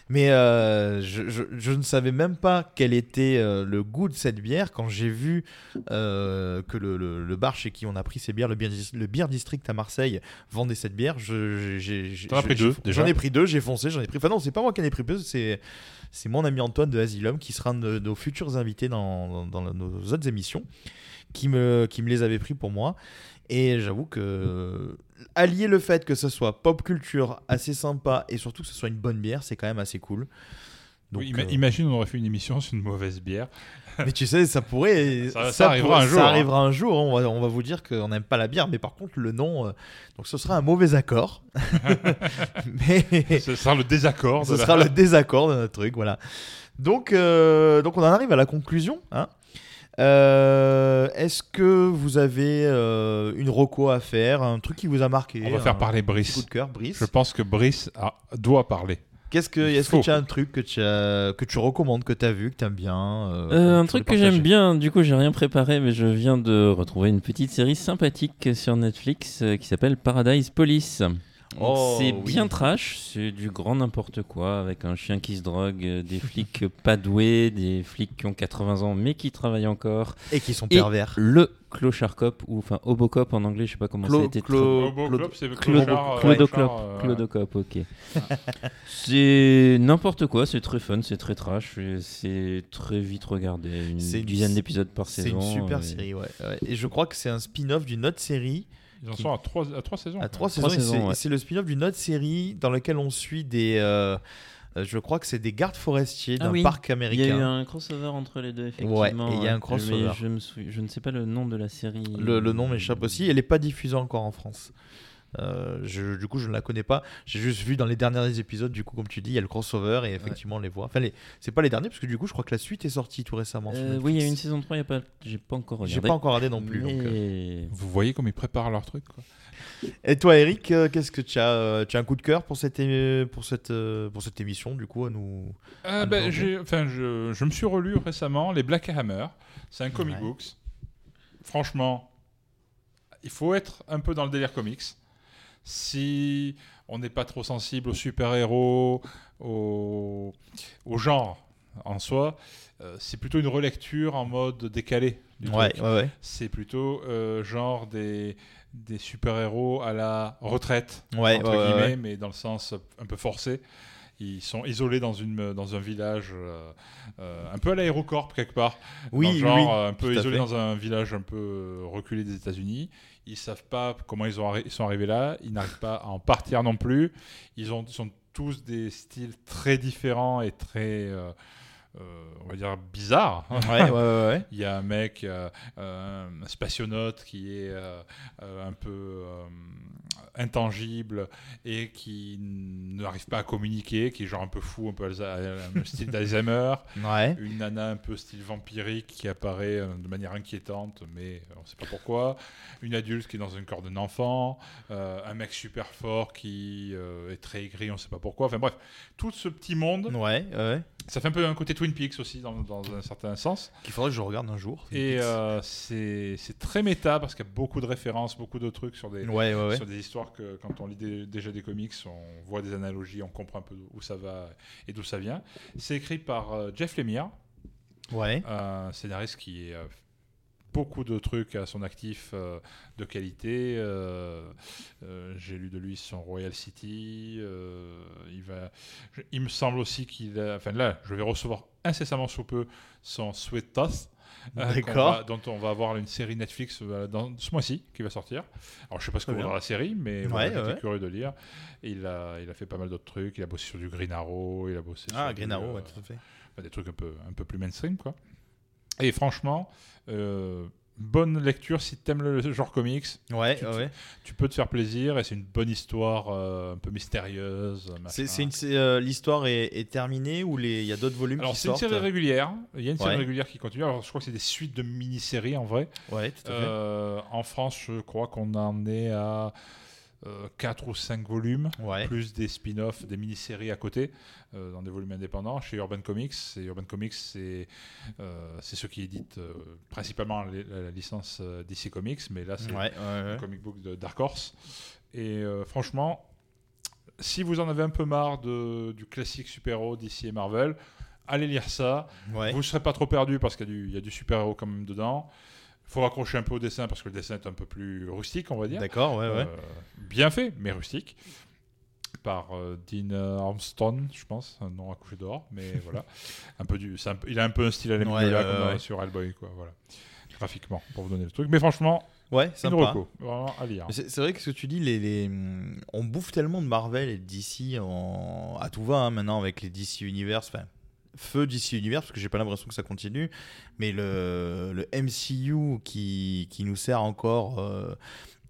Speaker 6: Mais euh, je, je- je ne savais même pas quel était euh, le goût de cette bière quand j'ai vu euh, que le, le- le bar chez qui on a pris ces bières, le Beer, Dis- le Beer District à Marseille, vendait cette bière. Je, j'ai-
Speaker 7: T'en as pris deux,
Speaker 6: J'en ai pris deux, j'ai foncé, j'en ai pris. Enfin non, c'est pas moi qui en ai pris deux, c'est c'est mon ami Antoine de Asylum qui sera un de nos futurs invités dans, dans- dans nos autres émissions, qui me, qui me les avait pris pour moi. Et j'avoue que allier le fait que ce soit pop culture assez sympa et surtout que ce soit une bonne bière, c'est quand même assez cool. Donc,
Speaker 7: Oui, ima-
Speaker 6: euh,
Speaker 7: Imagine, on aurait fait une émission sur une mauvaise bière.
Speaker 6: mais tu sais, ça pourrait.
Speaker 7: Ça- ça arrivera
Speaker 6: pourrait-
Speaker 7: un jour,
Speaker 6: Ça
Speaker 7: hein.
Speaker 6: arrivera un jour. On va, on va vous dire qu'on n'aime pas la bière, mais par contre, le nom. euh, donc ce sera un mauvais accord. mais
Speaker 7: Ce sera le désaccord.
Speaker 6: ce
Speaker 7: la-
Speaker 6: sera le désaccord de notre truc. Voilà. Donc, euh, donc on en arrive à la conclusion. hein. Euh, Est-ce que vous avez euh, une reco à faire, un truc qui vous a marqué
Speaker 7: On va
Speaker 6: un
Speaker 7: faire parler
Speaker 6: coup
Speaker 7: Brice.
Speaker 6: de cœur, Brice
Speaker 7: Je pense que Brice a- doit parler.
Speaker 6: Qu'est-ce que, est-ce que tu as un truc que tu, as- que tu recommandes, que tu as vu, que tu aimes bien euh,
Speaker 8: Euh, un
Speaker 6: tu
Speaker 8: truc
Speaker 6: veux
Speaker 8: que j'aime
Speaker 6: partager
Speaker 8: bien, du coup j'ai rien préparé, mais je viens de retrouver une petite série sympathique sur Netflix euh, qui s'appelle Paradise Police.
Speaker 6: Oh,
Speaker 8: c'est
Speaker 6: oui.
Speaker 8: bien trash, c'est du grand n'importe quoi, avec un chien qui se drogue, euh, des flics pas doués, des flics qui ont 80 ans mais qui travaillent encore,
Speaker 6: Et qui sont
Speaker 8: Et
Speaker 6: pervers.
Speaker 8: le clochard cop, ou enfin Hobocop en anglais, je sais pas comment
Speaker 6: Clo-
Speaker 8: ça a été
Speaker 6: Clo-
Speaker 7: club, c'est euh,
Speaker 8: Clodocop,
Speaker 7: euh,
Speaker 8: Clodocop, ok. c'est n'importe quoi, c'est très fun, c'est très trash, c'est très vite regardé, une
Speaker 6: C'est
Speaker 8: dizaine d'épisodes par
Speaker 6: C'est
Speaker 8: saison.
Speaker 6: une super
Speaker 8: et-
Speaker 6: série, ouais. ouais. Et je crois que c'est un spin-off d'une autre série
Speaker 7: Ils en sont à trois, à trois saisons.
Speaker 6: à
Speaker 8: trois
Speaker 6: saisons. et
Speaker 8: saisons,
Speaker 6: c'est-
Speaker 8: ouais.
Speaker 6: Le spin-off d'une autre série dans laquelle on suit des, euh, Euh, je crois que c'est des gardes forestiers
Speaker 8: Ah
Speaker 6: d'un
Speaker 8: oui,
Speaker 6: parc
Speaker 8: Il y a eu
Speaker 6: américain.
Speaker 8: un crossover entre les deux, effectivement.
Speaker 6: Ouais, et il y a un
Speaker 8: Mais
Speaker 6: crossover.
Speaker 8: Je, me souviens- je ne sais pas le nom de la série.
Speaker 6: Le, le nom m'échappe aussi. Elle n'est pas diffusée encore en France. Euh, je- du coup, je ne la connais pas. J'ai juste vu dans les derniers épisodes, du coup, comme tu dis, il y a le crossover et effectivement, on les voit. Enfin, les... c'est pas les derniers, parce que du coup, je crois que la suite est sortie tout récemment.
Speaker 8: Euh, oui, il y a une saison 3, il y a pas... j'ai pas encore regardé.
Speaker 6: J'ai pas encore regardé non plus. donc, euh.
Speaker 7: Vous voyez comme ils préparent leur truc. Quoi.
Speaker 6: Et toi, Eric, euh, qu'est-ce que tu as euh, Tu as un coup de cœur pour cette, é- pour cette, euh, pour cette émission, du coup, à nous.
Speaker 7: Ben, enfin, je, je me suis relu récemment les Black Hammer. C'est un comic
Speaker 6: Ouais.
Speaker 7: books. Franchement, il faut être un peu dans le délire comics. Si on n'est pas trop sensible aux super-héros, au, au genre en soi, euh, c'est plutôt une relecture en mode décalé. du
Speaker 6: Ouais,
Speaker 7: truc.
Speaker 6: ouais, ouais.
Speaker 7: C'est plutôt euh, genre des, des super-héros à la retraite, entre guillemets, mais dans le sens un peu forcé. Ils sont isolés dans, une, dans un village, euh, un peu à l'aérocorp quelque part.
Speaker 6: Oui,
Speaker 7: genre,
Speaker 6: oui,
Speaker 7: un peu
Speaker 6: tout à
Speaker 7: isolé
Speaker 6: fait.
Speaker 7: dans un village un peu reculé des États-Unis. Ils savent pas comment ils, ont arri- ils sont arrivés là. Ils n'arrivent pas à en partir non plus. Ils, ont, sont tous des styles très différents et très, euh, euh, on va dire, bizarres.
Speaker 6: Ouais, ouais, ouais, ouais.
Speaker 7: Il y a un mec, euh, euh, un spationaute qui est un peu intangible et qui n'arrive pas à communiquer, qui est genre un peu fou, un peu un style d'Alzheimer.
Speaker 6: Ouais.
Speaker 7: Une nana un peu style vampirique qui apparaît euh, de manière inquiétante, mais on ne sait pas pourquoi. Une adulte qui est dans un corps d'un enfant. Euh, un mec super fort qui euh, est très aigri, on ne sait pas pourquoi. Enfin bref, tout ce petit monde,
Speaker 6: Ouais, ouais.
Speaker 7: Ça fait un peu un côté Twin Peaks aussi dans, dans un certain sens.
Speaker 6: Qu'il faudrait que je regarde un jour.
Speaker 7: Et euh, c'est très méta parce qu'il y a beaucoup de références, beaucoup de trucs sur des,
Speaker 6: Ouais, ouais, ouais.
Speaker 7: sur des histoires que quand on lit des- déjà des comics, on voit des analogies, on comprend un peu où ça va et d'où ça vient. C'est écrit par euh, Jeff Lemire,
Speaker 6: Ouais.
Speaker 7: un scénariste qui a beaucoup de trucs à son actif euh, de qualité. Euh, euh, J'ai lu de lui son Royal City. il, va, je- il me semble aussi qu'il a. Enfin là, je vais recevoir incessamment sous peu son Sweet Toss.
Speaker 6: D'accord.
Speaker 7: dont on va avoir une série Netflix dans ce mois-ci qui va sortir. Alors je sais pas ce que vaudra
Speaker 6: bien.
Speaker 7: la série, mais
Speaker 6: Ouais,
Speaker 7: voilà, j'étais
Speaker 6: ouais.
Speaker 7: curieux de lire. Et il a, il a fait pas mal d'autres trucs. Il a bossé sur du Green Arrow, il a bossé
Speaker 6: Ah,
Speaker 7: sur
Speaker 6: Green
Speaker 7: du,
Speaker 6: Arrow, ouais, tout à fait.
Speaker 7: enfin, des trucs un peu, un peu plus mainstream, quoi. Et franchement, euh, bonne lecture si t'aimes le genre comics.
Speaker 6: Ouais,
Speaker 7: tu-
Speaker 6: ouais.
Speaker 7: Tu peux te faire plaisir et c'est une bonne histoire euh, un peu mystérieuse.
Speaker 6: euh, l'histoire est, est terminée ou il y a d'autres volumes
Speaker 7: Alors c'est une série régulière. Il y a une série
Speaker 6: Ouais.
Speaker 7: régulière qui continue. Alors je crois que c'est des suites de mini-séries en vrai.
Speaker 6: Ouais, tout à fait.
Speaker 7: Euh, en France, je crois qu'on en est à 4 ou 5 volumes.
Speaker 6: Ouais.
Speaker 7: plus des spin-offs, des mini-séries à côté, euh, dans des volumes indépendants. Chez Urban Comics, et Urban Comics, c'est euh, ceux qui éditent euh, principalement les- la, la licence euh, DC Comics, mais là, c'est
Speaker 6: Ouais, ouais.
Speaker 7: comic book de Dark Horse. Et euh, franchement, si vous en avez un peu marre de, du classique super-héros DC et Marvel, allez lire ça. Vous ne serez pas trop perdu parce qu'il y a du super-héros quand même dedans. Il faut raccrocher un peu au dessin parce que le dessin est un peu plus rustique, on va dire.
Speaker 6: D'accord, ouais, ouais.
Speaker 7: Euh, bien fait, mais rustique. Par euh, Dean Armstrong, je pense, un nom à coucher dehors, mais voilà. Un peu du, c'est un il a un peu un style à la
Speaker 6: Ouais, ouais.
Speaker 7: sur Hellboy, quoi, voilà. Graphiquement, pour vous donner le truc. Mais franchement,
Speaker 6: Ouais,
Speaker 7: reco, vraiment à lire.
Speaker 6: C'est, c'est vrai que ce que tu dis, les, les- on bouffe tellement de Marvel et de DC en- à tout va hein, maintenant avec les DC Universe. Enfin, feu DC Universe, parce que j'ai pas l'impression que ça continue. Mais le, le MCU qui, qui nous sert encore. euh,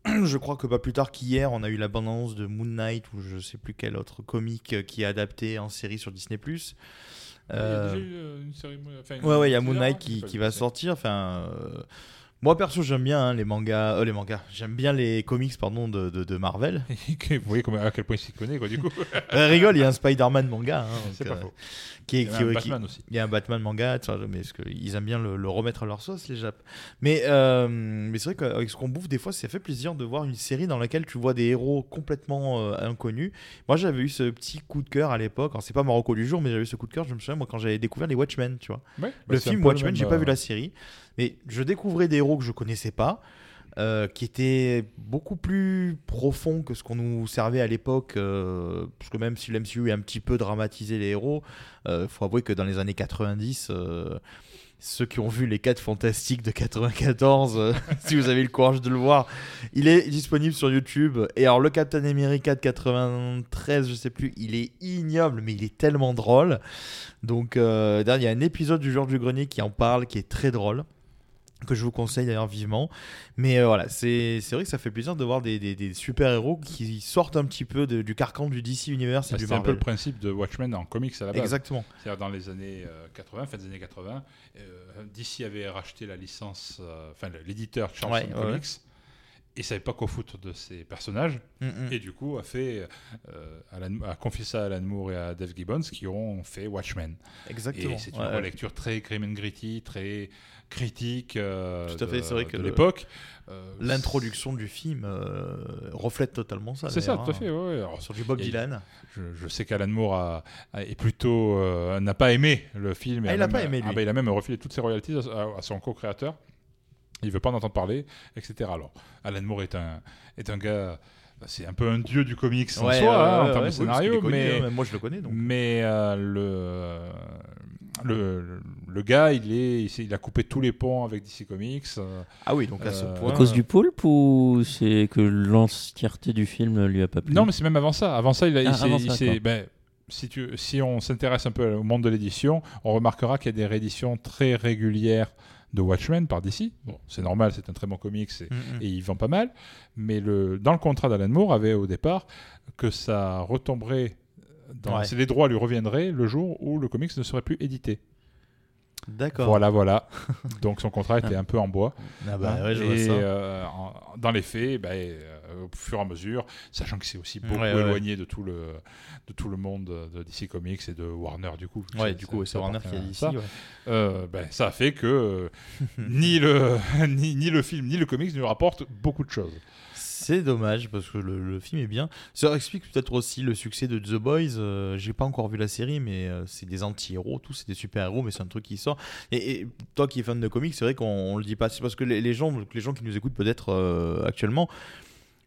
Speaker 6: je crois que pas plus tard qu'hier, on a eu l'abondance de Moon Knight ou je sais plus quel autre comique euh, qui est adapté en série sur Disney.
Speaker 7: Il y a
Speaker 6: Euh,
Speaker 7: déjà eu, euh, une série, enfin, une-
Speaker 6: Ouais, ouais, il y a Moon Knight qui, qui va sortir. Enfin, euh, moi perso, j'aime bien hein, les mangas, euh, les mangas. J'aime bien les comics, pardon, de, de, de Marvel.
Speaker 7: Vous voyez à quel point il s'y connaît, quoi, du coup.
Speaker 6: Euh, rigole, il y a un Spider-Man manga. hein,
Speaker 7: c'est pas
Speaker 6: euh,
Speaker 7: faux.
Speaker 6: Qui est,
Speaker 7: Il y a
Speaker 6: qui-
Speaker 7: un
Speaker 6: qui-
Speaker 7: Batman aussi.
Speaker 6: il y a un Batman manga, mais parce qu'ils aiment bien le, le remettre à leur sauce, les Japs? Mais, euh, mais c'est vrai qu'avec ce qu'on bouffe, des fois, ça fait plaisir de voir une série dans laquelle tu vois des héros complètement euh, inconnus. Moi, j'avais eu ce petit coup de cœur à l'époque. Alors, c'est pas Marocco du jour, mais j'avais eu ce coup de cœur, je me souviens, moi, quand j'avais découvert les Watchmen, tu vois.
Speaker 7: Ouais, bah,
Speaker 6: le
Speaker 7: un
Speaker 6: film Watchmen, j'ai pas vu la série, mais je découvrais des héros que je connaissais pas, euh, qui étaient beaucoup plus profonds que ce qu'on nous servait à l'époque. euh, parce que même si le MCU est un petit peu dramatisé les héros, il faut avouer que dans les années 90, euh, ceux qui ont vu les 4 fantastiques de 94, euh, si vous avez le courage de le voir, il est disponible sur YouTube. Et alors, le Captain America de 93, je sais plus, il est ignoble, mais il est tellement drôle. Donc, euh, il y a un épisode du Genre du Grenier qui en parle, qui est très drôle que je vous conseille d'ailleurs vivement. Mais euh, voilà, c'est c'est vrai que ça fait plaisir de voir des, des- des super-héros qui sortent un petit peu de- du carcan du DC Universe et
Speaker 7: Bah,
Speaker 6: du
Speaker 7: C'était un peu
Speaker 6: Marvel.
Speaker 7: le principe de Watchmen en comics à la base.
Speaker 6: Exactement.
Speaker 7: C'est-à-dire dans les années euh, 80, fin des années 80, euh, DC avait racheté la licence, euh, enfin l'éditeur Charlton
Speaker 6: Ouais, ouais,
Speaker 7: Comics, et savait pas quoi foutre de ces personnages,
Speaker 6: Mm, mm.
Speaker 7: et du coup a fait, euh, Alan- a confié ça à Alan Moore et à Dave Gibbons qui ont fait Watchmen.
Speaker 6: Exactement.
Speaker 7: Et c'est une
Speaker 6: Ouais,
Speaker 7: relecture très grim and gritty, très critique euh,
Speaker 6: Tout à fait,
Speaker 7: de-
Speaker 6: c'est vrai que
Speaker 7: l'époque. Euh,
Speaker 6: L'introduction du film euh, reflète totalement ça.
Speaker 7: C'est ça, tout à
Speaker 6: hein.
Speaker 7: fait. ouais, ouais. Alors,
Speaker 6: Sur du Bob Dylan.
Speaker 7: Je, je sais qu'Alan Moore a, a- est plutôt euh, n'a pas aimé le film.
Speaker 6: Ah,
Speaker 7: a
Speaker 6: il pas aimé,
Speaker 7: ah bah, il a même refilé toutes ses royalties à, à- à son co-créateur. Il veut pas en entendre parler, etc. Alors, Alan Moore est un est un gars, c'est un peu un dieu du comics en
Speaker 6: Ouais,
Speaker 7: soi
Speaker 6: ouais,
Speaker 7: hein, en termes
Speaker 6: ouais,
Speaker 7: de scénario, mais
Speaker 6: hein, moi je le connais donc.
Speaker 7: mais euh, le, le le gars, il est il, a coupé tous les ponts avec DC Comics. euh,
Speaker 6: Ah oui, donc à ce
Speaker 7: Euh,
Speaker 6: point.
Speaker 8: À cause du poulpe ou c'est que l'entièreté du film lui a pas plu?
Speaker 7: Non, mais c'est même avant ça. Avant ça, il a,
Speaker 8: Ah,
Speaker 7: il
Speaker 8: ça,
Speaker 7: s'est- ben, si, tu, si on s'intéresse un peu au monde de l'édition, on remarquera qu'il y a des rééditions très régulières de Watchmen par DC. Bon, c'est normal, c'est un très bon comics et,
Speaker 6: Mm, mm.
Speaker 7: et il vend pas mal. Mais le, dans le contrat d'Alan Moore, avait au départ que ça retomberait. Dans,
Speaker 6: Ouais.
Speaker 7: Les droits lui reviendraient le jour où le comics ne serait plus édité.
Speaker 6: D'accord.
Speaker 7: Voilà, voilà. Donc son contrat était un peu en bois.
Speaker 6: Ah bah
Speaker 7: Hein,
Speaker 6: ouais, je vois
Speaker 7: et
Speaker 6: ça.
Speaker 7: euh, en- dans les faits, ben, euh, au fur et à mesure, sachant que c'est aussi beaucoup
Speaker 6: Ouais,
Speaker 7: éloigné de tout le de tout le monde de DC Comics et de Warner du coup.
Speaker 6: Ouais, du coup, c'est Warner qui a dit
Speaker 7: ça. Euh, ben, ça a fait que euh, ni le ni, ni le film ni le comics ne rapportent beaucoup de choses.
Speaker 6: C'est dommage parce que le, le film est bien. Ça explique peut-être aussi le succès de The Boys. Euh, J'ai pas encore vu la série, mais euh, c'est des anti-héros, tous c'est des super-héros, mais c'est un truc qui sort. Et, et toi qui es fan de comics, c'est vrai qu'on on le dit pas. C'est parce que les, les gens, les gens qui nous écoutent peut-être euh, actuellement,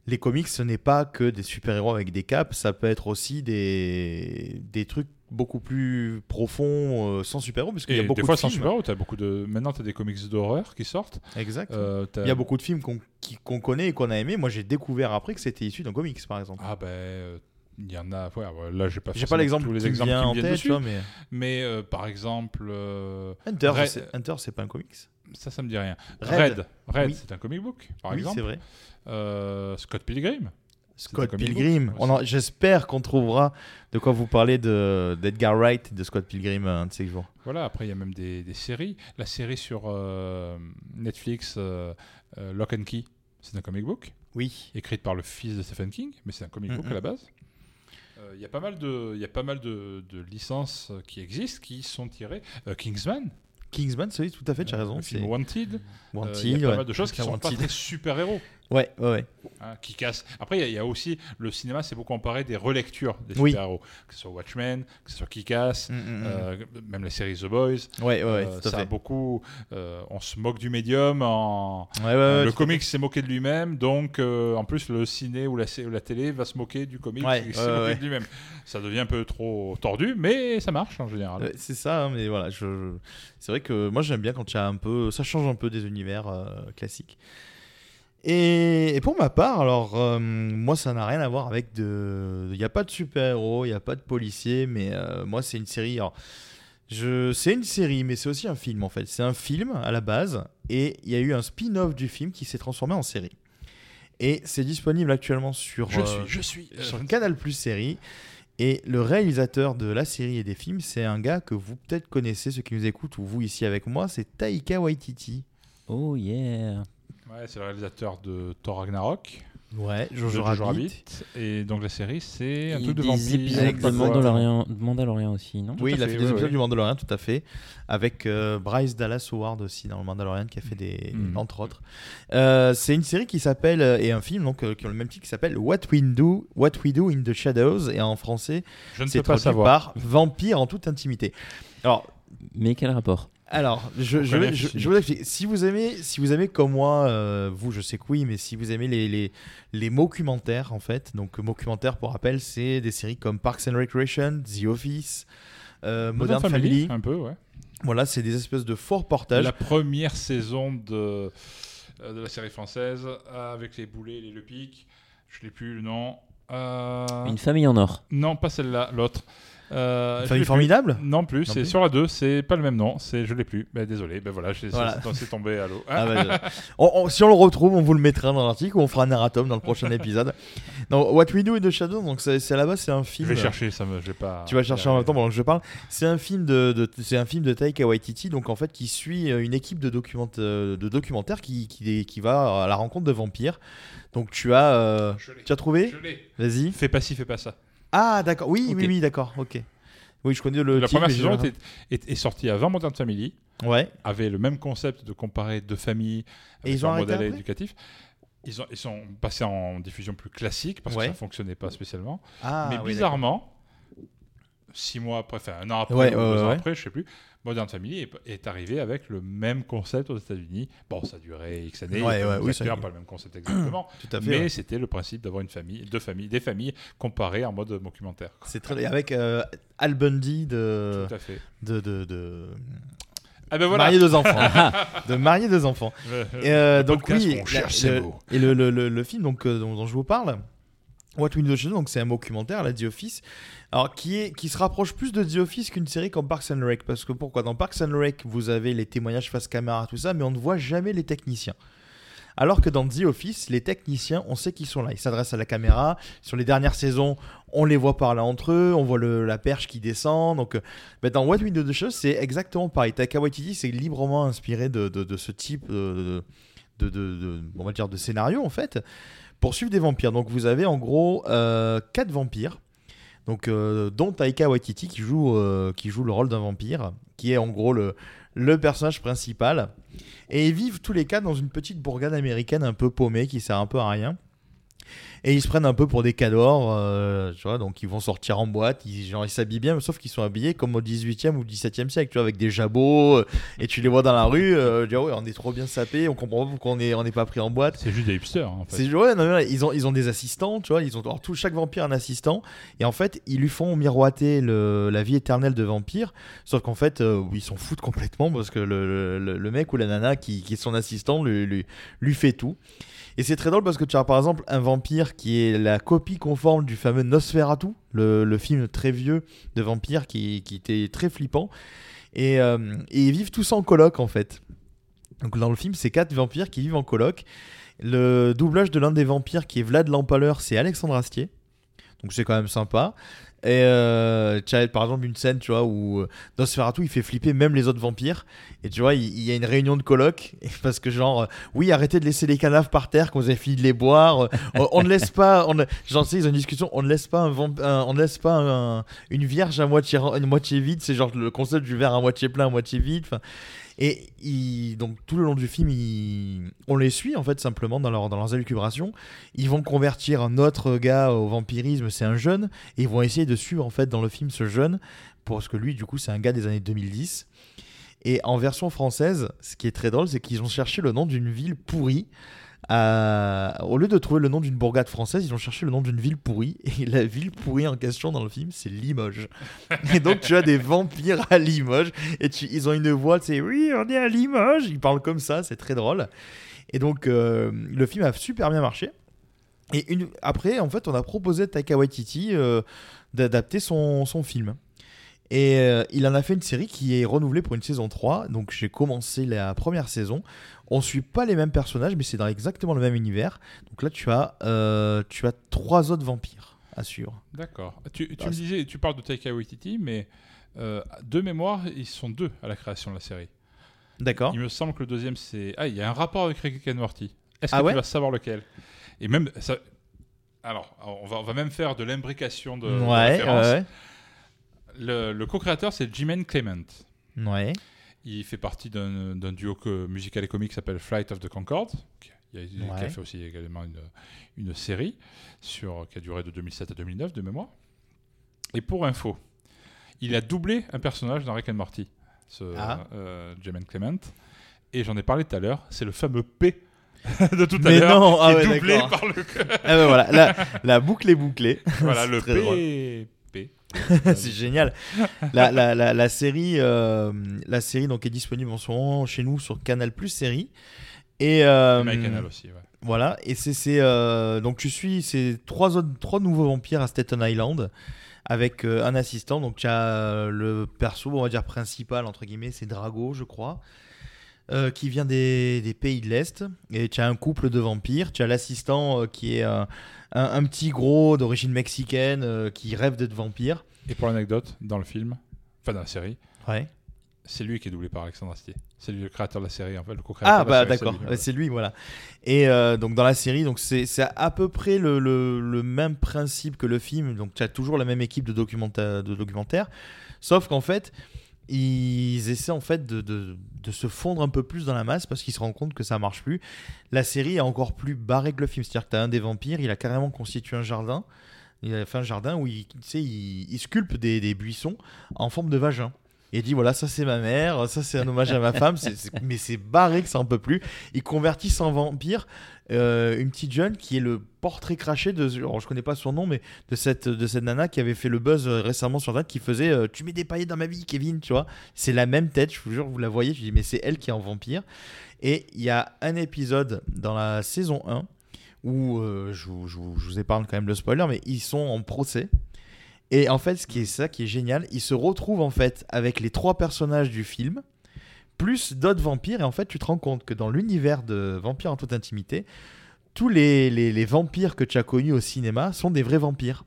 Speaker 6: les comics, ce n'est pas que des super-héros avec des capes, ça peut être aussi des, des trucs beaucoup plus profonds euh, sans super-héros, parce qu'il y a beaucoup
Speaker 7: des fois
Speaker 6: de
Speaker 7: sans super-héros, t'as beaucoup de maintenant tu as des comics d'horreur qui sortent.
Speaker 6: Exact.
Speaker 7: Euh, t'as-
Speaker 6: Il y a beaucoup de films qu'on qu'on connaît et qu'on a aimé. Moi, j'ai découvert après que c'était issu d'un comics, par exemple.
Speaker 7: Ah ben euh, il y en a ouais, là j'ai pas
Speaker 6: J'ai pas l'exemple
Speaker 7: tous les exemples qui me
Speaker 6: en
Speaker 7: viennent
Speaker 6: tête,
Speaker 7: dessus,
Speaker 6: vois, mais
Speaker 7: mais euh, par exemple
Speaker 6: Hunter, c'est- Hunter, c'est pas un comics.
Speaker 7: Ça, ça me dit rien.
Speaker 6: Red.
Speaker 7: Red, Red,
Speaker 6: Oui.
Speaker 7: c'est un comic book, par
Speaker 6: oui,
Speaker 7: exemple.
Speaker 6: c'est vrai.
Speaker 7: Euh, Scott Pilgrim.
Speaker 6: Scott Pilgrim. J'espère qu'on trouvera de quoi vous parler de d'Edgar Wright et de Scott Pilgrim un de ces jours.
Speaker 7: Voilà, après, il y a même des, des séries. La série sur euh, Netflix, euh, euh, Lock and Key, c'est un comic book,
Speaker 6: Oui.
Speaker 7: écrite par le fils de Stephen King, mais c'est un comic book à la base. Euh, Il y a pas mal de, y a pas mal de, de licences euh, qui existent, qui sont tirées. Euh, Kingsman,
Speaker 6: Kingsman, oui, tout à fait, tu as raison. c'est
Speaker 7: Wanted. Euh,
Speaker 6: Wanted,
Speaker 7: il y a pas
Speaker 6: ouais.
Speaker 7: mal de choses qui sont pas
Speaker 6: Wanted.
Speaker 7: très super-héros.
Speaker 6: Ouais, ouais, ouais.
Speaker 7: hein, qui cassent. Après, il y a- il y, a aussi le cinéma, c'est beaucoup emparé des relectures des
Speaker 6: Oui.
Speaker 7: super-héros, que ce soit Watchmen, que ce soit Kick-Ass,
Speaker 6: Mm, mm, mm.
Speaker 7: euh, même la série The Boys.
Speaker 6: ouais, ouais,
Speaker 7: Euh, ça a beaucoup. euh, on se moque du médium. En,
Speaker 6: ouais,
Speaker 7: le comics s'est moqué de lui-même, donc euh, en plus le ciné ou la, sé- ou la télé va se moquer du comics qui s'est moqué de lui-même. Ça devient un peu trop tordu, mais ça marche en général.
Speaker 6: C'est ça, hein, mais voilà, je, c'est vrai que moi j'aime bien quand il y a un peu, ça change un peu des univers euh, classiques. Et, et pour ma part, alors euh, moi ça n'a rien à voir avec de, il n'y a pas de super-héros, il n'y a pas de policiers, mais euh, moi c'est une série. Alors, je, c'est une série, mais c'est aussi un film en fait. C'est un film à la base, et il y a eu un spin-off du film qui s'est transformé en série. Et c'est disponible actuellement sur,
Speaker 7: Je
Speaker 6: euh,
Speaker 7: suis, je suis. euh,
Speaker 6: sur Canal Plus série. Et le réalisateur de la série et des films, c'est un gars que vous peut-être connaissez, ceux qui nous écoutent, ou vous ici avec moi, c'est Taika Waititi.
Speaker 8: Oh yeah.
Speaker 7: Ouais, c'est le réalisateur de Thor Ragnarok,
Speaker 6: Ouais, Jojo Rabbit.
Speaker 7: Rabbit. Et donc la série, c'est un truc de vampire.
Speaker 8: épisodes
Speaker 6: Avec
Speaker 8: de. Mandalorian, de Mandalorian aussi, non?
Speaker 6: Oui, il a
Speaker 7: fait,
Speaker 6: fait des
Speaker 7: ouais,
Speaker 6: épisodes
Speaker 7: ouais.
Speaker 6: du Mandalorian, tout à fait. Avec euh, Bryce Dallas Howard aussi dans le Mandalorian, qui a fait des.
Speaker 7: Mm.
Speaker 6: entre autres. Euh, c'est une série qui s'appelle. euh, et un film donc, euh, qui ont le même titre qui s'appelle What We, Do, What We Do in the Shadows. Et en français,
Speaker 7: Je ne
Speaker 6: c'est traduit
Speaker 7: savoir.
Speaker 6: par Vampire en toute intimité. Alors,
Speaker 8: Mais quel rapport?
Speaker 6: Alors, je, je, je, vous explique. Si vous aimez, si vous aimez comme moi, euh, vous, je sais que oui, mais si vous aimez les, les, les documentaires, en fait, donc documentaires, pour rappel, c'est des séries comme Parks and Recreation, The Office, euh, Modern Family.
Speaker 7: Un peu, ouais.
Speaker 6: Voilà, c'est des espèces de faux reportages.
Speaker 7: La première saison de, euh, de la série française euh, avec les boulets, les le pic. Je l'ai plus le nom. Euh,
Speaker 8: Une famille en or.
Speaker 7: Non, pas celle-là, l'autre. Euh,
Speaker 6: Une
Speaker 7: je
Speaker 6: famille
Speaker 7: plus.
Speaker 6: formidable
Speaker 7: Non plus, c'est sur la 2, c'est pas le même nom, c'est je l'ai plus. Ben désolé, ben voilà, je-
Speaker 6: Voilà.
Speaker 7: c'est tombé à l'eau.
Speaker 6: Ah bah, je- on- on- si on le retrouve, on vous le mettra dans l'article ou on fera un narratum dans le prochain épisode. Non, What We Do in the Shadows, donc c'est c'est à la base c'est un
Speaker 7: je
Speaker 6: film.
Speaker 7: vais chercher, ça me, je vais pas.
Speaker 6: Tu vas chercher en même temps pendant que je parle. C'est un film de, de- c'est un film de Taika Waititi, donc en fait qui suit euh, une équipe de, document, euh, de documentaires qui, qui, qui va à la rencontre de vampires. Donc tu as, euh,
Speaker 7: Je
Speaker 6: tu as trouvé
Speaker 7: Je l'ai.
Speaker 6: Vas-y.
Speaker 7: Fais pas ci, fais pas ça.
Speaker 6: Ah d'accord, oui, oui, oui, d'accord, ok. Oui, je connais le.
Speaker 7: la première saison était- est, est sortie avant Modern Family,
Speaker 6: Ouais.
Speaker 7: avait le même concept de comparer deux familles
Speaker 6: Et
Speaker 7: avec
Speaker 6: ils ont arrêté
Speaker 7: modèle éducatif. Ils, ont, ils sont passés en diffusion plus classique parce
Speaker 6: Ouais.
Speaker 7: que ça fonctionnait pas spécialement.
Speaker 6: Ah,
Speaker 7: Mais
Speaker 6: oui,
Speaker 7: bizarrement, six mois après, enfin un an après,
Speaker 6: Ouais,
Speaker 7: ou
Speaker 6: ouais,
Speaker 7: deux ans après, je sais plus, Modern Family est, est arrivé avec le même concept aux États-Unis. Bon, ça duré X années,
Speaker 6: Ouais, ouais, oui,
Speaker 7: acteurs, pas le même concept exactement,
Speaker 6: Tout à fait.
Speaker 7: mais
Speaker 6: ouais.
Speaker 7: c'était le principe d'avoir une famille, deux familles, des familles comparées en mode documentaire.
Speaker 6: C'est très. Avec euh, Al Bundy de,
Speaker 7: Tout à fait.
Speaker 6: de, de, de...
Speaker 7: Ah ben voilà.
Speaker 6: marier deux enfants. de marier deux enfants. Et, euh, donc oui, la- le- et le, le, le, le film donc euh, dont, dont je vous parle, What We Do donc c'est un documentaire, la The Office, alors qui est qui se rapproche plus de The Office qu'une série comme Parks and Rec, parce que pourquoi? Dans Parks and Rec vous avez les témoignages face caméra tout ça, mais on ne voit jamais les techniciens. Alors que dans The Office, les techniciens, on sait qu'ils sont là. Ils s'adressent à la caméra. Sur les dernières saisons, on les voit parler entre eux. On voit la perche qui descend. Donc, euh, dans What We Do the c'est exactement pareil. Taika Waititi, c'est librement inspiré de, de, ce type de, de- de- on va dire de scénario en fait pour suivre des vampires. Donc vous avez en gros euh, quatre vampires. Donc euh, dont Taika Waititi qui joue euh, qui joue le rôle d'un vampire, qui est en gros le le personnage principal. Et ils vivent tous les quatre dans une petite bourgade américaine un peu paumée qui sert un peu à rien. Et ils se prennent un peu pour des cadors, euh, tu vois, donc ils vont sortir en boîte, ils genre, ils s'habillent bien, sauf qu'ils sont habillés comme au 18e ou 17e siècle, tu vois, avec des jabots, euh, et tu les vois dans la rue, euh, ouais, on est trop bien sapés, on comprend pas pourquoi on est, on n'est pas pris en boîte.
Speaker 7: C'est juste des hipsters en fait.
Speaker 6: C'est ouais, non, mais ils ont ils ont des assistants, tu vois, ils ont alors, tout chaque vampire a un assistant et en fait, ils lui font miroiter le, la vie éternelle de vampire, sauf qu'en fait, ils s'en foutent complètement parce que le, le, le mec ou la nana qui, qui est son assistant lui, lui, lui fait tout. Et c'est très drôle parce que tu as par exemple un vampire qui est la copie conforme du fameux Nosferatu, le, film très vieux de vampire qui, était très flippant. Et, euh, et ils vivent tous en coloc en fait. Donc dans le film, c'est quatre vampires qui vivent en coloc. Le doublage de l'un des vampires qui est Vlad l'Empaleur, c'est Alexandre Astier. Donc c'est quand même sympa. Et euh, tu as par exemple une scène, tu vois, où euh, Nosferatu il fait flipper même les autres vampires. Et tu vois, il, il y a une réunion de coloc parce que genre, euh, oui, arrêtez de laisser les cadavres par terre quand vous avez fini de les boire. Euh, on, ne laisse pas, on genre, tu sais, ils ont une discussion, on ne laisse pas un, un- on ne laisse pas un- une vierge à moitié, une moitié vide. C'est genre le concept du verre à moitié plein, à moitié vide. Enfin, et donc tout le long du film, on les suit en fait simplement dans, dans leurs élucubrations. Ils vont convertir un autre gars au vampirisme, c'est un jeune, et ils vont essayer de suivre en fait dans le film ce jeune, parce que lui du coup c'est un gars des années 2010. Et en version française, ce qui est très drôle, c'est qu'ils ont cherché le nom d'une ville pourrie. Euh, au lieu de trouver le nom d'une bourgade française, ils ont cherché le nom d'une ville pourrie. Et la ville pourrie en question dans le film, c'est Limoges. Et donc tu as des vampires à Limoges. Et tu- ils ont une voix, c'est oui, on est à Limoges. Ils parlent comme ça, c'est très drôle. Et donc euh, le film a super bien marché. Et une... après, en fait, on a proposé à Taika Waititi euh, d'adapter son, son film. Et euh, il en a fait une série qui est renouvelée pour une saison 3. Donc j'ai commencé la première saison. On suit pas les mêmes personnages, mais c'est dans exactement le même univers. Donc là, tu as, euh, tu as trois autres vampires à suivre.
Speaker 7: D'accord. Tu, tu
Speaker 6: Ah,
Speaker 7: me disais, tu parles de Taika Waititi, mais euh, de mémoire, ils sont deux à la création de la série.
Speaker 6: D'accord
Speaker 7: Il me semble que le deuxième, c'est. Ah, il y a un rapport avec Rick and Morty. Est-ce
Speaker 6: Ah
Speaker 7: que
Speaker 6: ouais
Speaker 7: tu vas savoir lequel? Et même. Ça... Alors, on va, on va même faire de l'imbrication de, de
Speaker 6: Ouais, ouais,
Speaker 7: Le, le co-créateur, c'est Jimmy Clement.
Speaker 6: ouais.
Speaker 7: Il fait partie d'un duo que- musical et comique qui s'appelle Flight of the Concorde, qui a, qui a
Speaker 6: Ouais.
Speaker 7: fait aussi également une, une série sur, qui a duré de 2007 à 2009 de mémoire. Et pour info, il a doublé un personnage dans Rick and Morty, ce
Speaker 6: Ah.
Speaker 7: euh, Clement. Et j'en ai parlé tout à l'heure, c'est le fameux P de tout à
Speaker 6: Mais
Speaker 7: l'heure,
Speaker 6: non,
Speaker 7: qui
Speaker 6: ah ouais,
Speaker 7: doublé par le...
Speaker 6: Ah ben voilà, la, la boucle est bouclée.
Speaker 7: voilà, le. P...
Speaker 6: C'est génial. La, la, la, la série, euh, la série donc est disponible en ce moment chez nous sur Canal Plus série. Et euh,
Speaker 7: MyCanal aussi, ouais.
Speaker 6: voilà. Et c'est euh, donc tu suis ces trois autres trois nouveaux vampires à Staten Island avec euh, un assistant. Donc tu as le perso, on va dire principal entre guillemets, c'est Drago, je crois. Euh, qui vient des, des pays de l'Est, et tu as un couple de vampires, tu as l'assistant euh, qui est un, un- petit gros d'origine mexicaine euh, qui rêve d'être vampire.
Speaker 7: Et pour l'anecdote, dans le film, enfin dans la série,
Speaker 6: Ouais.
Speaker 7: c'est lui qui est doublé par Alexandre Astier. C'est lui le créateur de la série, en fait, le co-créateur.
Speaker 6: Ah
Speaker 7: de la
Speaker 6: bah d'accord,
Speaker 7: c'est lui,
Speaker 6: voilà. Et euh, donc dans la série, donc c'est c'est à peu près le, le- le même principe que le film. Donc tu as toujours la même équipe de, documenta- de documentaires, sauf qu'en fait ils essaient en fait de, se fondre un peu plus dans la masse parce qu'ils se rendent compte que ça marche plus. La série est encore plus barrée que le film, c'est-à-dire que tu as un des vampires, il a carrément constitué un jardin. Il a fait un jardin où il, il, il sculpte des, buissons en forme de vagin. Et il dit voilà, ça c'est ma mère, ça c'est un hommage à ma femme, mais c'est barré que ça en peut plus. Ils convertissent en vampire euh, une petite jeune qui est le portrait craché de, alors je connais pas son nom, mais de cette, de cette nana qui avait fait le buzz euh, récemment sur Internet qui faisait euh, Tu mets des paillettes dans ma vie, Kevin, tu vois. C'est la même tête, je vous jure, vous la voyez, je dis mais c'est elle qui est en vampire. Et il y a un épisode dans la saison 1 où je, vous, je vous- je vous épargne quand même le spoiler, mais ils sont en procès. Et en fait, ce qui est ça qui est génial, ils se retrouvent en fait avec les trois personnages du film, plus d'autres vampires. Et en fait, tu te rends compte que dans l'univers de Vampires en toute intimité, tous les, les- les vampires que tu as connus au cinéma sont des vrais vampires.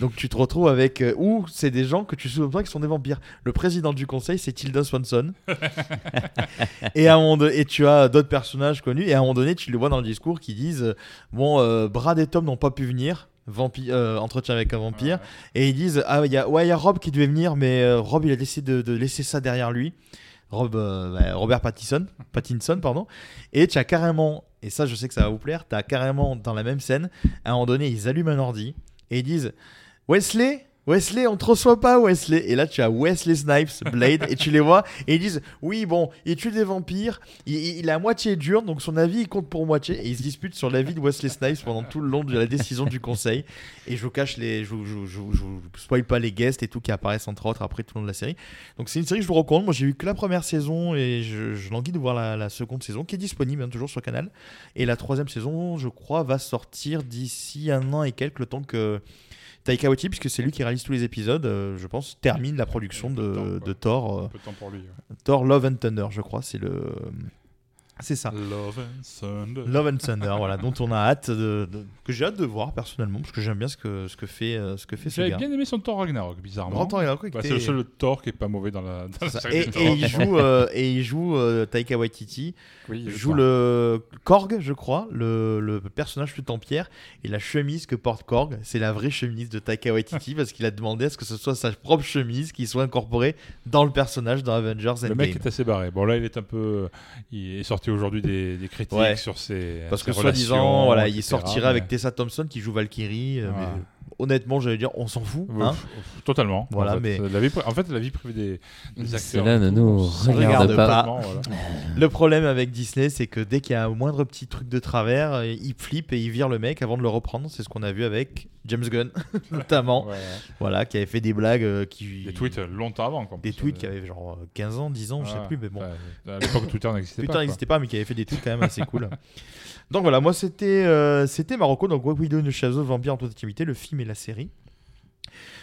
Speaker 6: Donc tu te retrouves avec... euh, ou c'est des gens que tu soupçonnes qui sont des vampires. Le président du conseil, c'est Tilda Swanson. et, à un moment et tu as d'autres personnages connus. Et à un moment donné, tu les vois dans le discours qui disent... euh, Bon, euh, Brad et Tom n'ont pas pu venir. Vampi- euh, entretien avec un vampire. Et ils disent Ah, il y a, ouais, il y a Rob qui devait venir, mais euh, Rob, il a décidé de, de laisser ça derrière lui. Rob, euh, Robert Pattinson, Pattinson, pardon. Et tu as carrément, et ça, je sais que ça va vous plaire, tu as carrément dans la même scène, à un moment donné, ils allument un ordi et ils disent Wesley Wesley, on te reçoit pas, Wesley. Et là, tu as Wesley Snipes, Blade, et tu les vois, et ils disent Oui, bon, il tue des vampires, il, à moitié dur, donc son avis, il compte pour moitié. Et ils se disputent sur l'avis de Wesley Snipes pendant tout le long de la décision du conseil. Et je vous cache les. Je je je je spoil pas les guests et tout qui apparaissent entre autres après tout le long de la série. Donc c'est une série que je vous recommande. Moi, j'ai eu que la première saison et je, languis de voir la, la seconde saison qui est disponible hein, toujours sur Canal. Et la troisième saison, je crois, va sortir d'ici un an et quelques, le temps que. Taika Waititi, puisque c'est lui qui réalise tous les épisodes, euh, je pense, termine la production
Speaker 7: de
Speaker 6: de,
Speaker 7: temps,
Speaker 6: de
Speaker 7: quoi.
Speaker 6: Thor,
Speaker 7: Un peu de temps pour lui. ouais.
Speaker 6: Thor Love and Thunder, je crois, c'est le, c'est ça.
Speaker 7: Love and Thunder.
Speaker 6: Love and Thunder, voilà, dont on a hâte de, de- que j'ai hâte de voir personnellement, parce que j'aime bien ce que ce que fait euh, ce que fait ce
Speaker 7: J'avais
Speaker 6: gars.
Speaker 7: bien aimé son Thor Ragnarok, bizarrement.
Speaker 6: Grand Thor Ragnarok,
Speaker 7: Bah, c'est le seul Thor qui est pas mauvais dans la, dans la
Speaker 6: Ça.
Speaker 7: série
Speaker 6: Et,
Speaker 7: Thor.
Speaker 6: et il joue, euh, et il joue euh, Taika Waititi,
Speaker 7: Oui,
Speaker 6: il joue le Korg, je crois, le, le personnage tout en pierre, et la chemise que porte Korg, c'est la vraie chemise de Taika Waititi, parce qu'il a demandé à ce que ce soit sa propre chemise qui soit incorporée dans le personnage dans Avengers
Speaker 7: Le
Speaker 6: Endgame.
Speaker 7: mec est assez barré. Bon, là, il est un peu. Il est sorti aujourd'hui des, des critiques
Speaker 6: Ouais.
Speaker 7: sur ses.
Speaker 6: Parce que soi-disant, voilà, il sortira avec Tessa Thompson qui joue Valkyrie. euh,
Speaker 7: Ouais.
Speaker 6: mais honnêtement, j'allais dire, on s'en fout. Hein.
Speaker 7: totalement.
Speaker 6: Voilà,
Speaker 7: en fait.
Speaker 6: mais-
Speaker 7: La vie, pri- en fait, la vie privée des, des acteurs.
Speaker 8: Cela ne nous
Speaker 6: regarde pas.
Speaker 7: Totalement, voilà.
Speaker 6: Le problème avec Disney, c'est que dès qu'il y a un moindre petit truc de travers, euh, ils flippent et ils virent le mec avant de le reprendre. C'est ce qu'on a vu avec James Gunn, notamment.
Speaker 7: Ouais, ouais.
Speaker 6: Voilà, qui avait fait des blagues euh, qui.
Speaker 7: Des tweets euh, longtemps avant.
Speaker 6: Des tweets
Speaker 7: euh,
Speaker 6: qui avaient genre euh, 15 ans, 10 ans, je sais
Speaker 7: ouais.
Speaker 6: plus, mais bon.
Speaker 7: À l'époque, Twitter n'existait
Speaker 6: Twitter
Speaker 7: pas. quoi.
Speaker 6: n'existait pas, mais qui avait fait des tweets quand même assez cool. Donc voilà, moi c'était euh, c'était Marocco, donc What We Do in the Shadows, Vampire en toute intimité, le film et la série.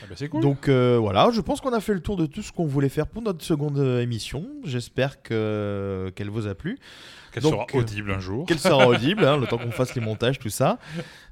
Speaker 7: Ah bah, c'est cool.
Speaker 6: Donc euh, voilà, je pense qu'on a fait le tour de tout ce qu'on voulait faire pour notre seconde euh, émission. J'espère que qu'elle vous a plu.
Speaker 7: Qu'elle sera
Speaker 6: euh,
Speaker 7: audible un jour.
Speaker 6: Qu'elle sera audible, hein, le temps qu'on fasse les montages, tout ça.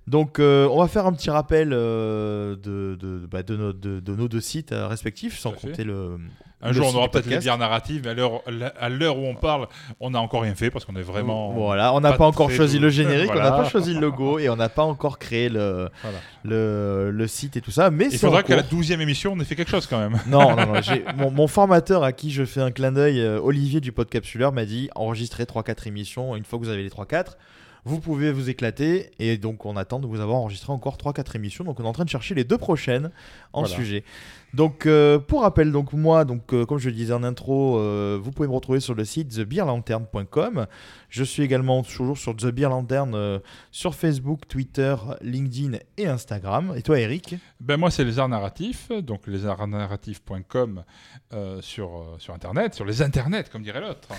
Speaker 6: Donc, euh, on va faire un petit rappel euh, de, de, bah, de, nos, de, nos deux sites respectifs, sans
Speaker 7: fait.
Speaker 6: compter le.
Speaker 7: Un jour, on aura peut-être les bières narratives, mais à l'heure- où on parle, on n'a encore rien fait parce qu'on est vraiment.
Speaker 6: Voilà, on n'a
Speaker 7: pas
Speaker 6: pas, encore choisi le générique, on n'a pas choisi le logo et on n'a pas encore créé le,
Speaker 7: Voilà.
Speaker 6: le, le site et tout ça. Mais
Speaker 7: Il faudra qu'à la
Speaker 6: cours.
Speaker 7: 12 e émission, on ait fait quelque chose quand même.
Speaker 6: Non, non, non. Mon, mon formateur à qui je fais un clin d'œil, euh, Olivier du Podcapsuleur, m'a dit enregistrez 3-4 émissions une fois que vous avez les 3-4. Vous pouvez vous éclater et donc on attend de vous avoir enregistré encore 3-4 émissions. Donc on est en train de chercher les deux prochaines en
Speaker 7: Voilà.
Speaker 6: sujet. Donc euh, pour rappel, donc moi, donc euh, comme je le disais en intro, euh, vous pouvez me retrouver sur le site thebeerlantern.com. Je suis également toujours sur The Beer Lantern euh, sur Facebook, Twitter, LinkedIn et Instagram. Et toi, Eric
Speaker 7: Ben moi, c'est les arts narratifs, donc lesartsnarratifs.com euh, sur, euh, sur Internet, sur les internets, comme dirait l'autre.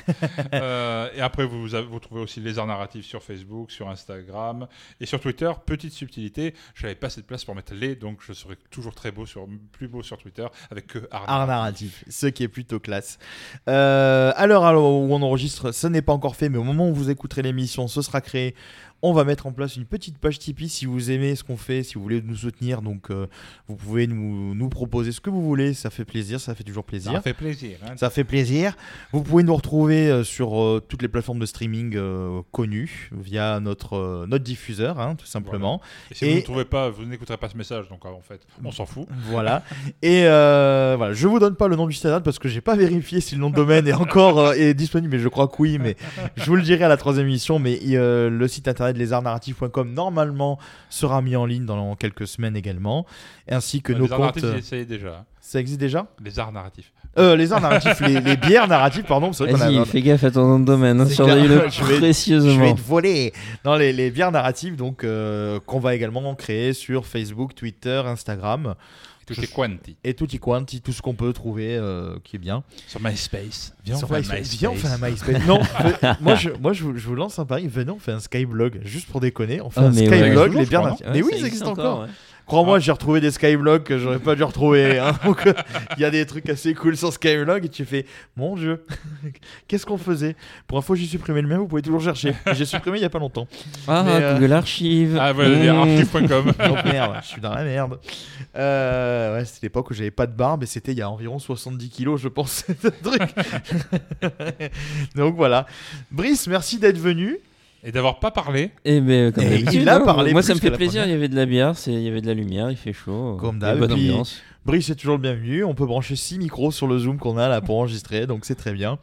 Speaker 7: Euh, et après, vous, vous trouvez aussi les arts narratifs sur Facebook, sur Instagram et sur Twitter. Petite subtilité, je n'avais pas assez de place pour mettre les, donc je serai toujours très beau sur, plus beau sur Twitter avec que art,
Speaker 6: Art narratif, ce qui est plutôt classe. À l'heure où on enregistre, ce n'est pas encore fait, mais au moment où vous écouterez l'émission, ce sera créé. On va mettre en place une petite page Tipeee si vous aimez ce qu'on fait, si vous voulez nous soutenir. Donc, euh, vous pouvez nous, nous proposer ce que vous voulez. Ça fait plaisir, ça fait toujours plaisir.
Speaker 7: Ça fait plaisir. hein.
Speaker 6: Ça fait plaisir. Vous pouvez nous retrouver euh, sur euh, toutes les plateformes de streaming connues via notre, notre diffuseur, hein, tout simplement.
Speaker 7: Et si
Speaker 6: Et-
Speaker 7: vous ne trouvez pas, vous n'écouterez pas ce message, donc en fait, on s'en fout.
Speaker 6: Voilà. Et voilà, je vous donne pas le nom du site parce que j'ai pas vérifié si le nom de domaine est encore est disponible, mais je crois que oui. Mais je vous le dirai à la troisième émission. Mais le site internet lesartsnarratifs.com normalement sera mis en ligne dans quelques semaines également, ainsi que
Speaker 7: Euh,
Speaker 6: nos comptes. euh,
Speaker 7: déjà.
Speaker 6: Ça existe déjà
Speaker 7: Les arts narratifs.
Speaker 6: euh, Les arts narratifs, les, les bières narratives, pardon.
Speaker 8: Vas-y,
Speaker 6: a-
Speaker 8: fais gaffe à ton nom de domaine, hein, surveille-le
Speaker 6: clair. Je vais- Je vais
Speaker 8: précieusement.
Speaker 6: te voler dans les, les bières narratives donc euh, qu'on va également créer sur Facebook, Twitter, Instagram
Speaker 7: Est quanti.
Speaker 6: et tutti quanti, tout ce qu'on peut trouver euh, qui est bien.
Speaker 7: Sur MySpace. Viens,
Speaker 6: Sur
Speaker 7: on fait un
Speaker 6: MySpace.
Speaker 7: MySpace.
Speaker 6: Viens, on fait un MySpace. non, moi, je, moi je, vous, je vous lance un pari. Venez, on fait un Skyblog. Juste pour déconner, on fait
Speaker 8: Ah,
Speaker 6: un
Speaker 8: ouais.
Speaker 6: Skyblog,
Speaker 7: existe
Speaker 6: les.
Speaker 8: Ouais,
Speaker 6: Mais oui,
Speaker 8: ça
Speaker 6: ça existe encore.
Speaker 8: ouais.
Speaker 6: Crois-moi, j'ai retrouvé des Skyblogs que j'aurais pas dû retrouver. hein. Donc, euh, il y a des trucs assez cool sur Skyblog et tu fais, mon dieu, qu'est-ce qu'on faisait? Pour info, j'ai supprimé le mien, vous pouvez toujours chercher. J'ai supprimé il y a pas longtemps.
Speaker 8: Ah,
Speaker 6: Mais, euh,
Speaker 8: Google Archive.
Speaker 7: Ah, voilà,
Speaker 8: Mmh.
Speaker 7: archive.com.
Speaker 6: Donc merde, je suis dans la merde. Euh, ouais, c'était l'époque où j'avais pas de barbe et c'était il y a environ 70 kilos, je pense. ce truc. Donc voilà. Brice, merci d'être venu.
Speaker 7: Et d'avoir pas parlé.
Speaker 8: Et ben, comme
Speaker 6: Et
Speaker 8: d'habitude,
Speaker 6: il a
Speaker 8: hein,
Speaker 6: parlé
Speaker 8: Moi,
Speaker 6: plus
Speaker 8: ça me
Speaker 6: que
Speaker 8: fait
Speaker 6: la
Speaker 8: plaisir. Il y avait de la bière, c'est- il y avait de la lumière, il fait chaud.
Speaker 6: Comme
Speaker 8: il y a
Speaker 6: d'hab,
Speaker 8: Bonne
Speaker 6: puis-
Speaker 8: ambiance.
Speaker 6: Brice est toujours le bienvenu. On peut brancher 6 micros sur le Zoom qu'on a là pour enregistrer, donc c'est très bien.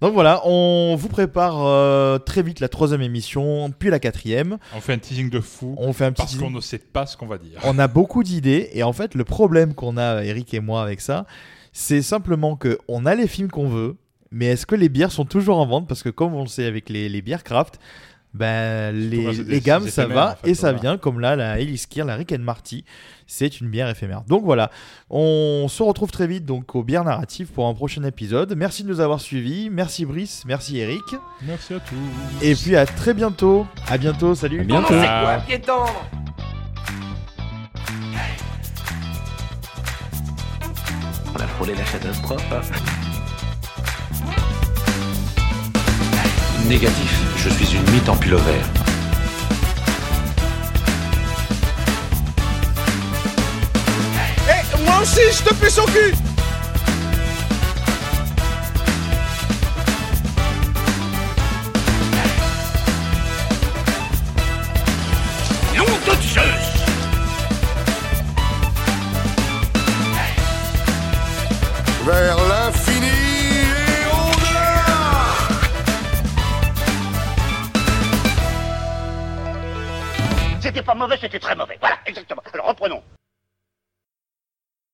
Speaker 6: Donc voilà, on vous prépare euh, très vite la troisième émission, puis la quatrième.
Speaker 7: On fait un teasing de fou.
Speaker 6: On fait un petit
Speaker 7: Parce qu'on ne sait pas ce qu'on va dire.
Speaker 6: on a beaucoup d'idées et en fait le problème qu'on a Eric et moi avec ça c'est simplement que on a les films qu'on veut mais est-ce que les bières sont toujours en vente? Parce que comme on le sait avec les, les bières craft ben, les, gammes ça va
Speaker 7: en fait,
Speaker 6: et ça
Speaker 7: voilà.
Speaker 6: vient comme là la Eliskir, la Rick and Marty c'est une bière éphémère donc voilà on se retrouve très vite donc aux bières narratives pour un prochain épisode merci de nous avoir suivis merci Brice merci Eric
Speaker 7: Merci à tous.
Speaker 6: et puis à très bientôt à bientôt salut
Speaker 8: À bientôt.
Speaker 3: C'est quoi, piéton
Speaker 5: On a frôlé la catastrophe. hein.
Speaker 1: Négatif, je suis une mythe en pullover.
Speaker 3: Eh, moi aussi, je te fais son cul.
Speaker 2: Nom de Zeus
Speaker 3: Vers
Speaker 4: C'était pas mauvais, c'était très mauvais. Voilà, exactement. Alors reprenons.